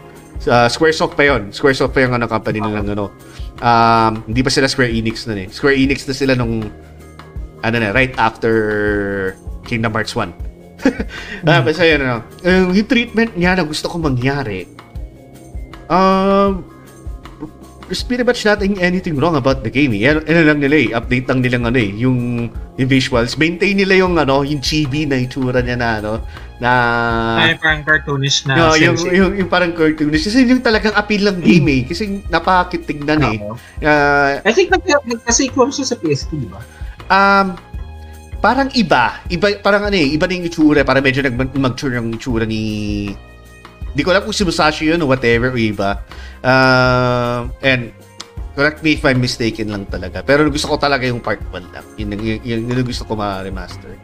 Speaker 1: uh, Squaresoft pa yon. Squaresoft pa yung ano company nilang ano. Um, hindi pa sila Square Enix na eh. Square Enix na sila nung ano na, right after Kingdom Hearts 1. ah, basta yun, ano. Um, yung treatment niya na gusto ko mangyari, um, there's pretty much nothing anything wrong about the game. Eh. Ano lang nila eh, update lang nilang ano eh, yung, yung visuals. Maintain nila yung ano, yung chibi na itsura niya na ano, na...
Speaker 2: Ay, parang cartoonish na
Speaker 1: No, yung,
Speaker 2: sensei.
Speaker 1: yung, yung parang cartoonish. Kasi yung talagang appeal ng game eh. Kasi napakakit tignan eh.
Speaker 2: Oo.
Speaker 1: Ah,
Speaker 2: I think nag- nagka-sequel siya sa PS2, di ba?
Speaker 1: Um, parang iba. Iba, parang ano eh, iba na yung itsura. Parang medyo nag-mature yung itsura ni... Di ko alam kung si Musashi yun o whatever o iba. Um, and correct me if I'm mistaken lang talaga. Pero gusto ko talaga yung part 1 lang. Yun, yun, yun, yun, gusto ko ma-remaster.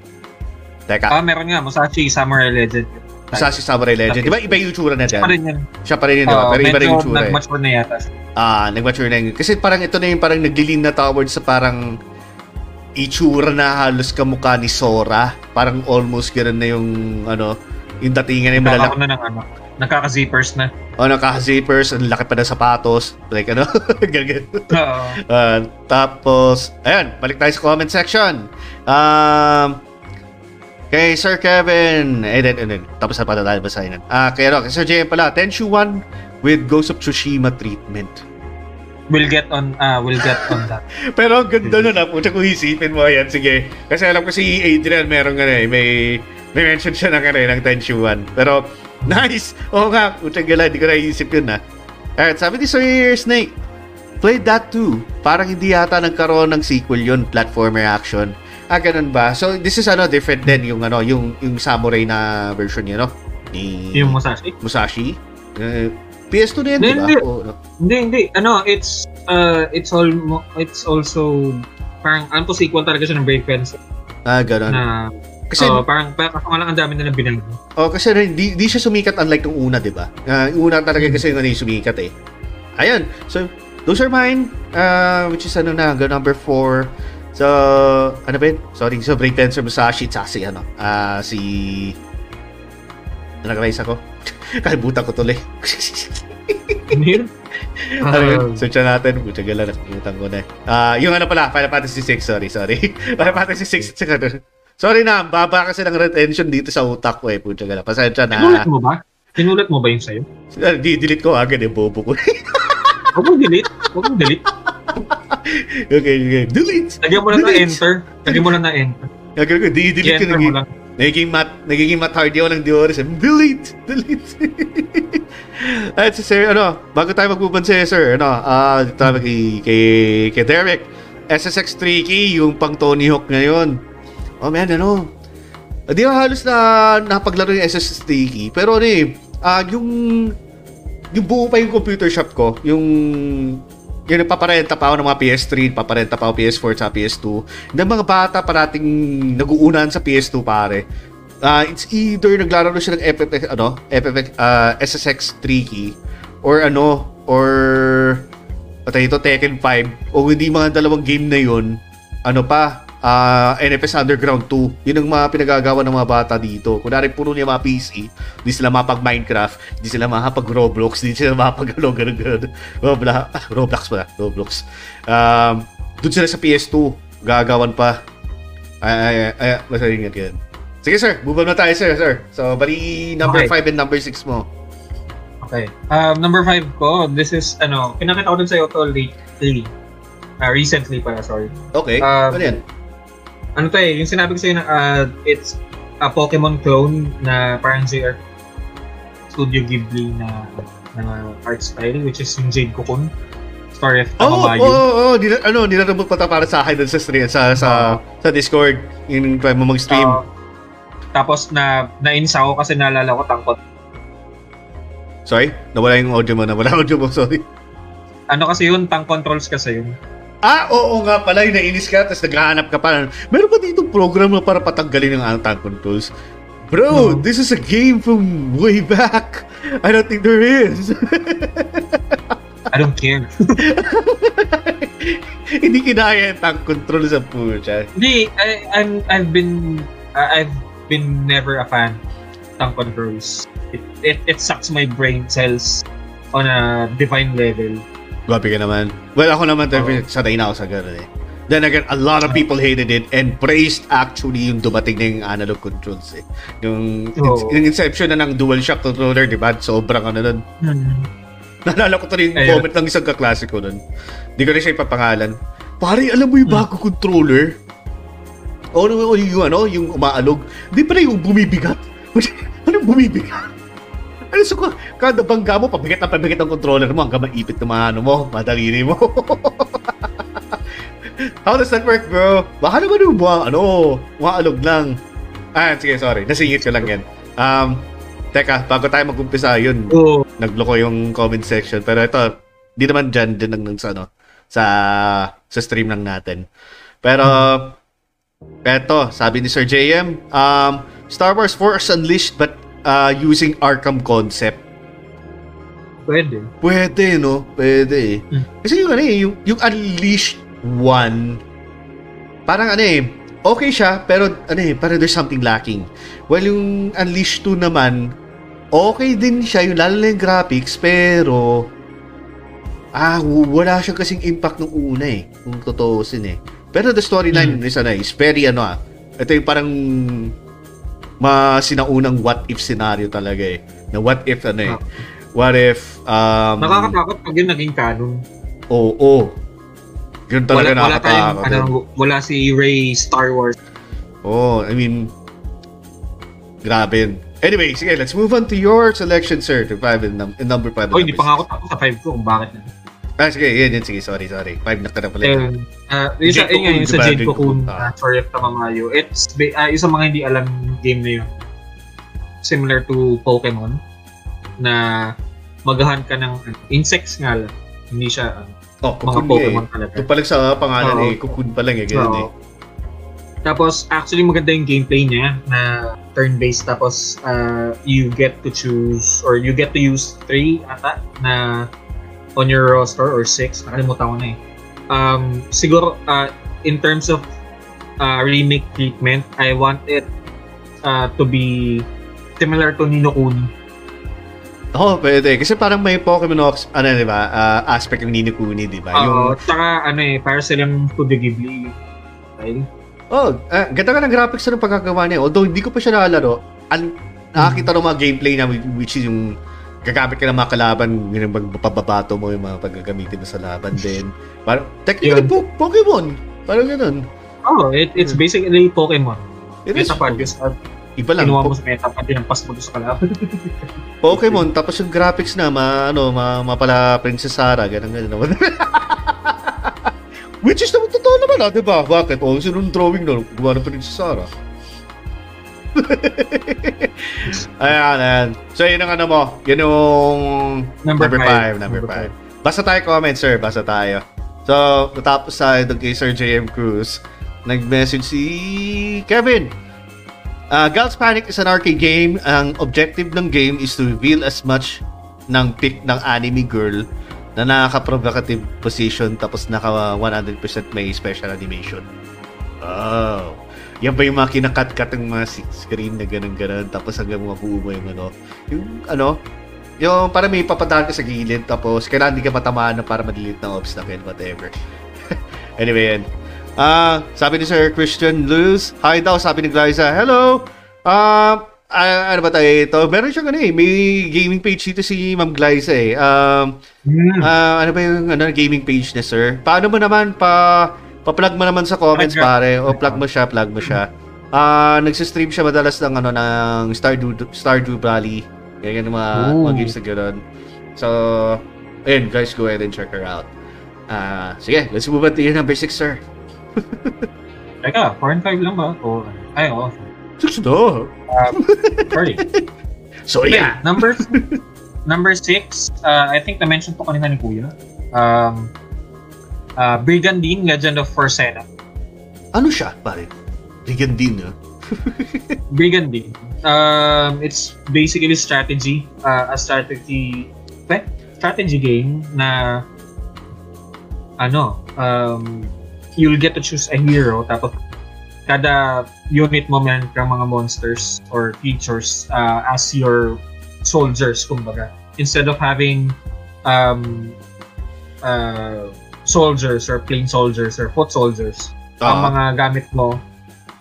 Speaker 1: Teka,
Speaker 2: Ah, meron nga, Musashi Samurai Legend.
Speaker 1: Musashi Samurai Legend. Di ba iba yung itsura na
Speaker 2: Siya pa
Speaker 1: dyan?
Speaker 2: rin yan.
Speaker 1: Siya pa rin yun, di ba? Pero iba
Speaker 2: medyo
Speaker 1: yung itsura eh.
Speaker 2: nag-mature na yata.
Speaker 1: Ah, nag-mature na yun. Kasi parang ito na yung parang naglilin na towards sa parang itsura na halos kamukha ni Sora. Parang almost ganun na yung ano, yung datingan na yung malalaki.
Speaker 2: Na ng ano, nagkaka-zippers na.
Speaker 1: O, naka-zippers, ang laki pa na sapatos. Like ano, ganyan.
Speaker 2: Oo.
Speaker 1: Ah, tapos, ayun, balik tayo sa comment section. Um, kay Sir Kevin, eh, then, then, then, tapos na pala tayo basahin. Ah, kay, ano, kay Sir JM pala, Tenshu 1 with Ghost of Tsushima treatment.
Speaker 2: We'll get on, ah, we'll get on that.
Speaker 1: Pero ang ganda nun ah, puta kung isipin mo yan, sige. Kasi alam ko si Adrian meron nga eh, may, may mention siya ng, ano, eh, ng Tenshu 1. Pero, nice! Oo nga, puta gala, hindi ko naisip yun ah. Alright, sabi ni Sir Snake, played that too. Parang hindi yata nagkaroon ng sequel yun, platformer action. Ah, ganun ba? So, this is ano, different din yung ano, yung, yung samurai na version niya, no? Ni
Speaker 2: Yung Musashi.
Speaker 1: Musashi. Eh, PS2 na yan, di ba?
Speaker 2: Hindi.
Speaker 1: Oo, no?
Speaker 2: Hindi, hindi. Ano, it's, uh, it's all, it's also, parang, ano to, sequel talaga siya ng Brave Fence.
Speaker 1: Ah, ganun.
Speaker 2: Na,
Speaker 1: Kasi,
Speaker 2: oh, parang, parang nga lang ang dami nilang binago.
Speaker 1: Oh, kasi di, di siya sumikat unlike nung una, di ba? Uh, yung una talaga kasi yung ano yung sumikat eh. Ayun. So, those are mine. Uh, which is ano na, number 4. So, ano ba yun? Sorry, so Brave Fencer Musashi, tsaka si ano, ah, si... Nag-rise ako. Kalibutan ko tuloy.
Speaker 2: Ano yun?
Speaker 1: ano yun?
Speaker 2: Ah,
Speaker 1: Search na natin. Pucha gala, nakalimutan ko na. eh. Ah, yung ano pala, Final Fantasy 6, sorry, sorry. Final Fantasy 6, tsaka. Sorry na, baba kasi ng retention dito sa utak ko eh. Pucha gala. Pasensya na.
Speaker 2: Sinulat mo ba? Sinulat mo ba yung sa'yo?
Speaker 1: Di-delete ko agad eh, bobo ko.
Speaker 2: Huwag mong delete. Huwag mong delete.
Speaker 1: okay, okay. Delete!
Speaker 2: Lagyan mo lang na enter. Lagyan mo lang na enter.
Speaker 1: Okay, okay. Di-delete ko. Naging,
Speaker 2: lang.
Speaker 1: nagiging mat, nagiging mat hardy ako ng Diores. eh. Delete! Delete! At si Sir, ano, bago tayo magpupan si Sir, ano, ah, uh, tayo kay, kay, kay Derek. SSX Tricky, yung pang Tony Hawk ngayon. Oh man, ano, di ba halos na napaglaro yung SSX Tricky, pero ano eh, ah, yung, yung buo pa yung computer shop ko, yung yung nagpaparenta pa ako ng mga PS3, paparenta pa ako PS4 sa PS2. Ng mga bata parating naguunahan sa PS2 pare. Ah, it's either naglaro na siya ng FFX, ano, FFX, ah, SSX Tricky or ano, or patay ito Tekken 5 o hindi mga dalawang game na yun, ano pa, ah, NFS Underground 2. Yun ang mga pinagagawa ng mga bata dito. Kunwari, puro niya mga PC, di sila mapag Minecraft, di sila mapag Roblox, di sila mapag ano, ganun, ganun. Roblox, ah, Roblox pala, Roblox. Um, doon sila sa PS2, gagawan pa. Ay, ay, ay, basta yun yan. Sige sir, move on na tayo sir, sir. So, bali number
Speaker 2: Okay.
Speaker 1: 5 and number 6 mo.
Speaker 2: Okay. Um, number five ko, this is, ano, pinakita ko dun sa'yo to lately. Uh, recently pala, sorry.
Speaker 1: Okay,
Speaker 2: Um,
Speaker 1: ano yan?
Speaker 2: Ano to eh, yung sinabi ko sa'yo na, uh, it's a Pokemon clone na parang JR Studio Ghibli na, na art style, which is yung Jade Cocoon. Story of
Speaker 1: Oh, oo,
Speaker 2: Tamamayu.
Speaker 1: oh, oh, nila, ano, nilalabot pa para sa akin sa stream, sa, sa, sa Discord, yung try mo mag-stream.
Speaker 2: Uh, tapos na na-insa ako kasi naalala ko tangkot.
Speaker 1: Sorry, nawala yung audio mo, nawala yung audio mo, sorry.
Speaker 2: Ano kasi yun, tank controls kasi yun.
Speaker 1: Ah, oo nga pala, yung nainis ka, tapos naghahanap ka pa. Meron ba dito program na para patanggalin ng tank controls? Bro,
Speaker 2: No.
Speaker 1: this is a game from way back. I don't think there is.
Speaker 2: I don't care.
Speaker 1: Hindi kinaya yung tank control sa pucha.
Speaker 2: Hindi, I, I'm, I've been, uh, I've been never a fan of tank controls. It, it, it sucks my brain cells on a divine level.
Speaker 1: Grabe ka naman. Well, ako naman, oh. sanay na ako sa ganun eh. Then again, a lot of people hated it and praised actually yung dumating na yung analog controls eh. Yung,
Speaker 2: Oo.
Speaker 1: yung inception na ng DualShock controller, di ba? Sobrang ano nun. Naalala ko tuloy yung
Speaker 2: Ayun.
Speaker 1: comment ng isang kaklase ko nun. Di ko na siya ipapangalan. Pare, alam mo yung bago controller? O ano ano yung ano, yung umaalog. Di pala yung bumibigat. ano bumibigat? Ano so, kada bangga mo, pabigat na pabigat ang controller mo hanggang maipit ng mga ano mo, madaliri mo. How does that work, bro? Baka naman yung mga, ano, umaalog lang. Ah, sige, sorry. Nasingit ko lang yan. Um, teka, bago tayo mag-umpisa, yun,
Speaker 2: Oo.
Speaker 1: nagloko yung comment section. Pero ito, di naman dyan, din lang ng sa, ano, sa, sa stream lang natin. Pero, eto, sabi ni Sir JM, um, Star Wars Force Unleashed but uh, using Arkham concept.
Speaker 2: Pwede.
Speaker 1: Pwede, no? Pwede eh.
Speaker 2: Hmm.
Speaker 1: Kasi yung ano eh, yung, yung Unleashed 1, parang ano eh, okay siya, pero ano eh, parang there's something lacking. Well, yung Unleashed 2 naman, okay din siya, yung lalo na yung graphics, pero ah, wala siyang kasing impact nung una eh, kung totoosin eh. Pero the storyline
Speaker 2: Hmm.
Speaker 1: is ano eh, is very ano ah, ito yung parang masinaunang what if scenario talaga eh. Na what if ano eh, what if um,
Speaker 2: Nakakatakot pag yun naging canon.
Speaker 1: Oo. Oh, Ganun talaga
Speaker 2: Wala, wala tayong,
Speaker 1: nakakatakot.
Speaker 2: ano, wala si Ray Star Wars.
Speaker 1: Oh, I mean, grabe yun. Anyway, sige, let's move on to your selection, sir. To five and, num- and number five. and
Speaker 2: Oh, hindi pa nga ako tapos sa 5 ko kung bakit na.
Speaker 1: Ah, sige, yan, yan. Sige, sorry, sorry. Five na ka na pala.
Speaker 2: Ayun. Uh, yung sa, yun yung sa
Speaker 1: Cocoon,
Speaker 2: Jade? Cocoon,
Speaker 1: Ah.
Speaker 2: uh, Story of Tamamayo. It's, ba- uh, yung sa mga hindi alam game na yun. Similar to Pokemon. Na maghahan ka ng insects nga lang. Hindi siya ano,
Speaker 1: oh,
Speaker 2: mga Pokemon
Speaker 1: eh.
Speaker 2: talaga.
Speaker 1: Ito pala sa pangalan
Speaker 2: Oo.
Speaker 1: eh. Kukun pa lang eh. Ganun
Speaker 2: Oo.
Speaker 1: eh.
Speaker 2: Tapos, actually, maganda yung gameplay niya na turn-based. Tapos, uh, you get to choose, or you get to use three ata na on your roster, or six. Nakalimutan ko na eh. Um, siguro, uh, in terms of uh, remake treatment, I want it uh, to be similar to Nino Kuni.
Speaker 1: Oo, pwede. Kasi parang may Pokemon Ox, ano, di ba? ah, aspect ng Nini Kuni, di ba?
Speaker 2: Uh, tsaka, ano eh, para silang Studio Ghibli. Okay?
Speaker 1: Oh, ah, ganda ka ng graphics na ng pagkagawa niya. Although hindi ko pa siya nakalaro, an nakakita ng mga gameplay na which is yung gagamit ka ng mga kalaban, yung magpapabato mo yung mga paggagamitin mo sa laban din. Parang, technically,
Speaker 2: Yun.
Speaker 1: po- Pokemon. Parang ganun.
Speaker 2: Oh, it, it's basically Pokemon.
Speaker 1: It is
Speaker 2: Metapod,
Speaker 1: Iba lang.
Speaker 2: kinuha mo sa Metapod, dinampas mo sa kalaban.
Speaker 1: Pokemon, tapos yung graphics na, ma, ano, ma, mapala Princess Sarah, ganun ganun naman. Which is naman totoo naman, ah, di ba? Bakit? O, sino yung drawing na gumawa ng Princess Sarah? ayan, ayan. So, yun ang ano mo. Yun yung
Speaker 2: Number
Speaker 1: number
Speaker 2: five.
Speaker 1: 5. Number
Speaker 2: Number
Speaker 1: 5. Basta tayo comment, sir. Basta tayo. So, natapos sa doon kay Sir JM Cruz, nag-message si Kevin. Uh, Gals Panic is an arcade game. Ang objective ng game is to reveal as much ng pick ng anime girl na nakaka-provocative position tapos naka 100% may special animation. Wow. Yan ba yung mga kinakat-cut ng mga screen na ganun-ganun tapos hanggang mabuo mo yung ano, yung ano, yung para may papadaan ka sa gilid tapos kailangan di ka matamaan na para madelete ng obstacle, whatever. anyway, yan. Ah, sabi ni Sir Christian Luz, hi daw, sabi ni Glyza, hello! Ah, ah, ano ba tayo ito? Meron siyang ano eh, may gaming page dito si Ma'am Glyza eh. Um,
Speaker 2: Hmm.
Speaker 1: Ah, ano ba yung ano, gaming page niya, sir? Paano mo naman pa pa-plug mo naman sa comments,
Speaker 2: Plug
Speaker 1: pare. O plug mo siya, plug mo siya. Ah, nagsi-stream siya madalas ng ano ng Stardew Stardew Valley. Kaya yung mga,
Speaker 2: Ooh.
Speaker 1: mga games na gano'n. So, ayun, guys, go ahead and check her out. Ah, sige, let's move on to your number 6, sir.
Speaker 2: Teka, 4 and 5 lang ba? O, ay, oo.
Speaker 1: Six na.
Speaker 2: Sorry.
Speaker 1: So,
Speaker 2: Okay,
Speaker 1: yeah.
Speaker 2: number number 6, uh, I think na-mention to kanina ni Kuya. Um, uh, Brigandine, Legend of Forsena.
Speaker 1: Ano siya, pare? Ligan din, ah.
Speaker 2: Brigandine. Um, it's basically strategy, uh, a strategy, eh, strategy game na ano, um, you'll get to choose a hero tapos kada unit mo meron kang mga monsters or creatures uh, as your soldiers kumbaga instead of having um, uh, soldiers or plain soldiers or foot soldiers ang
Speaker 1: Ah,
Speaker 2: mga gamit mo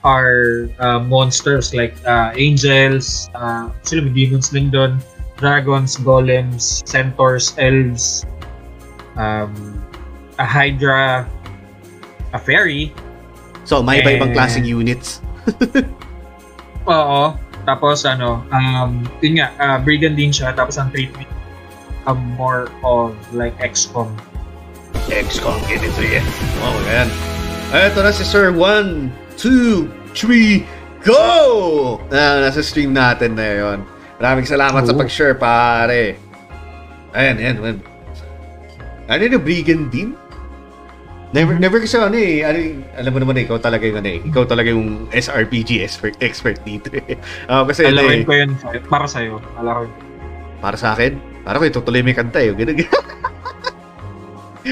Speaker 2: are uh, monsters like uh, angels, uh, sila may demons din doon, dragons, golems, centaurs, elves, um, a hydra, a fairy,
Speaker 1: so, may iba-ibang
Speaker 2: eh,
Speaker 1: klaseng units.
Speaker 2: oo, tapos ano, um, yun nga, uh, brigandine siya, tapos ang treatment, um, more of like XCOM.
Speaker 1: XCOM, ganito yan. Oh, yan. Eto na si Sir. One, two, three, go! Na, nasa stream natin na yun. Maraming salamat sa
Speaker 2: Oo.
Speaker 1: pag-share, pare. Ayan, ayan, man. Ano yung Brigandine? Never, never kasi ano eh, ano, yung- alam mo naman eh, ikaw talaga yung ano eh, ikaw talaga yung SRPG expert, expert dito eh. Ah, kasi ano
Speaker 2: Alarin
Speaker 1: eh,
Speaker 2: ko yun para sa'yo. Alarin
Speaker 1: para sa akin, para ko itutuloy yung kanta eh, ganun.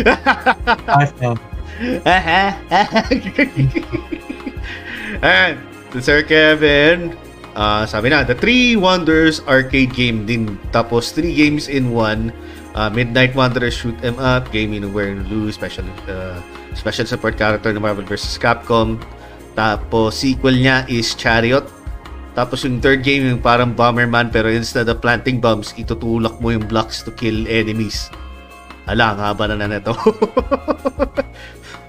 Speaker 1: And Sir Kevin, ah sabi na, The Three Wonders arcade game din. Tapos, three games in one. Ah, Midnight Wanderers Shoot 'em Up, Game in Where and Lose, special, ah, special support character ng Marvel vs. Capcom. Tapos, sequel niya is Chariot. Tapos, yung third game, yung parang Bomberman, pero instead of planting bombs, itutulak mo yung blocks to kill enemies. Ala, haba na na neto.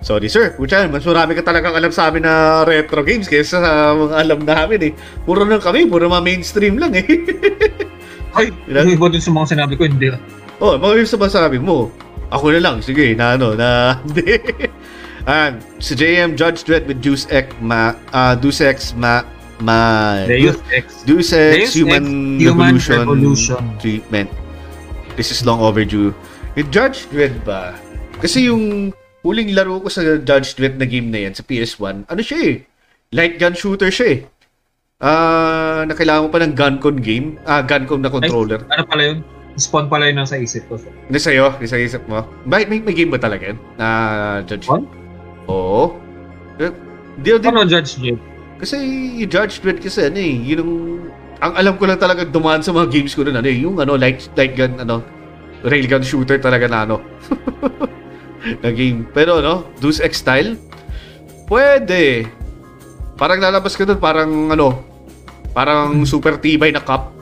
Speaker 1: Sorry sir, Pucha, mas marami ka talagang alam sa amin na retro games kaysa sa mga alam namin eh. Puro lang kami, puro mga mainstream lang eh.
Speaker 2: Ay,
Speaker 1: Ilan?
Speaker 2: yung iba dun sa mga sinabi ko, hindi.
Speaker 1: oh, mga yung sabi mo. Ako na lang, sige, na ano, na hindi. And si JM Judge Dredd with Deus Ex ma uh, Deus Ex ma ma
Speaker 2: Deus Ex.
Speaker 1: Deus Ex
Speaker 2: Deus Ex
Speaker 1: Human,
Speaker 2: Human
Speaker 1: Revolution,
Speaker 2: Revolution.
Speaker 1: treatment. This is long overdue. Yung Judge Dredd ba? Kasi yung huling laro ko sa Judge Dredd na game na yan sa PS1, ano siya eh? Light gun shooter siya eh. Ah, na kailangan mo pa ng Guncon game. Ah, Guncon na controller.
Speaker 2: Ano pala yun? Spawn pala yun nasa isip ko.
Speaker 1: Hindi sa'yo, hindi sa isip mo. May, may, may game ba talaga yun? Na Judge
Speaker 2: What?
Speaker 1: Oo. Eh, Di, di,
Speaker 2: Ano, Judge Jade?
Speaker 1: kasi yung Judge Dredd kasi ano eh, yun yung, ang alam ko lang talaga dumaan sa mga games ko nun, ano eh, yung ano, light, light gun, ano, railgun shooter talaga na ano, na game. Pero ano, Deus Ex style, pwede. Parang lalabas ka dun, parang ano, parang super tibay na cup.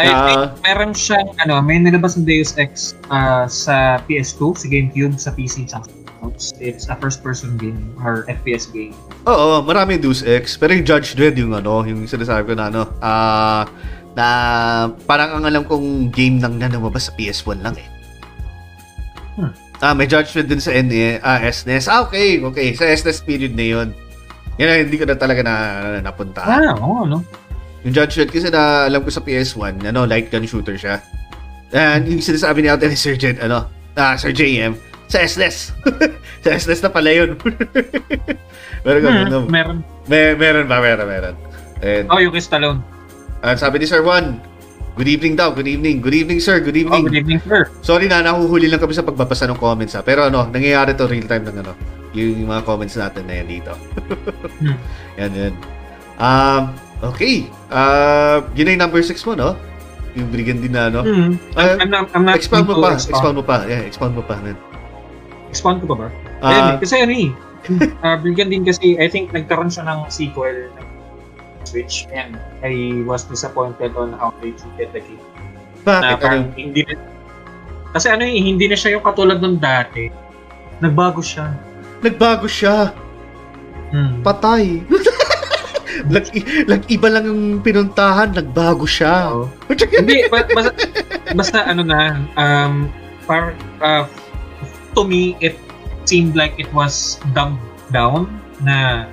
Speaker 2: I
Speaker 1: Ah.
Speaker 2: think meron siyang, ano, may nilabas ng Deus Ex ah, sa PS2, sa GameCube, sa PC, sa Xbox. It's a first-person game or FPS game.
Speaker 1: Oo, marami Deus Ex. Pero yung Judge Dredd, yung ano, yung sinasabi ko na ano, ah, na parang ang alam kong game nang na lumabas sa PS1 lang eh.
Speaker 2: Hmm.
Speaker 1: Ah, may Judge Dredd din sa NE, ah, SNES. Ah, okay, okay. Sa SNES period na yun. Yan ang hindi ko na talaga na, na napunta.
Speaker 2: Ah, oo, no?
Speaker 1: Yung Judge Dredd kasi na alam ko sa PS1, ano, light gun shooter siya. And yung sinasabi ni Ate ni Sir Jed, ano, ah, Sir JM, sa SNES. sa SNES na pala yun. Pero ganun,
Speaker 2: Hmm,
Speaker 1: no?
Speaker 2: meron.
Speaker 1: May, meron ba? Meron, meron. And,
Speaker 2: Oh, yung Stallone.
Speaker 1: Ah, sabi ni Sir Juan, good evening daw, good evening. Good evening, sir, good
Speaker 2: Oh,
Speaker 1: evening.
Speaker 2: good evening, sir.
Speaker 1: Sorry na, nahuhuli lang kami sa pagbabasa ng comments ha. Pero ano, nangyayari to real time ng ano. yung mga comments natin na yan dito.
Speaker 2: Hmm.
Speaker 1: yan, yan. Um, okay. Uh, yun na yung number 6 mo, no? Yung brigand din na, no?
Speaker 2: Hmm.
Speaker 1: Ah,
Speaker 2: I'm, not, I'm not
Speaker 1: expound mo pa.
Speaker 2: expound.
Speaker 1: Expound mo pa. Yeah, expound mo pa. Man.
Speaker 2: Expound ko ba ba?
Speaker 1: Ah,
Speaker 2: Ayun, eh, kasi ano eh. uh, Brigand din kasi, I think nagkaroon siya ng sequel ng Switch and I was disappointed on how they treated the game. Na
Speaker 1: bakit?
Speaker 2: parang
Speaker 1: Ano?
Speaker 2: hindi na, kasi ano eh, hindi na siya yung katulad ng dati. Nagbago siya.
Speaker 1: Nagbago siya.
Speaker 2: Hmm.
Speaker 1: Patay. lag, lag, iba lang yung pinuntahan, nagbago siya.
Speaker 2: Oo. hindi, ba- basta, basta ano na, um, par, uh, to me, it seemed like it was dumbed down na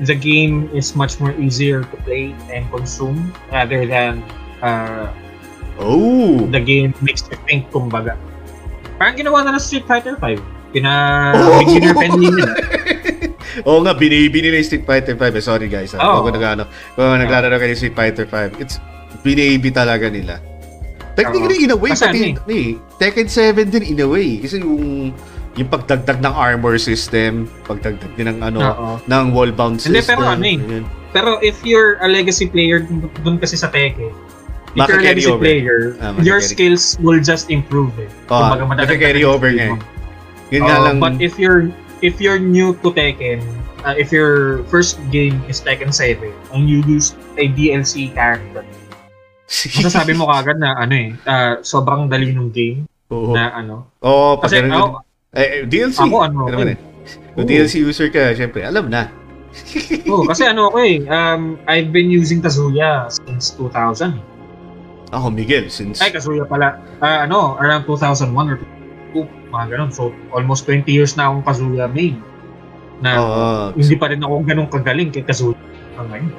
Speaker 2: the game is much more easier to play and consume rather than uh,
Speaker 1: oh.
Speaker 2: the game makes you think, kumbaga. Parang ginawa na ng Street Fighter 5. Pina
Speaker 1: Oh!
Speaker 2: beginner friendly nila.
Speaker 1: Oo nga, binibini nila yung Street Fighter 5. Eh, sorry guys. Ah.
Speaker 2: Oo.
Speaker 1: Kung nag-ano, kung naglalaro kayo ng Street Fighter 5, it's binibi talaga nila. Technically, in a way,
Speaker 2: Kasi
Speaker 1: pati, eh, Tekken 7 din in a way. Kasi yung, yung pagdagdag ng armor system, pagdagdag din ng ano,
Speaker 2: Oo.
Speaker 1: ng wall bound system.
Speaker 2: Hindi, pero ano eh,
Speaker 1: Yun.
Speaker 2: Pero if you're a legacy player dun, kasi sa Tekken, if you're a legacy
Speaker 1: over.
Speaker 2: player,
Speaker 1: Ah,
Speaker 2: your skills will just improve eh.
Speaker 1: Oo,
Speaker 2: Kumbaga, yung
Speaker 1: over nga eh. Yun nga
Speaker 2: Oo,
Speaker 1: lang.
Speaker 2: But if you're if you're new to Tekken, uh, if your first game is Tekken 7 and you use a DLC character, masasabi mo kagad na ano eh, uh, sobrang dali ng game
Speaker 1: Oo.
Speaker 2: na ano.
Speaker 1: Oo, pag
Speaker 2: Kasi ako,
Speaker 1: eh, eh, DLC.
Speaker 2: ako ano,
Speaker 1: naman eh. Kung. DLC user ka, syempre, alam na.
Speaker 2: oh, kasi ano ako eh, um, I've been using Kazuya since 2000.
Speaker 1: Ako, Miguel, since...
Speaker 2: Ay, Kazuya pala. Ah, ano, around 2001 or 2002, mga ganun. So, almost 20 years na akong Kazuya main. Na
Speaker 1: Oo.
Speaker 2: hindi pa rin ako ganun kagaling kay Kazuya. hanggang ngayon.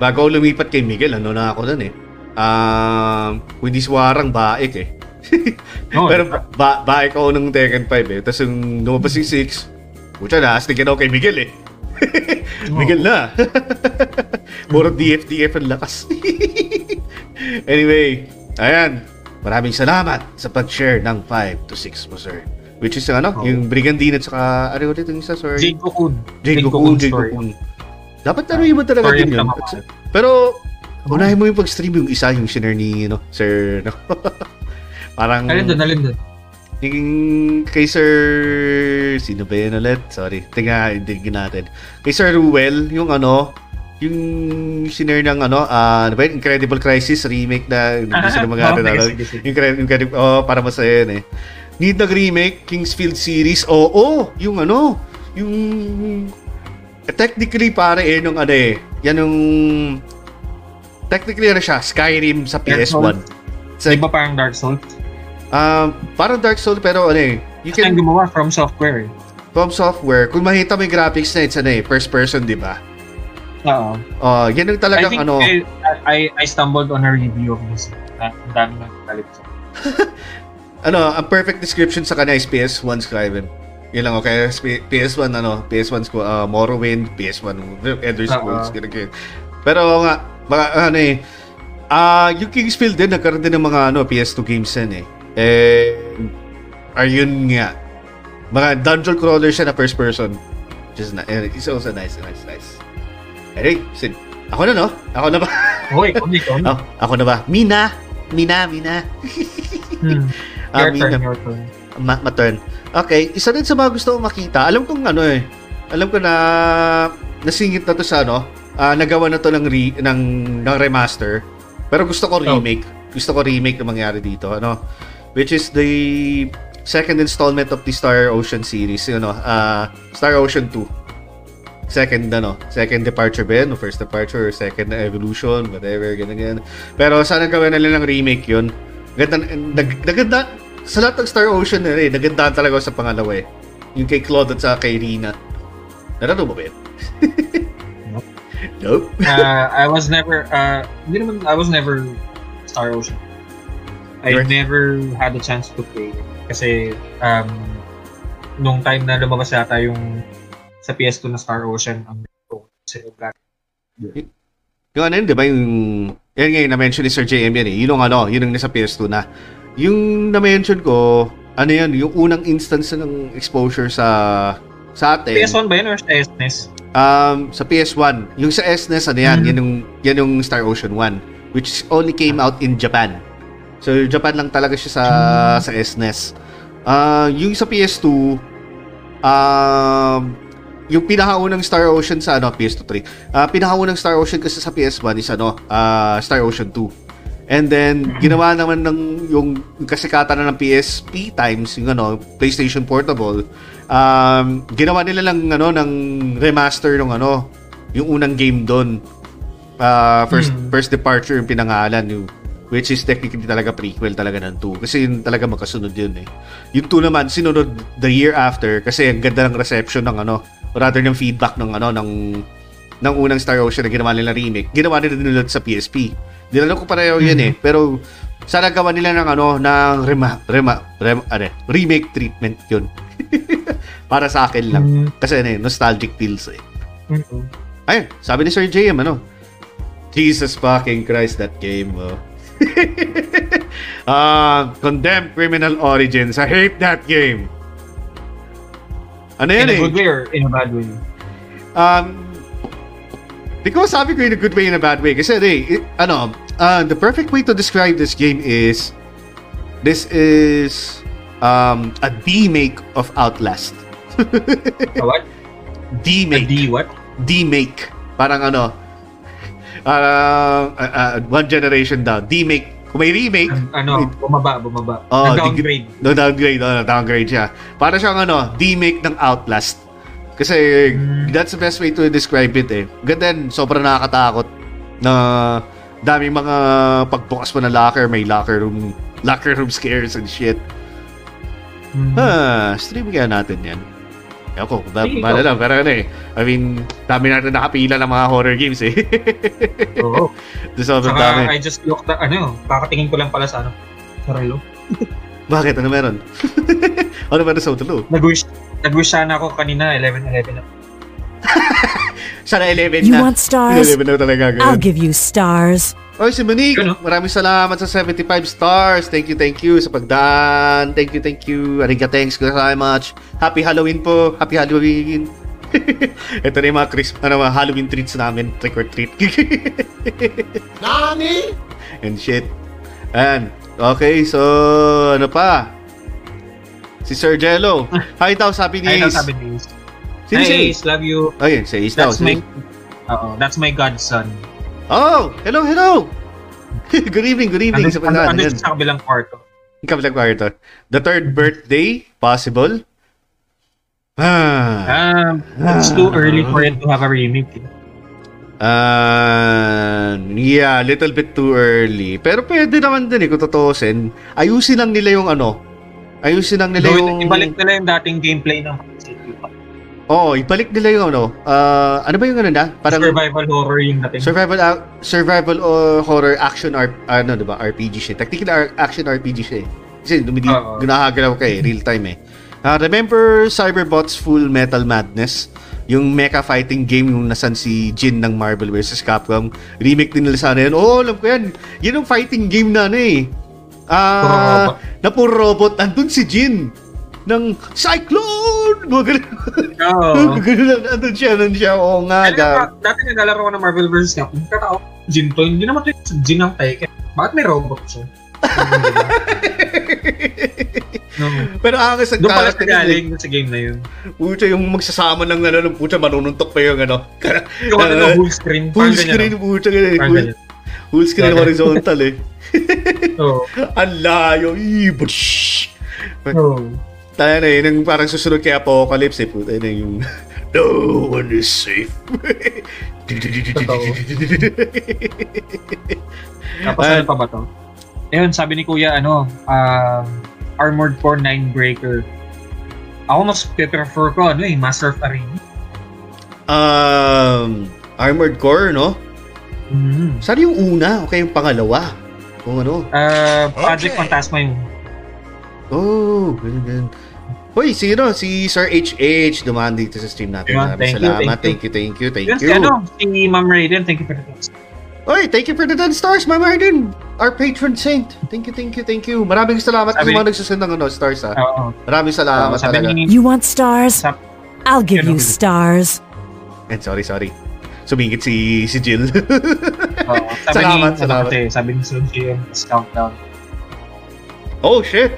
Speaker 1: Bago lumipat kay Miguel, ano na ako nun eh. Um, hindi swarang baik eh.
Speaker 2: No,
Speaker 1: Pero ba baik ako ng Tekken 5 eh. Tapos yung lumabas yung 6, Pucha na, astigin ako kay Miguel eh. Miguel na. Puro DF-DF ang lakas. anyway, ayan. Maraming salamat sa pag-share ng 5 to 6 mo, sir. Which is ano,
Speaker 2: Oo.
Speaker 1: yung Brigandine at saka, ano ulit yung isa, sorry?
Speaker 2: Jade Cocoon.
Speaker 1: Jade Cocoon, Jade. Cocoon. Dapat taruhin mo talaga din yun. Pero, unahin mo yung pag-stream yung isa, yung share ni, no, Sir, no? Parang,
Speaker 2: Alin doon, alin doon.
Speaker 1: yung kay Sir, sino ba yun ulit? Sorry, tinga, hindi natin. Kay Sir Ruel, yung ano, yung sinare ng ano, ah, ano ba yun? Incredible Crisis remake na hindi sila mga
Speaker 2: Oo,
Speaker 1: ano,
Speaker 2: sige, sige, sige.
Speaker 1: Incredible, incredible, oh, para masaya yun eh. Need nag-remake, Kingsfield series, oo, oh, yung ano, yung, eh, technically pare eh, nung ano eh, yan yung, technically ano siya, Skyrim sa
Speaker 2: Dark
Speaker 1: PS1. Sa,
Speaker 2: Di ba parang Dark Souls?
Speaker 1: Um, parang Dark Souls pero ano eh, you can,
Speaker 2: gumawa from software. eh.
Speaker 1: from software, kung makita mo yung graphics na it's ano eh, first person, di ba?
Speaker 2: Oo.
Speaker 1: Oh, yan yung
Speaker 2: I
Speaker 1: talagang
Speaker 2: think
Speaker 1: ano,
Speaker 2: I, I, I stumbled on a review of this. Na- Ang dami galit sa
Speaker 1: ano, ang perfect description sa kanya is PS1 Skyrim. Yun lang, okay? P- PS1, ano, PS1 ko, uh, Morrowind, PS1, Elder Scrolls, ganun, ganun. Pero nga, mga, ano eh, ah, yung Kingsfield din, nagkaroon din ng mga, ano, PS2 games yan eh. Eh, ayun nga, mga dungeon crawler siya na first person. Na, eh, it's also nice, nice, nice. Anyway, Sid, ako na, no? Ako na ba?
Speaker 2: Hoy, na, ikaw na.
Speaker 1: Oh, ako na ba? Mina! Mina, Mina.
Speaker 2: Hmm.
Speaker 1: Ah,
Speaker 2: Your turn,
Speaker 1: Mina.
Speaker 2: your turn.
Speaker 1: Ma- ma-turn. Okay, isa rin sa mga gusto kong makita. Alam kong ano eh. Alam ko na nasingit na to sa ano. ah, nagawa na to ng, re- ng, ng remaster. Pero gusto ko remake. Gusto ko remake na mangyari dito. Ano? Which is the second installment of the Star Ocean series. You know, ah, Star Ocean 2. Second, ano, second departure ba yan? O First departure, or second evolution, whatever, ganyan, ganyan. Pero sana gawin nila ng remake yun. Ganda, nag, naganda, sa lahat ng Star Ocean na rin, naganda talaga sa pangalawa eh. Yung kay Claude at sa kay Rina. Narano mo ba yun?
Speaker 2: Nope.
Speaker 1: nope.
Speaker 2: uh, I was never, uh, hindi naman, I was never Star Ocean. I
Speaker 1: You're-
Speaker 2: never had a chance to play. Kasi, um, nung time na lumabas yata yung sa PS2 na Star Ocean, ang sinugat.
Speaker 1: Yung ano yun, di ba yung... Yan nga yung na-mention ni Sir JM yan eh. Yun yung ano, yun yung nasa PS2 na. Yung na-mention ko, ano yan, yung unang instance ng exposure sa sa atin,
Speaker 2: PS1 ba yun or sa SNES?
Speaker 1: um, sa PS1, yung sa SNES, ano yan,
Speaker 2: Mhm.
Speaker 1: yan, yung, yan yung Star Ocean 1, which only came out in Japan. So, Japan lang talaga siya sa, sa SNES. Ah, yung sa PS2, um, yung pinakaunang Star Ocean sa ano, PS2 3. Ah, pinakaunang Star Ocean kasi sa PS1 is ano, ah, Star Ocean 2. And then ginawa naman ng yung kasikatan na ng PSP times yung ano, PlayStation Portable. Um, ginawa nila lang ano ng remaster ng ano, yung unang game doon. Ah, first
Speaker 2: Hmm.
Speaker 1: first departure yung pinangalan yung which is technically talaga prequel talaga ng 2 kasi yun talaga magkasunod yun eh. Yung 2 naman sinunod the year after kasi ang ganda ng reception ng ano rather ng feedback ng ano ng ng unang Star Ocean na ginawa nila remake. Ginawa nila din ulit sa PSP. Alam ko pareho yun eh. Pero sana gawa nila ng ano ng rema, rema, rema ano, eh, remake treatment yun. Para sa akin lang.
Speaker 2: Mm.
Speaker 1: Kasi ano eh, nostalgic feels eh.
Speaker 2: Mm-mm.
Speaker 1: Ayun, sabi ni Sir JM, ano? Jesus fucking Christ, that game, oh. Ah, Condemned Criminal Origins. I hate that game. Ano
Speaker 2: In
Speaker 1: yan
Speaker 2: a
Speaker 1: eh?
Speaker 2: good way or in a bad way?
Speaker 1: Um, di ko sabi ko in a good way in a bad way. Kasi, eh, it- ano, uh, the perfect way to describe this game is, this is um, a D-make of Outlast.
Speaker 2: A what? A
Speaker 1: D-make.
Speaker 2: D what?
Speaker 1: D-make. Parang ano, uh, uh, uh, one generation down. D-make. Kung may remake,
Speaker 2: Ano, bumaba, bumaba.
Speaker 1: Oh,
Speaker 2: Nag-downgrade.
Speaker 1: no downgrade, oh, downgrade siya. Para siyang ano, D-make ng Outlast. Kasi
Speaker 2: Hmm.
Speaker 1: that's the best way to describe it eh. Ganda din, sobrang nakakatakot na daming mga pagbukas mo ng locker, may locker room, locker room scares and shit.
Speaker 2: Mm.
Speaker 1: Ha, stream kaya natin yan. Ako, ba, ba lang, pero ano eh. I mean, dami natin nakapila ng mga horror games eh.
Speaker 2: Oo. Saka
Speaker 1: dami.
Speaker 2: I just looked at, ano, kakatingin ko lang pala sa ano, sa relo.
Speaker 1: Bakit? Ano meron? ano meron sa utulo?
Speaker 2: Nag-wish, nag-wish sana ako kanina, 11-11 na.
Speaker 1: Sana 11
Speaker 3: You
Speaker 1: na.
Speaker 3: want stars?
Speaker 1: 11 na talaga.
Speaker 3: I'll
Speaker 1: Ganun.
Speaker 3: give you stars.
Speaker 1: Oy, si Monique,
Speaker 2: Ano?
Speaker 1: maraming salamat sa 75 stars. Thank you, thank you sa pagdaan. Thank you, thank you. Ariga, thanks so much. Happy Halloween po. Happy Halloween. Ito na yung mga Chris, ano, mga Halloween treats namin. Trick or treat.
Speaker 5: Nani?
Speaker 1: and shit. And, okay, so, ano pa? Si Sir Jello. Hi daw, sabi ni
Speaker 2: Ayun ang
Speaker 1: Ace.
Speaker 2: sabi ni Ace. Hi
Speaker 1: Ace?
Speaker 2: Ace, love you.
Speaker 1: Ayun, si Ace daw.
Speaker 2: That's my, oo, that's my godson.
Speaker 1: Oh, hello, hello. good evening, good evening
Speaker 2: Andun,
Speaker 1: sa pagdaan.
Speaker 2: andun
Speaker 1: Yan.
Speaker 2: sa kabilang kwarto.
Speaker 1: Kabilang kwarto. The third birthday, possible? Ah.
Speaker 2: Um, it's too early for it to have a remake.
Speaker 1: Ah, yeah, little bit too early. Pero pwede naman din eh, kung tutuusin. Ayusin lang nila yung ano. Ayusin lang nila yung...
Speaker 2: Gawin, ibalik nila yung dating gameplay ng.
Speaker 1: Oo, oh, ibalik nila yung ano. Ah, ano ba yung ano na? Parang
Speaker 2: Survival horror yung dating.
Speaker 1: survival ac- survival or horror action R, ano 'di ba? RPG siya. Technically ar- action RPG siya. eh. Kasi dumidi
Speaker 2: Oo.
Speaker 1: ginahagalaw ka eh, real time eh. Ah, remember Cyberbots Full Metal Madness? Yung mecha fighting game yung nasan si Jin ng Marvel vs. Capcom. Remake din nila sana yun. Oo, alam ko yan. Yun yung fighting game na ano eh. Ah,
Speaker 2: robot.
Speaker 1: na puro robot. Andun si Jin ng Cyclone! Mga ganun.
Speaker 2: Oo.
Speaker 1: Ganun, andun siya, andun siya. Oo nga.
Speaker 2: Mo, dati naglalaro ko ng Marvel vs. Capcom. Katao, Jin to. Hindi naman to yung Jin ng Tekken. Bakit may robot siya? no.
Speaker 1: Pero angas ang
Speaker 2: Doon pala siya
Speaker 1: yun eh.
Speaker 2: galing sa game na yun.
Speaker 1: Pucha, yung magsasama ng ano, ng pucha, manununtok pa yung ano.
Speaker 2: Yung ano,
Speaker 1: Uh,
Speaker 2: full screen.
Speaker 1: Full
Speaker 2: parang ganyan,
Speaker 1: screen, ganun.
Speaker 2: Parang
Speaker 1: Full,
Speaker 2: ganyan.
Speaker 1: full screen horizontal eh.
Speaker 2: Oo.
Speaker 1: Ang layo. Bush.
Speaker 2: Oo.
Speaker 1: Tayo na yun, yung parang susunod kay Apocalypse eh. Puta na yung, no one is safe.
Speaker 2: Tapos ano pa ba to? Ayun, sabi ni Kuya, ano, um, Armored Core 9 Breaker. Ako mas prefer ko, ano eh, Master of Arena.
Speaker 1: um, Armored Core, no?
Speaker 2: Mm.
Speaker 1: Saan yung una? O kaya yung pangalawa? Kung ano?
Speaker 2: Uh, Project
Speaker 5: Okay.
Speaker 2: Phantasma yung
Speaker 1: Oh, ganun, ganun. Hoy, sino? Si Sir HH dumaan dito sa stream natin.
Speaker 2: Yeah,
Speaker 1: Maraming
Speaker 2: thank you,
Speaker 1: salamat.
Speaker 2: thank
Speaker 1: Thank you, thank you, thank you.
Speaker 2: si ano, si Ma'am Raiden, thank you for the tips.
Speaker 1: Oy, thank you for the 10 stars, Ma'am Arden. Our patron saint. Thank you, thank you, thank you. Maraming salamat sa mga nagsusend ng ano, stars ha.
Speaker 2: Oo.
Speaker 1: Maraming salamat
Speaker 2: sabi
Speaker 1: talaga.
Speaker 2: ni,
Speaker 3: You want stars? I'll give you
Speaker 2: Ganun.
Speaker 3: stars.
Speaker 1: And sorry, sorry. Sumingit si si Jill.
Speaker 2: Oo. sabi
Speaker 1: Salamat,
Speaker 2: ni,
Speaker 1: salamat.
Speaker 2: Ano, kasi, sabi ni Sun Jian, countdown.
Speaker 1: oh, shit!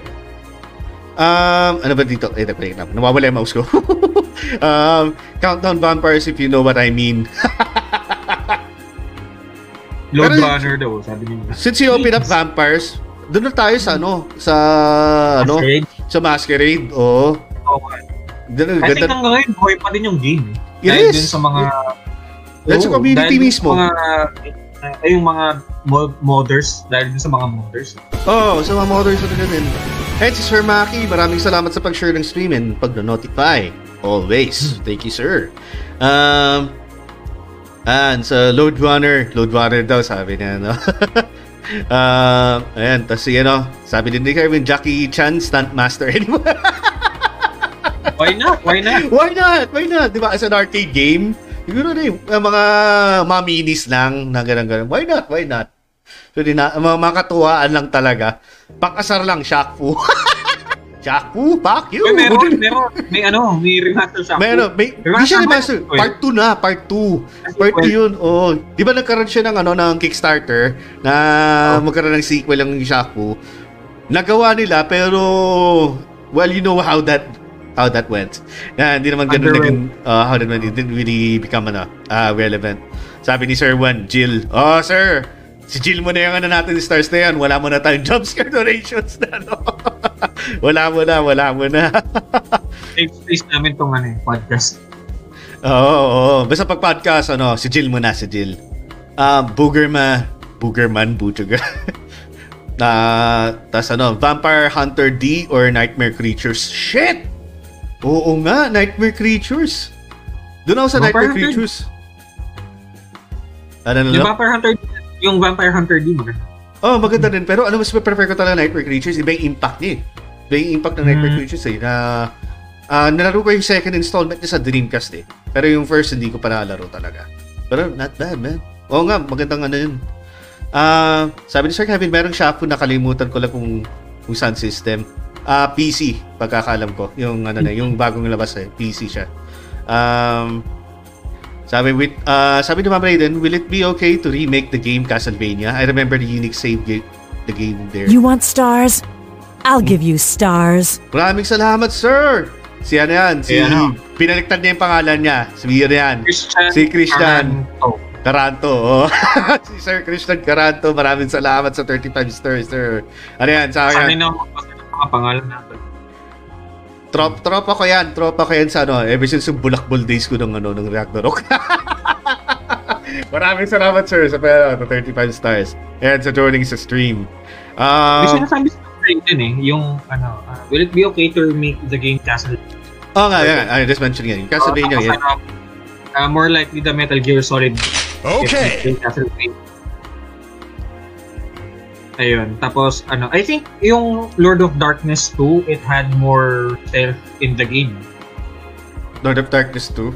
Speaker 1: Um, ano ba dito? Eh, wait lang. Nawawala yung mouse ko. um, countdown vampires if you know what I mean.
Speaker 2: Lord
Speaker 1: Pero-
Speaker 2: Banner daw, sabi ni
Speaker 1: Since you open up vampires, doon na tayo sa ano, sa ano,
Speaker 2: Masquerade.
Speaker 1: sa masquerade. Oo.
Speaker 2: Oo nga.
Speaker 1: Ganda,
Speaker 2: I think
Speaker 1: ganda.
Speaker 2: hanggang ngayon, buhay pa din yung game.
Speaker 1: It
Speaker 2: Dahil
Speaker 1: is.
Speaker 2: dun sa mga...
Speaker 1: That's sa community
Speaker 2: dahil
Speaker 1: mismo.
Speaker 2: Mga, ay, yung mga mod- modders, dahil dun sa mga modders.
Speaker 1: Oo, oh, sa mga mothers na din. And si Sir Maki, maraming salamat sa pag-share ng stream and pag-notify. Always. Thank you, sir. Um, and sa Load Runner, Load Runner daw, sabi niya, no? uh, ayan, tapos si, ano, sabi din ni Kevin, Jackie Chan, stunt master.
Speaker 2: Why not? Why not?
Speaker 1: Why not? Why not? Di ba? As an arcade game, siguro na yung uh, mga maminis lang na ganun-ganun. Why not? Why not? So, di na, mga makatuwaan lang talaga. Pakasar lang, Shaq Fu. Shaq Fu, fuck you.
Speaker 2: Uy, meron, meron. May ano, may remaster.
Speaker 1: May ano, may, di siya remaster. Part 2 na, part 2. Part 2 yun, oo. Di ba nagkaroon siya ng, ano, ng Kickstarter na magkaroon ng sequel ng Shaq Fu. Nagawa nila, pero, well, you know how that how that went. Na hindi naman ganun naging, uh, how that went. It didn't really become, ano, uh, relevant. Sabi ni Sir Juan, Jill, oh, sir, si Jill mo na yung ano natin, stars na yan. Wala mo na tayong jumpscare donations na, ano. wala mo na, wala mo na.
Speaker 2: Safe space namin tong ano, podcast.
Speaker 1: Oo, oo. Basta pag podcast, ano, si Jill muna, si Jill. Ah, Boogerman, Boogerman, Butcher. Na, tas ano, Vampire Hunter D or Nightmare Creatures. Shit! Oo nga, Nightmare Creatures. Doon ako sa
Speaker 2: Vampire
Speaker 1: Nightmare
Speaker 2: Hunter?
Speaker 1: Creatures. Ano na
Speaker 2: Yung
Speaker 1: lang?
Speaker 2: Vampire Hunter, yung Vampire Hunter D, maganda.
Speaker 1: Oh, maganda din. Pero ano mas prefer ko talaga Nightmare Creatures? Iba yung impact niya eh. Iba yung impact ng Nightmare
Speaker 2: Mm.
Speaker 1: Creatures eh. Na, ah, nalaro ko yung second installment niya sa Dreamcast eh. Pero yung first hindi ko pa nalaro talaga. Pero not bad, man. Oo nga, magandang ano yun. Ah, sabi ni Sir Kevin, merong Shafu nakalimutan ko lang kung, kung saan system. Ah, PC, pagkakalam ko. Yung ano na, yung bagong labas eh, PC siya. Um, sabi with uh, sabi ni Ma'am Raiden, will it be okay to remake the game Castlevania? I remember the unique save ga- the game there.
Speaker 3: You want stars? I'll give you stars.
Speaker 1: Maraming salamat, sir! Si ano yan? Si,
Speaker 2: Eh, ano?
Speaker 1: pinaliktad niya yung pangalan niya. Si Mir yan.
Speaker 2: Christian.
Speaker 1: Si Christian.
Speaker 2: Oh,
Speaker 1: Caranto. Oh. si Sir Christian Caranto. Maraming salamat sa 35 stars, sir. Ano yan? Sa akin.
Speaker 2: na ako magbasa ng mga pangalan natin.
Speaker 1: Trop, tropa ko yan. Tropa ko yan sa ano. Ever since yung bulakbol days ko ng ano, ng Ragnarok. Maraming salamat, sir, sa uh, 35 stars. And sa joining sa stream.
Speaker 2: May
Speaker 1: Um,
Speaker 2: sinasabi sa din eh, yung ano, ah, will it be okay to remake the game Castle?
Speaker 1: oh nga, yeah, I just mentioned yan. Castlevania,
Speaker 2: Tapos,
Speaker 1: yan.
Speaker 2: ano, ah, more likely the Metal Gear Solid.
Speaker 5: Okay.
Speaker 2: Castlevania. Ayun. Tapos, ano, I think yung Lord of Darkness 2, it had more stealth in the game.
Speaker 1: Lord of Darkness 2.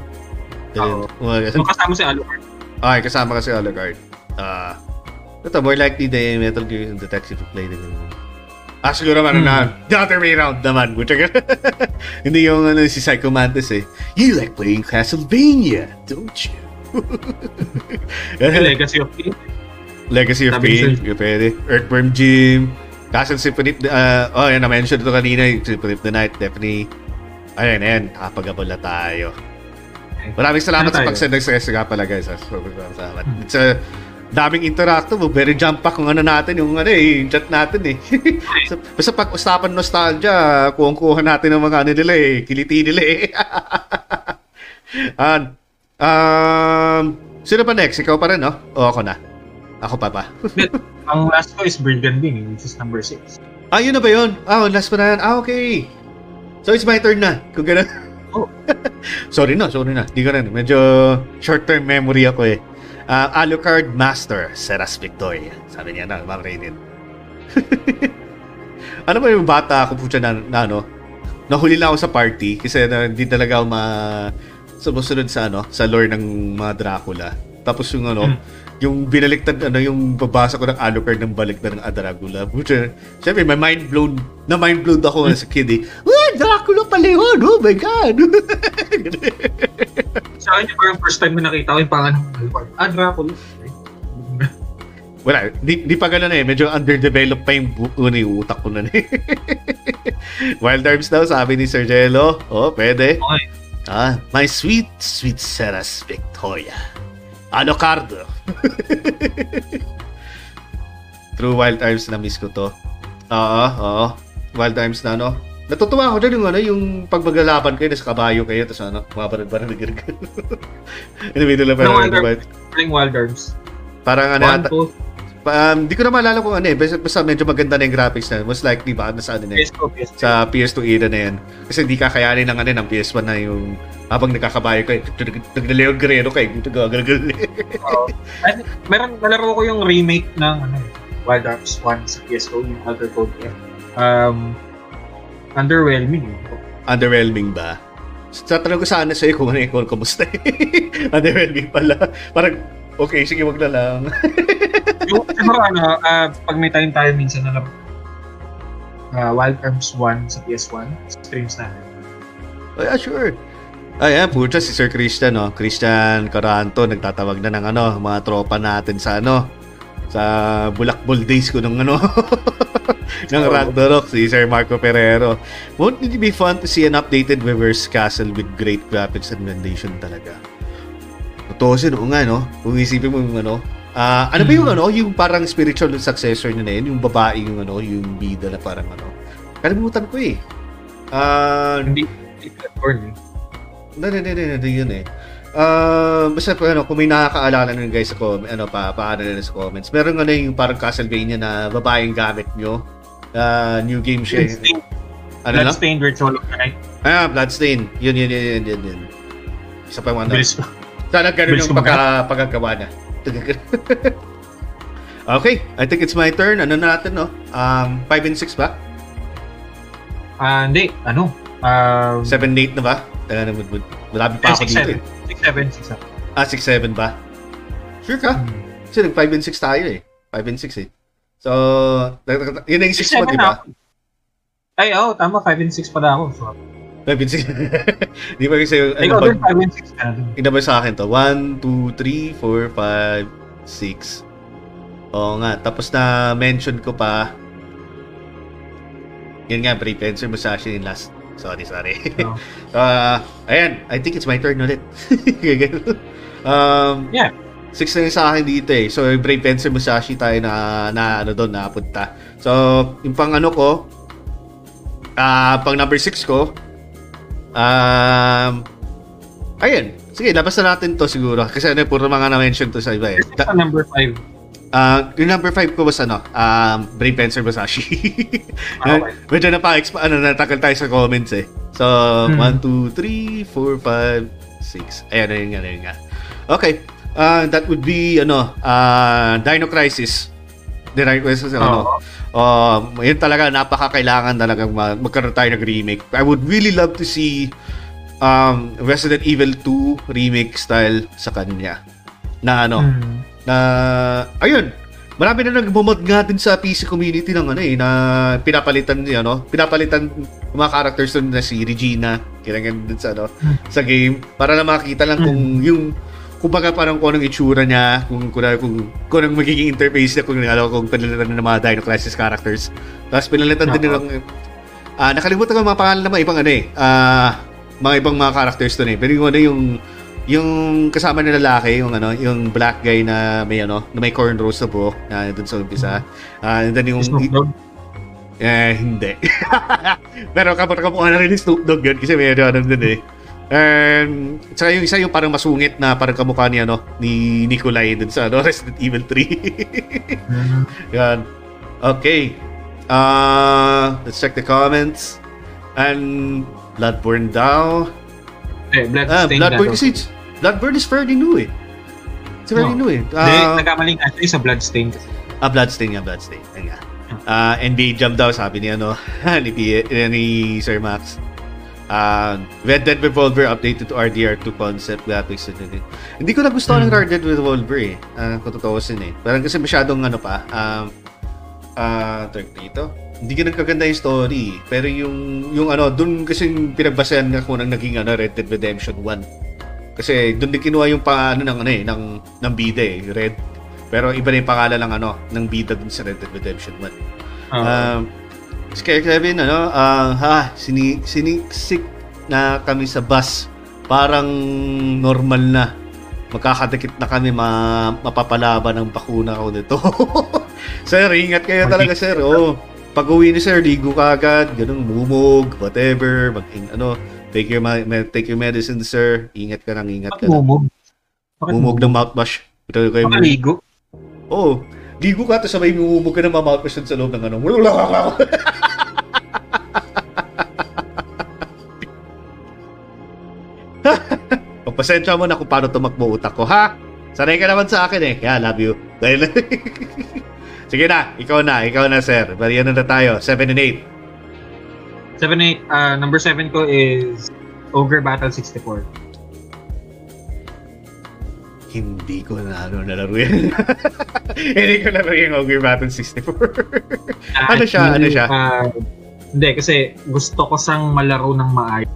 Speaker 2: Oo.
Speaker 1: Ayun.
Speaker 2: So, kasama si Alucard.
Speaker 1: Okay, kasama kasi Alucard. Ah, ito, more likely the Metal Gear yung Detective played it. Ah, siguro naman
Speaker 2: Hmm.
Speaker 1: na, the other way around naman. Hindi yung ano, si Psycho Mantis eh. You like playing Castlevania, don't you?
Speaker 2: Legacy of King.
Speaker 1: Legacy of Pain, yung pwede. Earthworm Jim, Castle Symphony, uh, oh, yan, na-mention ito kanina, yung Symphony of the Night, definitely. Ayun, ayan, nakapag-abol na tayo. Maraming salamat
Speaker 2: Ano
Speaker 1: sa pag-send ng stress nga pala guys. Sobrang salamat. It's a daming interactive. oh. Very jump pack yung ano natin, yung ano eh, yung chat natin eh. so, basta pag usapan nostalgia, kuha-kuha natin ng mga ano nila eh, kiliti nila eh. And, um, sino pa next? Ikaw pa rin, no? O ako na? Ako pa ba?
Speaker 2: Ang last ko is Being, which is number 6.
Speaker 1: ah, yun na ba yun? Ah, last pa na yan. Ah, okay. So, it's my turn na. Kung gano'n.
Speaker 2: Oh.
Speaker 1: sorry na, sorry na. Di ko na. Medyo short-term memory ako eh. Uh, Alucard Master, Seras Victoria. Sabi niya na, Ma'am Raiden. ano ba yung bata ako po siya na, na ano? Nahuli lang ako sa party kasi na, hindi talaga ako ma sumusunod sa ano, sa lore ng mga Dracula. Tapos yung ano,
Speaker 2: Hmm.
Speaker 1: Yung binaliktad ano yung babasa ko ng Alucard ng balik na ng Dracula. Pucha, syempre may mind blown na mind blown ako as a kid eh. What? Dracula pala yun! Oh my God!
Speaker 2: Sa akin yung parang first time na nakita ko yung pangalan ng Alphard. Ah, Dracula.
Speaker 1: Wala, di, di pa ganun eh. Medyo underdeveloped pa yung buo na yung utak ko na eh. Wild Arms daw, sabi ni Sir Jello. Oh, pwede.
Speaker 2: Okay.
Speaker 1: Ah, my sweet, sweet Ceres Victoria. Alocardo. True Wild Arms na miss ko to. Oo, oo. Wild Arms na ano. Natutuwa ako dyan yung ano, yung pag maglalaban kayo, nasa kabayo kayo, tapos ano, mabarad-barad na girgan. In the middle of
Speaker 2: No,
Speaker 1: ano,
Speaker 2: Wild? Playing Wild Arms.
Speaker 1: Parang ano,
Speaker 2: One, two,
Speaker 1: um, di ko na maalala kung ano eh, basta, basta medyo maganda na yung graphics na. Most likely ba, nasa ano na eh,
Speaker 2: PS2, PS2.
Speaker 1: sa PS2 era na yan. Kasi hindi kakayanin ng ano ng PS1 na yung habang nakakabayo ka, naglalayo Guerrero kayo, nagagalgal
Speaker 2: Oo. Ay, meron, nalaro ko yung remake ng ano, Wild Arms 1 sa PS2, yung Alter Code. Um, underwhelming.
Speaker 1: Underwhelming ba? Sa tanong ko sana sa'yo kung ano yung kumusta Underwhelming pala. Parang, okay, sige, wag na lang.
Speaker 2: yung, siguro ano, ah, pag may time tayo minsan na laro, ah, Wild Arms 1 sa PS1, streams natin.
Speaker 1: oh, yeah, sure. Ayan, pucha si Sir Christian, no? Christian Caranto, nagtatawag na ng ano, mga tropa natin sa ano, sa Bulakbol days ko nung ano, ng
Speaker 2: Oo.
Speaker 1: Ragnarok, si Sir Marco Ferrero. Won't it be fun to see an updated Weaver's Castle with great graphics and rendition talaga? Totoo oo nga, no? Kung isipin mo yung ano, ah ano ba yung ano, yung parang spiritual successor niya na yun, yung babae yung ano, yung bida na parang ano. Kalimutan ko eh. Ah,
Speaker 2: Hindi, hindi platform eh.
Speaker 1: hindi, hindi, hindi, hindi yun eh. Uh, basta po, ano, kung may nakakaalala nun guys com- ano pa, paano na sa comments. Meron ano yung parang Castlevania na babaeng gamit nyo. Uh, new game siya.
Speaker 2: Bloodstained,
Speaker 1: Ano?
Speaker 2: Bloodstained Virtual of the Night.
Speaker 1: Ah, Bloodstain. Yun, yun, yun, yun, yun, yun. Isa pa yung ano.
Speaker 2: Bilis.
Speaker 1: Sana ganun
Speaker 2: ko
Speaker 1: pagka, pagkagawa na. okay, I think it's my turn. Ano na natin, no? Um, 5 and 6 ba?
Speaker 2: Ah, hindi. Ano? Um,
Speaker 1: 7 and 8 na ba? Tanga na. Marami pa ako dito eh.
Speaker 2: 6-7. 6-7.
Speaker 1: Ah, 6-7 ba? Sure ka? Kasi nag 5 and 6 tayo eh. 5 and 6 eh. So, yun na yung 6 mo, di ba?
Speaker 2: Ay, oo, tama. 5 and 6 pala ako. So,
Speaker 1: 5 and 6. di ba kasi ano,
Speaker 2: din 5 and 6 ka na dun.
Speaker 1: Ina ba sa akin to? 1, 2, 3, 4, 5, 6. Oo nga. Tapos na mention ko pa yun nga, Brave Fencer Musashi yung last. Sorry, sorry.
Speaker 2: Oo.
Speaker 1: uh, ayan, I think it's my turn ulit. um,
Speaker 2: Yeah.
Speaker 1: Six na yung sa akin dito eh. So, yung Brave Fencer Musashi tayo na, na ano doon, napunta. So, yung pang ano ko, ah pang number 6 ko, um, ayun. Sige, labas na natin to siguro. Kasi ano, puro mga na-mention to sa iba eh. Da-
Speaker 2: number 5.
Speaker 1: Ah, yung number 5 ko was ano, um, Brave Fencer Musashi.
Speaker 2: Ah, okay.
Speaker 1: Medyo na pa ano, natakal tayo sa comments eh. So,
Speaker 2: Hmm.
Speaker 1: 1, 2, 3, 4, 5, 6. Ayan, ayun nga, ayun nga. Okay. Uh, that would be, ano, uh, Dino Crisis. Dino Crisis, ano. Um, yun talaga, napakakailangan talagang mag- magkaroon tayo ng remake. I would really love to see um, Resident Evil 2 remake style sa kanya. Na ano,
Speaker 2: Hmm.
Speaker 1: na ayun marami na nagmamod nga din sa PC community ng ano eh na pinapalitan niya no pinapalitan yung mga characters na si Regina kailangan dun sa ano sa game para na makita lang kung yung kumbaga parang kung anong itsura niya kung kung kung, kung anong magiging interface niya kung ano kung pinalitan na ng mga Dino Crisis characters tapos pinalitan din
Speaker 2: Oo.
Speaker 1: ng ah nakalimutan ko mga pangalan ng mga ibang ano eh ah mga ibang mga characters dun eh pero yung ano yung yung kasama na lalaki, yung ano, yung black guy na may ano, na may cornrows na buhok na dun sa umpisa. Ah, and then yung eh hindi. Pero kapag kamukha na rin ni Snoop Dogg yun kasi may ano dun eh. And saka yung isa yung parang masungit na parang kamukha ni ano ni Nikolai dun sa ano, Resident Evil 3.
Speaker 2: Hmm.
Speaker 1: Yan. Okay. Uh, let's check the comments. And Bloodborne daw.
Speaker 2: Eh, Bloodstained
Speaker 1: Ah, Bloodborne kasi Bloodborne is fairly new eh. It's fairly
Speaker 2: No.
Speaker 1: new eh.
Speaker 2: Hindi,
Speaker 1: Ah,
Speaker 2: nagkamaling nga siya sa Bloodstained kasi.
Speaker 1: ah, Bloodstain nga, Bloodstain. Ayun nga. Ah, NBA Jam daw, sabi ni ano, ni, P- eh, ni Sir Max. Ah, Red Dead Revolver updated to RDR2 concept graphics and yun. Hindi ko nagustuhan ng
Speaker 2: Hmm.
Speaker 1: Red Dead Revolver eh. Ah, kung totoo sin eh. Parang kasi masyadong ano pa, um, ah, uh, dito. hindi ganun kaganda yung story. Pero yung, yung ano, dun kasi pinagbasehan ako ng naging ano, Red Dead Redemption 1. Kasi dun din kinuha yung pa, ano, ng, ano eh, ng, ng bida eh, Red. Pero iba na yung pangalan ng ano, ng bida dun sa Red Dead Redemption 1.
Speaker 2: Oo.
Speaker 1: Um, si Kuya Kevin, ano, ah, ha, sini, sinisik na kami sa bus. Parang normal na. Magkakadikit na kami ma, mapapalaban ng bakuna ko nito. sir, ingat kayo talaga, sir. Oh, pag uwi ni sir, ligo ka agad, ganun, mumog, whatever, mag, ano, take your, take your medicine, sir. Ingat ka lang, ingat ka
Speaker 2: Bakit
Speaker 1: lang.
Speaker 2: mumog?
Speaker 1: Mumog ng mouthwash. Ito kayo.
Speaker 2: Makaligo?
Speaker 1: Oo. Oh, ligo ka, tapos sabay mumumog ka ng mamouthwash sa loob ng ano. Pagpasensya mo na kung paano tumakbo utak ko, ha? Sanay ka naman sa akin eh. Yeah, love you. Sige na, ikaw na, ikaw na sir. Bariyan na tayo, 7 and 8.
Speaker 2: 7, 8. Uh, number 7 ko is Ogre Battle 64.
Speaker 1: Hindi ko na ano nalaro yan. Hindi ko nalaro yung Ogre Battle 64.
Speaker 2: Ah,
Speaker 1: Ano siya? Ano siya?
Speaker 2: ah, hindi, kasi gusto ko sang malaro ng maayos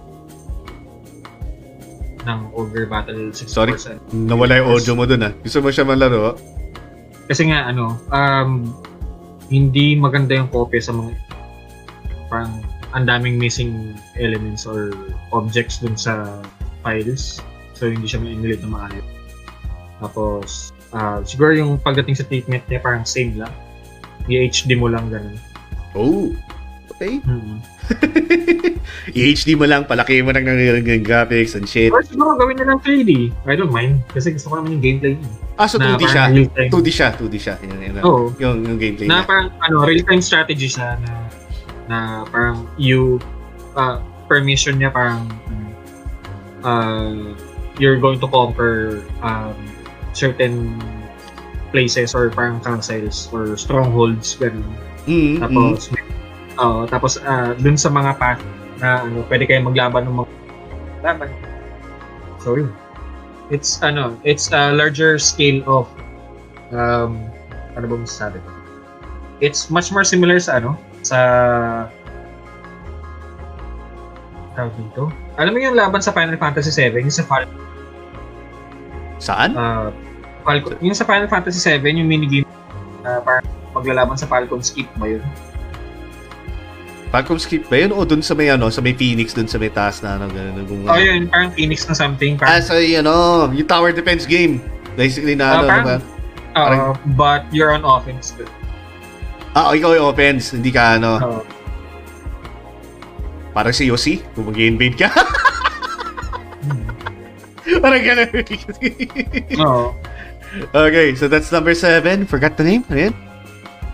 Speaker 2: ng Ogre Battle 64.
Speaker 1: Sorry? Nawala yung audio mo dun ah. Gusto mo siya malaro?
Speaker 2: Kasi nga, ano, um, hindi maganda yung kopya sa mga parang ang daming missing elements or objects dun sa files. So, hindi siya ma-emulate na maayos. Tapos, ah, siguro yung pagdating sa treatment niya parang same lang. I-HD mo lang ganun.
Speaker 1: Oh. Okay.
Speaker 2: Mm-hmm.
Speaker 1: I-HD mo lang, palaki mo lang ng, ng graphics and shit.
Speaker 2: Or siguro gawin na lang 3D. I don't mind. Kasi gusto ko naman yung gameplay niya.
Speaker 1: Ah, so
Speaker 2: Na
Speaker 1: 2D siya.
Speaker 2: parang real-time.
Speaker 1: 2D siya, 2D siya. Yun, yun, yun.
Speaker 2: Oo.
Speaker 1: Yung, yung gameplay
Speaker 2: na
Speaker 1: niya.
Speaker 2: parang ano real-time strategy siya na na parang you uh, permission niya parang uh, you're going to conquer um, certain places or parang castles or strongholds ganun.
Speaker 1: Mm, mm.
Speaker 2: Tapos oo, tapos uh, dun sa mga path na ano pwede kayo maglaban ng mga laban. So yun. It's ano, it's a larger scale of um ano ba masasabi ko? It's much more similar sa ano, sa tawag dito. Alam mo yung laban sa Final Fantasy 7, yung sa Fal
Speaker 1: Saan?
Speaker 2: uh, Falcon, yung sa Final Fantasy 7, yung minigame na parang maglalaban sa Falcon Skip ba yun?
Speaker 1: Falcom Skip ba yun? O dun sa may ano, sa may Phoenix, dun sa may taas na ano, ganun. Kung,
Speaker 2: Oh, yun, parang Phoenix na something.
Speaker 1: Ah,
Speaker 2: Parang,
Speaker 1: sa yung ano, yung tower defense game. Basically na
Speaker 2: Ah,
Speaker 1: ano,
Speaker 2: parang-
Speaker 1: diba?
Speaker 2: uh,
Speaker 1: parang-
Speaker 2: but you're on offense.
Speaker 1: Ah, oh, ikaw yung offense, hindi ka ano,
Speaker 2: Uh,
Speaker 1: parang si Yossi, kung mag-invade ka. parang ganun.
Speaker 2: no.
Speaker 1: okay, so that's number 7. Forgot the name? Ano yan?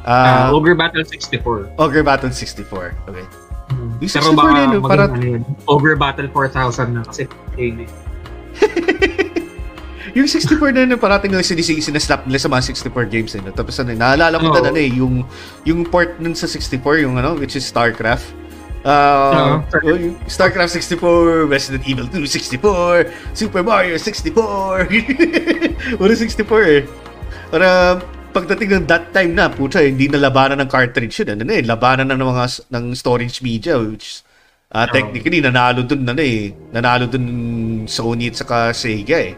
Speaker 2: Uh,
Speaker 1: Ah,
Speaker 2: Ogre Battle 64.
Speaker 1: Ogre Battle 64. Okay.
Speaker 2: Hmm.
Speaker 1: Yung
Speaker 2: Pero
Speaker 1: 64
Speaker 2: baka
Speaker 1: na yun,
Speaker 2: maging
Speaker 1: parang-
Speaker 2: ano yun, Ogre Battle 4000 na kasi yun eh.
Speaker 1: yung 64 na yun, parating na sinisigi, sinaslap nila sa mga 64 games eh. no? Tapos ano, naalala ko
Speaker 2: Oo.
Speaker 1: na ano eh, yung, yung port nun sa 64, yung ano, which is StarCraft. Uh,
Speaker 2: Oo.
Speaker 1: oh, yung StarCraft 64, Resident Evil 2 64, Super Mario 64. Puro 64 eh. Para pagdating ng that time na, puta, hindi na labanan ng cartridge yun. Ano na eh, labanan na ng mga ng storage media which
Speaker 2: Oo.
Speaker 1: technically nanalo dun na eh. Nanalo dun Sony at saka Sega eh.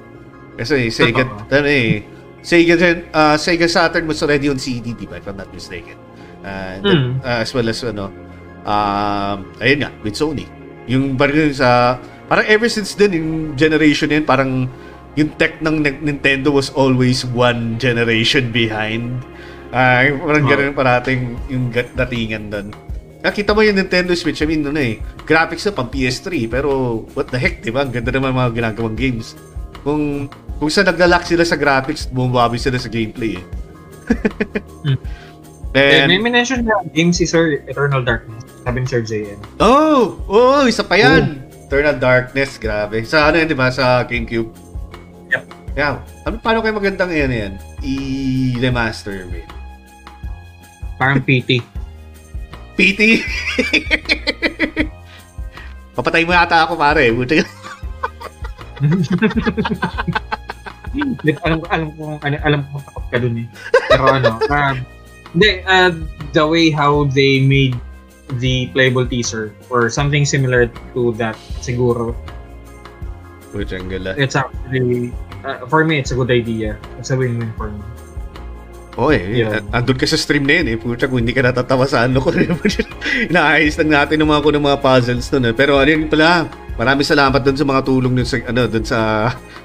Speaker 1: Kasi Sega, ano eh, Sega, ah, Sega Saturn was already on CD, di ba? If I'm not mistaken. That-
Speaker 2: Mm.
Speaker 1: ah, as well as ano, um, ayun nga, with Sony. Yung parang sa, parang ever since then, yung generation yun, parang yung tech ng Ni- Nintendo was always one generation behind. Yung parang
Speaker 2: Oo.
Speaker 1: ganun parating yung datingan doon. Nakita mo yung Nintendo Switch, I mean, ano eh, graphics na pang PS3, pero what the heck, di ba? Ang ganda naman mga ginagawang games. Kung kung sa naglalak sila sa graphics, bumabawi sila sa gameplay eh.
Speaker 2: Hmm. Eh, may
Speaker 1: And,
Speaker 2: mention na game si Sir Eternal Darkness. Sabi ni Sir JN.
Speaker 1: oh, oh, isa pa yan. Eternal Darkness, grabe. Sa ano yan, di ba? Sa GameCube.
Speaker 2: Yep.
Speaker 1: Yeah. Ano, paano kayo magandang yan yan? I-remaster, man.
Speaker 2: Parang PT.
Speaker 1: PT! Papatay mo yata ako, pare. Buti.
Speaker 2: Hindi, alam ko alam ko alam, alam ko takot ka dun eh. Pero ano, um, hindi uh, the way how they made the playable teaser or something similar to that siguro
Speaker 1: Puchang gala.
Speaker 2: it's actually uh, for me it's a good idea it's a win-win for me
Speaker 1: Oo eh,
Speaker 2: Yeah.
Speaker 1: andun ka sa stream na yun eh. Pucha, kung hindi ka natatawa sa ano ko. Inaayos lang natin ng mga ko ng mga puzzles nun eh. Pero ano yun pala, maraming salamat dun sa mga tulong dun sa, ano, dun sa,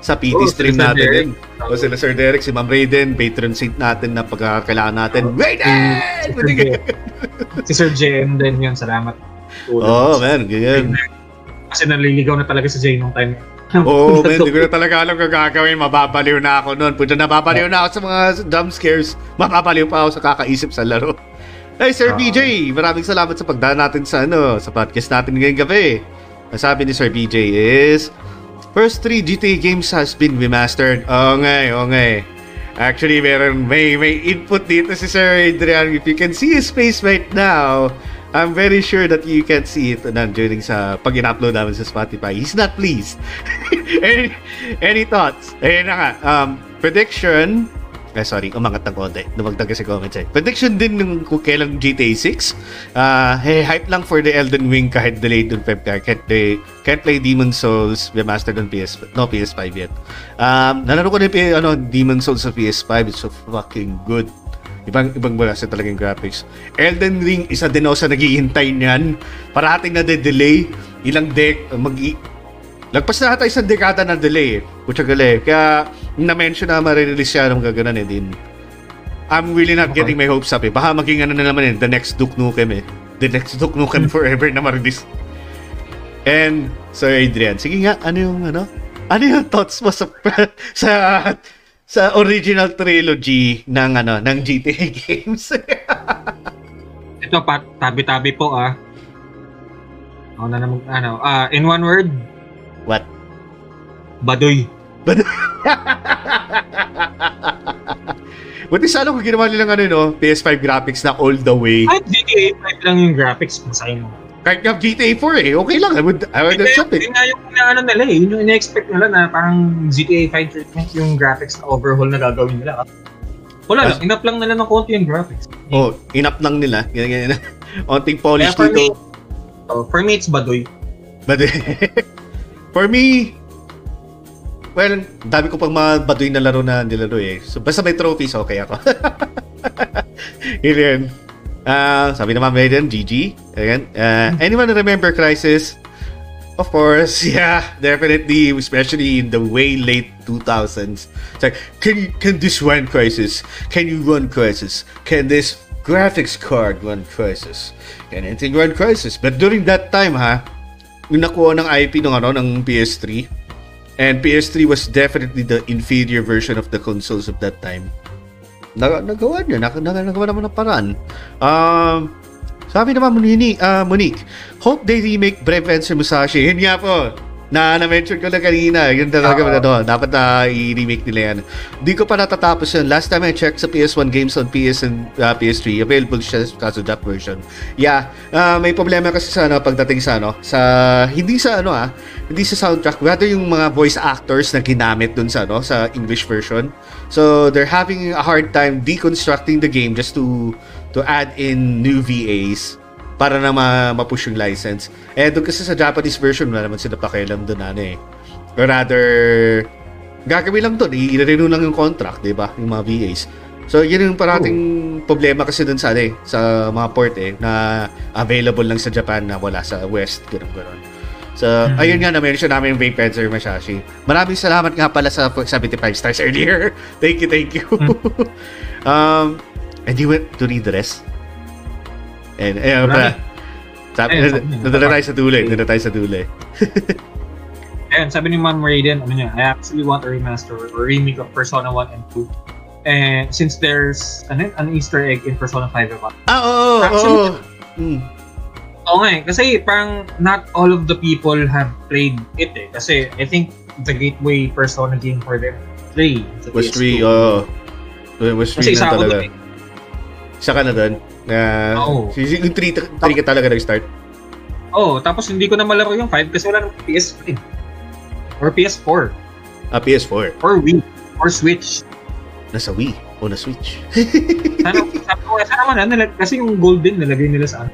Speaker 1: sa PT
Speaker 2: Oo,
Speaker 1: stream natin din. O sila Sir Derek, si Ma'am Raiden, patron saint natin na pagkakailangan natin. Raiden!
Speaker 2: Si Sir si Sir JM din yun salamat
Speaker 1: Oo, oh, man, ganyan.
Speaker 2: kasi naliligaw na talaga si Jay nung time
Speaker 1: Oo, oh, man, hindi ko na talaga alam kung gagawin. Mababaliw na ako noon. Puta, nababaliw na ako sa mga jump scares. Mababaliw pa ako sa kakaisip sa laro. Hey, Sir
Speaker 2: Ah.
Speaker 1: BJ, maraming salamat sa pagdaan natin sa ano, sa podcast natin ngayong gabi. Ang sabi ni Sir BJ is, First three GTA games has been remastered. Oo nga oo nga. Actually, meron, may, may input dito si Sir Adrian. If you can see his face right now, I'm very sure that you can see it na during sa pag in-upload namin sa Spotify. He's not pleased. any, any thoughts? Ayun na nga. Um, prediction. Eh, sorry, umangat ng konti. Dumagdag kasi comments eh. Prediction din ng kung kailan GTA 6. Uh, hey, hype lang for the Elden Ring kahit delayed on Feb Can't play, can't play Demon Souls remastered on PS no PS5 yet. Um, nalaro ko na yung ano, Demon Souls sa PS5. It's so fucking good. Ibang ibang klase talagang graphics. Elden Ring isa din ako sa naghihintay niyan. Parating na delay ilang deck mag Lagpas na ata isang dekada na delay eh. Putya gali. Kaya na-mention na ma-release siya nung gaganan eh din. I'm really not getting my hopes up eh. Baka maging ano na naman eh, the next Duke Nukem eh. The next Duke Nukem forever na ma-release. And, so Adrian, sige nga, ano yung ano? Ano yung thoughts mo sa sa sa original trilogy ng ano ng GTA games?
Speaker 2: ito pa tabi-tabi po ah ako na naman ano ah in one word
Speaker 1: What?
Speaker 2: badoy
Speaker 1: Buti sana kung ginawa nilang ano no, PS5 graphics na all the way.
Speaker 2: kahit GTA 5 lang yung graphics masaya mo
Speaker 1: Kahit nga GTA 4 eh, okay lang. I would, I would
Speaker 2: Hindi,
Speaker 1: accept it.
Speaker 2: yun nga yung inaano nila eh. Yun yung ina-expect nila na parang GTA 5 treatment yung graphics na overhaul na gagawin nila. Wala lang, inap lang nila ng konti yung graphics.
Speaker 1: Oh, inap lang nila. Ganyan, ganyan. Onting polish
Speaker 2: for me,
Speaker 1: dito.
Speaker 2: oh, for me it's badoy.
Speaker 1: But for me, well, dami ko pang mga baduy na laro na nilaro eh. So, basta may trophies, okay ako. Yun. Ah, sabi naman Maiden, GG. Ayan. Uh, anyone remember Crisis? Of course, yeah, definitely, especially in the way late 2000s. It's like, can you, can this run Crisis? Can you run Crisis? Can this graphics card run Crisis? Can anything run Crisis? But during that time, ha, yung nakuha ng IP ng ano ng PS3 and PS3 was definitely the inferior version of the consoles of that time. Nag nagawa niya nag nag nagawa naman ng paraan. Um sabi naman Monique, uh, Monique hope they remake Brave Fencer Musashi. Yun nga po na na-mention ko na kanina yun talaga
Speaker 2: Oo.
Speaker 1: ano, dapat na i-remake nila yan. Di ko pa natatapos yun. Last time I checked sa PS1 games on PS and uh, PS3 available siya kaso that version. Yeah uh, may problema kasi sa ano pagdating sa ano sa hindi sa ano ah hindi sa soundtrack rather yung mga voice actors na ginamit dun sa ano sa English version. So they're having a hard time deconstructing the game just to to add in new VAs para na ma- ma-push yung license. Eh, doon kasi sa Japanese version, wala naman sila pakialam doon ano eh. Or rather, gagawin lang doon, i-renew lang yung contract, di ba? Yung mga VAs. So, yun yung parating problema kasi doon sa, ano eh, sa mga port eh, na available lang sa Japan na wala sa West, gano'n gano'n. So, ayun nga na-mention namin yung Vape Fencer Masashi. Maraming salamat nga pala sa 75 stars earlier. thank you, thank you. um, and you went to read the rest? And, ayun pala. Sabi,
Speaker 2: Ayun,
Speaker 1: nandala tayo sa dulo eh. Tayo sa dulo eh.
Speaker 2: Ayan, sabi ni Man Raiden, ano niya, I actually want a remaster or remake of Persona 1 and 2. And since there's yun, an Easter egg in Persona 5 about
Speaker 1: Ah, oo, oo.
Speaker 2: Actually,
Speaker 1: Mm.
Speaker 2: Oo nga eh, kasi parang not all of the people have played it eh. Kasi I think the gateway Persona game for them, 3. sa
Speaker 1: Was
Speaker 2: PS2.
Speaker 1: 3, oo. Was 3
Speaker 2: Kasi
Speaker 1: na talaga.
Speaker 2: eh.
Speaker 1: Isa ka na doon. Na,
Speaker 2: Oo.
Speaker 1: yung 3, 3 ka talaga nag-start.
Speaker 2: Oo, tapos hindi ko na malaro yung 5 kasi wala nang PS5. Or PS4.
Speaker 1: Ah, PS4.
Speaker 2: Or Wii. Or Switch.
Speaker 1: Nasa Wii. O na Switch.
Speaker 2: Sana, sabi ko, sana man, ano, nalag- kasi yung golden nalagay nila sa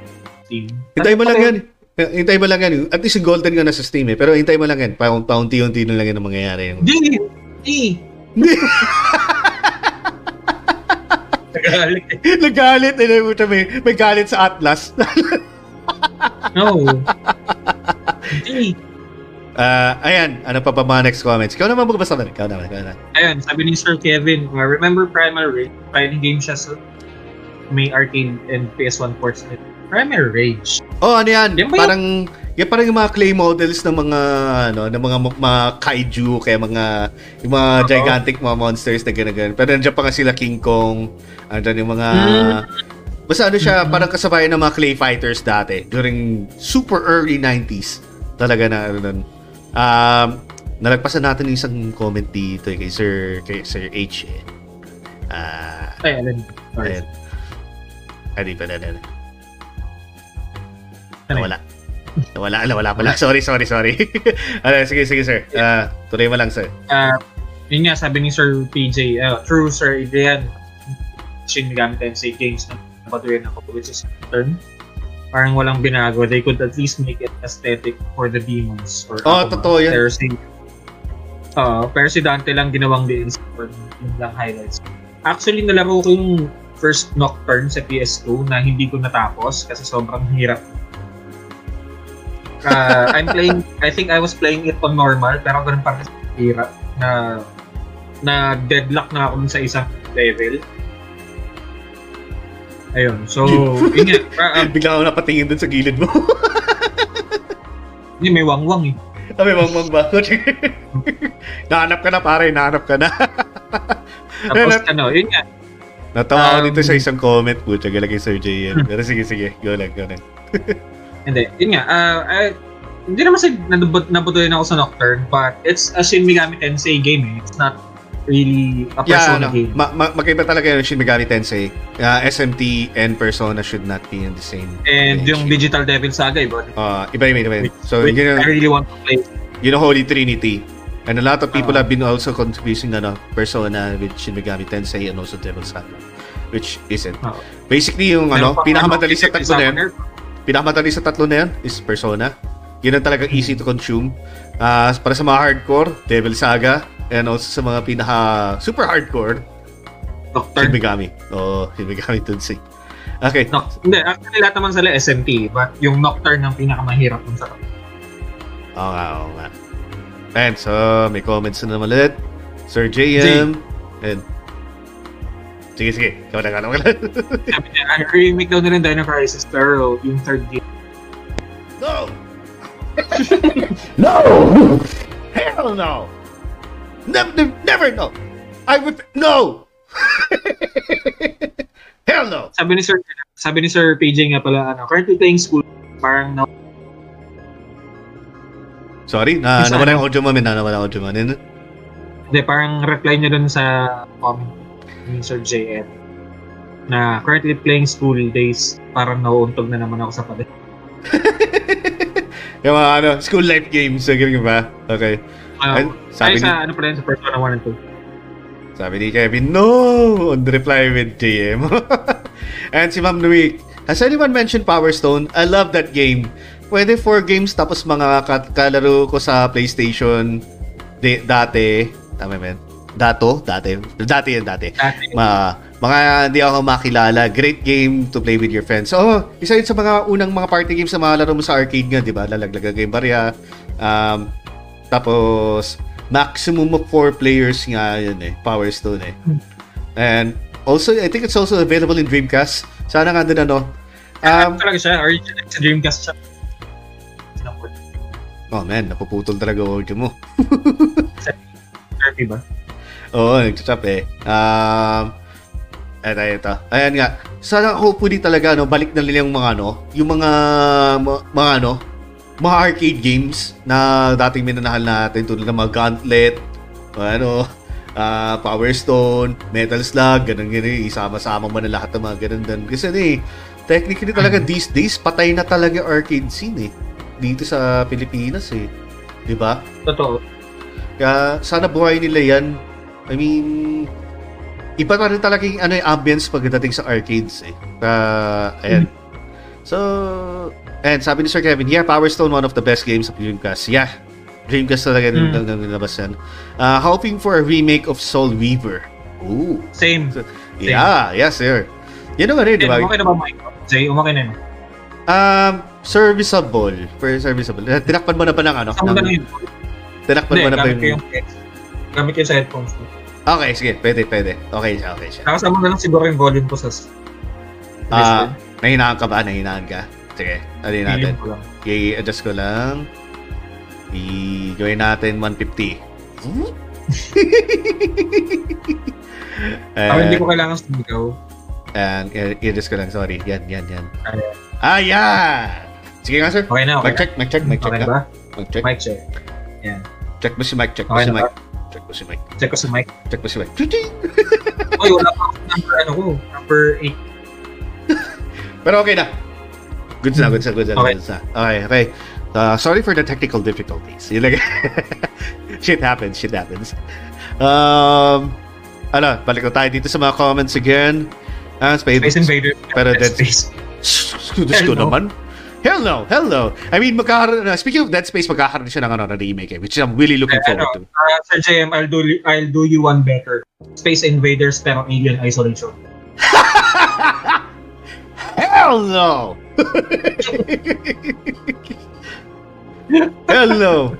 Speaker 2: Steam.
Speaker 1: Hintay mo lang yan. Hintay mo lang yan. At least yung golden nga nasa Steam eh. Pero hintay mo lang yan. Pa- Paunti-unti na lang yan ang mangyayari.
Speaker 2: Hindi! Hindi! Nagalit.
Speaker 1: Nagalit. Eh, may, may galit sa Atlas.
Speaker 2: No. Hindi.
Speaker 1: Ah, ayan. Ano pa ba mga next comments? Ikaw naman magbasa na. Ikaw naman. Ikaw naman.
Speaker 2: Ayun, sabi ni Sir Kevin, uh, remember Primal Rage? Fighting game siya sa may arcade and PS1 ports nito. Primal Rage.
Speaker 1: Oh, ano yan?
Speaker 2: Yan ba yung-
Speaker 1: parang parang yung mga clay models ng mga ano, ng mga mga kaiju kaya mga yung mga
Speaker 2: Oo.
Speaker 1: gigantic mga monsters na ganun Pero nandiyan pa nga sila King Kong, andyan yung mga
Speaker 2: Mm.
Speaker 1: Basta ano siya,
Speaker 2: Mm.
Speaker 1: parang kasabayan ng mga clay fighters dati during super early 90s. Talaga na ano nun. Um, nalagpasan natin yung isang comment dito eh, kay Sir kay Sir H. Eh. Ah,
Speaker 2: Ay, alin.
Speaker 1: Na na.
Speaker 2: Ano
Speaker 1: Nawala. Nawala, nawala pala. Sorry, sorry, sorry. ano, sige, sige, sir. Ah, tuloy mo lang, sir.
Speaker 2: Uh, yun nga, sabi ni Sir PJ, uh, true Sir Adrian, Shin Megami Tensei games na napatuloy ako, which is turn. Parang walang binago. They could at least make it aesthetic for the demons. Or
Speaker 1: Oh,
Speaker 2: Akuma.
Speaker 1: totoo yan.
Speaker 2: Pero si, uh, pero si Dante lang ginawang DLC for yung lang highlights. Actually, nalaro ko yung first Nocturne sa PS2 na hindi ko natapos kasi sobrang hirap. Uh, I'm playing, I think I was playing it on normal pero ganun pa rin hirap na na deadlock na ako sa isang level. Ayun. So, yun nga. Ah, ah,
Speaker 1: Bigla ako napatingin dun sa gilid mo.
Speaker 2: Hindi, may wangwang eh.
Speaker 1: Sabi, wang wang ba? nahanap ka na, pare. Nahanap ka na.
Speaker 2: Tapos ano, yun nga.
Speaker 1: Natawa ako
Speaker 2: Um,
Speaker 1: dito sa isang comment. Pucha, galang kay Sir J yan. Pero sige, sige. Go lang, go lang.
Speaker 2: Hindi, yun nga. ah, ah, hindi naman sa nabut nabutuin ako sa Nocturne, but it's a Shin Megami Tensei game eh. It's not really a
Speaker 1: Yeah,
Speaker 2: Persona
Speaker 1: ano,
Speaker 2: game.
Speaker 1: ma- ma- magkaiba talaga yung Shin Megami Tensei. Uh, SMT and Persona should not be in the same
Speaker 2: And
Speaker 1: page.
Speaker 2: yung Digital Devil Saga, iba.
Speaker 1: Uh, iba yun, iba. So,
Speaker 2: Which
Speaker 1: yun
Speaker 2: I
Speaker 1: yung,
Speaker 2: really want to play.
Speaker 1: yun yung Holy Trinity. And a lot of people
Speaker 2: Ah.
Speaker 1: have been also confusing ano, Persona with Shin Megami Tensei and also Devil's Saga. Which isn't.
Speaker 2: Ah.
Speaker 1: Basically, yung ano, pinakamadali sa tatlo na yun,
Speaker 2: Summoner.
Speaker 1: Pinakamadali sa tatlo na yan is Persona. Yun ang talagang easy to consume. Ah, para sa mga hardcore, Devil Saga, and also sa mga pinaka super hardcore, Shin
Speaker 2: Nocturne.
Speaker 1: Megami. Oh, Shin Megami Tensei. Okay.
Speaker 2: No, hindi, actually lahat naman sila SMT, but yung Nocturne ang pinakamahirap dun sa
Speaker 1: Oo nga, oo nga. And so, may comments na naman ulit. Sir JM. And, sige, sige. Ikaw na, ikaw na, ikaw na.
Speaker 2: Sabi niya, ang remake daw nila ng Dino Crisis, pero yung third game.
Speaker 1: no!
Speaker 5: No!
Speaker 1: Hell no! Never, never no! I would, no! Hell no!
Speaker 2: Sabi ni Sir, sabi ni Sir PJ nga pala, ano, currently playing school, parang no,
Speaker 1: Sorry, na nawala yung audio mo, min. Na nawala yung audio mo.
Speaker 2: Hindi, parang reply niya dun sa comment ni Sir JM na currently playing school days, parang nauuntog na naman ako sa pader.
Speaker 1: yung mga ano, school life games. So, ganyan ba? Okay.
Speaker 2: Uh,
Speaker 1: Sabi
Speaker 2: sabi
Speaker 1: ni,
Speaker 2: sa ano pa rin sa Persona 1 and 2.
Speaker 1: sabi ni Kevin, no! On the reply with JM. And si Ma'am Nui, has anyone mentioned Power Stone? I love that game. Pwede 4 games tapos mga ka- kalaro ko sa PlayStation di, dati. Tama yan? Dato? Dati. Dati yan, dati.
Speaker 2: Dati,
Speaker 1: Ma, mga hindi ako makilala. Great game to play with your friends. So, isa yun sa mga unang mga party games na malalaro mo sa arcade nga, di ba? Lalaglag game barya. Um, tapos, maximum of 4 players nga yun eh. Power Stone eh. And also, I think it's also available in Dreamcast. Sana nga din ano. Um,
Speaker 2: um, talaga siya, original sa Dreamcast siya.
Speaker 1: Oh man, napuputol talaga audio mo.
Speaker 2: 30 ba?
Speaker 1: Oo, nagchat eh. Um, eto, eto. Ayan nga. Sana hopefully talaga, no, balik na nila yung mga, ano, yung mga, mga, mga ano, mga arcade games na dating minanahal natin tulad ng mga Gauntlet, ano, ah, Power Stone, Metal Slug, ganun ganun, isama-sama mo na lahat ng mga ganun din. Kasi ano eh, technically talaga these days, patay na talaga arcade scene eh. Dito sa Pilipinas eh. 'Di ba?
Speaker 2: Totoo.
Speaker 1: Kaya sana buhay nila yan. I mean, iba pa rin talaga yung ano, yung ambience pagdating sa arcades eh. Uh, ayan. So, and sabi ni Sir Kevin, yeah, Power Stone, one of the best games of Dreamcast. Yeah, Dreamcast talaga
Speaker 2: Mm.
Speaker 1: nang nilabas yan. Uh, hoping for a remake of Soul Weaver. Ooh.
Speaker 2: Same.
Speaker 1: Yeah, yes, sir. Yan naman rin, di ba?
Speaker 2: okay na ba, Mike? Jay, umakay na yun.
Speaker 1: Um, serviceable. For serviceable. Tinakpan mo na ba ng ano?
Speaker 2: Saan mo na
Speaker 1: Ng,
Speaker 2: yun?
Speaker 1: tinakpan mo na ba yung...
Speaker 2: gamit yung sa headphones.
Speaker 1: Okay, sige. Pwede, pwede. Okay siya, okay siya.
Speaker 2: Nakasama na lang siguro yung volume ko sa
Speaker 1: Ah, nahinaan ka ba? Nahinaan ka? Sige, yun natin? I-adjust ko lang. I-gawin natin 150.
Speaker 2: Ah, hindi
Speaker 1: Eh,
Speaker 2: ko kailangan sumigaw.
Speaker 1: and i- i-adjust ko lang, sorry. Yan, yan, yan.
Speaker 2: Ayan.
Speaker 1: Ah, yan! Sige nga, sir.
Speaker 2: Okay na, okay
Speaker 1: Mag-check, mag-check, mag-check
Speaker 2: Okay na ba?
Speaker 1: Mag-check.
Speaker 2: Mic check. Yan.
Speaker 1: Check mo si Mike, check mo
Speaker 2: Okay
Speaker 1: si Mike.
Speaker 2: ba?
Speaker 1: Check mo si Mike.
Speaker 2: Check ko sa mic.
Speaker 1: Check mo si Mike. Chuching!
Speaker 2: Oy, wala pa ako number ano ko. Number 8.
Speaker 1: Pero okay na. Good na, good na, good na.
Speaker 2: Okay.
Speaker 1: Good na. Okay, okay. Uh, sorry for the technical difficulties. Yun lang. shit happens, shit happens. Um, ano, balik ko tayo dito sa mga comments again. Uh, Space,
Speaker 2: Space Invaders.
Speaker 1: Pero
Speaker 2: Dead Space.
Speaker 1: Ko
Speaker 2: no.
Speaker 1: naman. Hell no, hell no. I mean, magkakaroon, uh, speaking of Dead Space, magkakaroon siya ng ano, na remake eh, which I'm really looking
Speaker 2: Eh, ano,
Speaker 1: forward to.
Speaker 2: uh, Sir JM, I'll do, I'll do you one better. Space Invaders pero Alien Isolation.
Speaker 1: Hell no! hell no!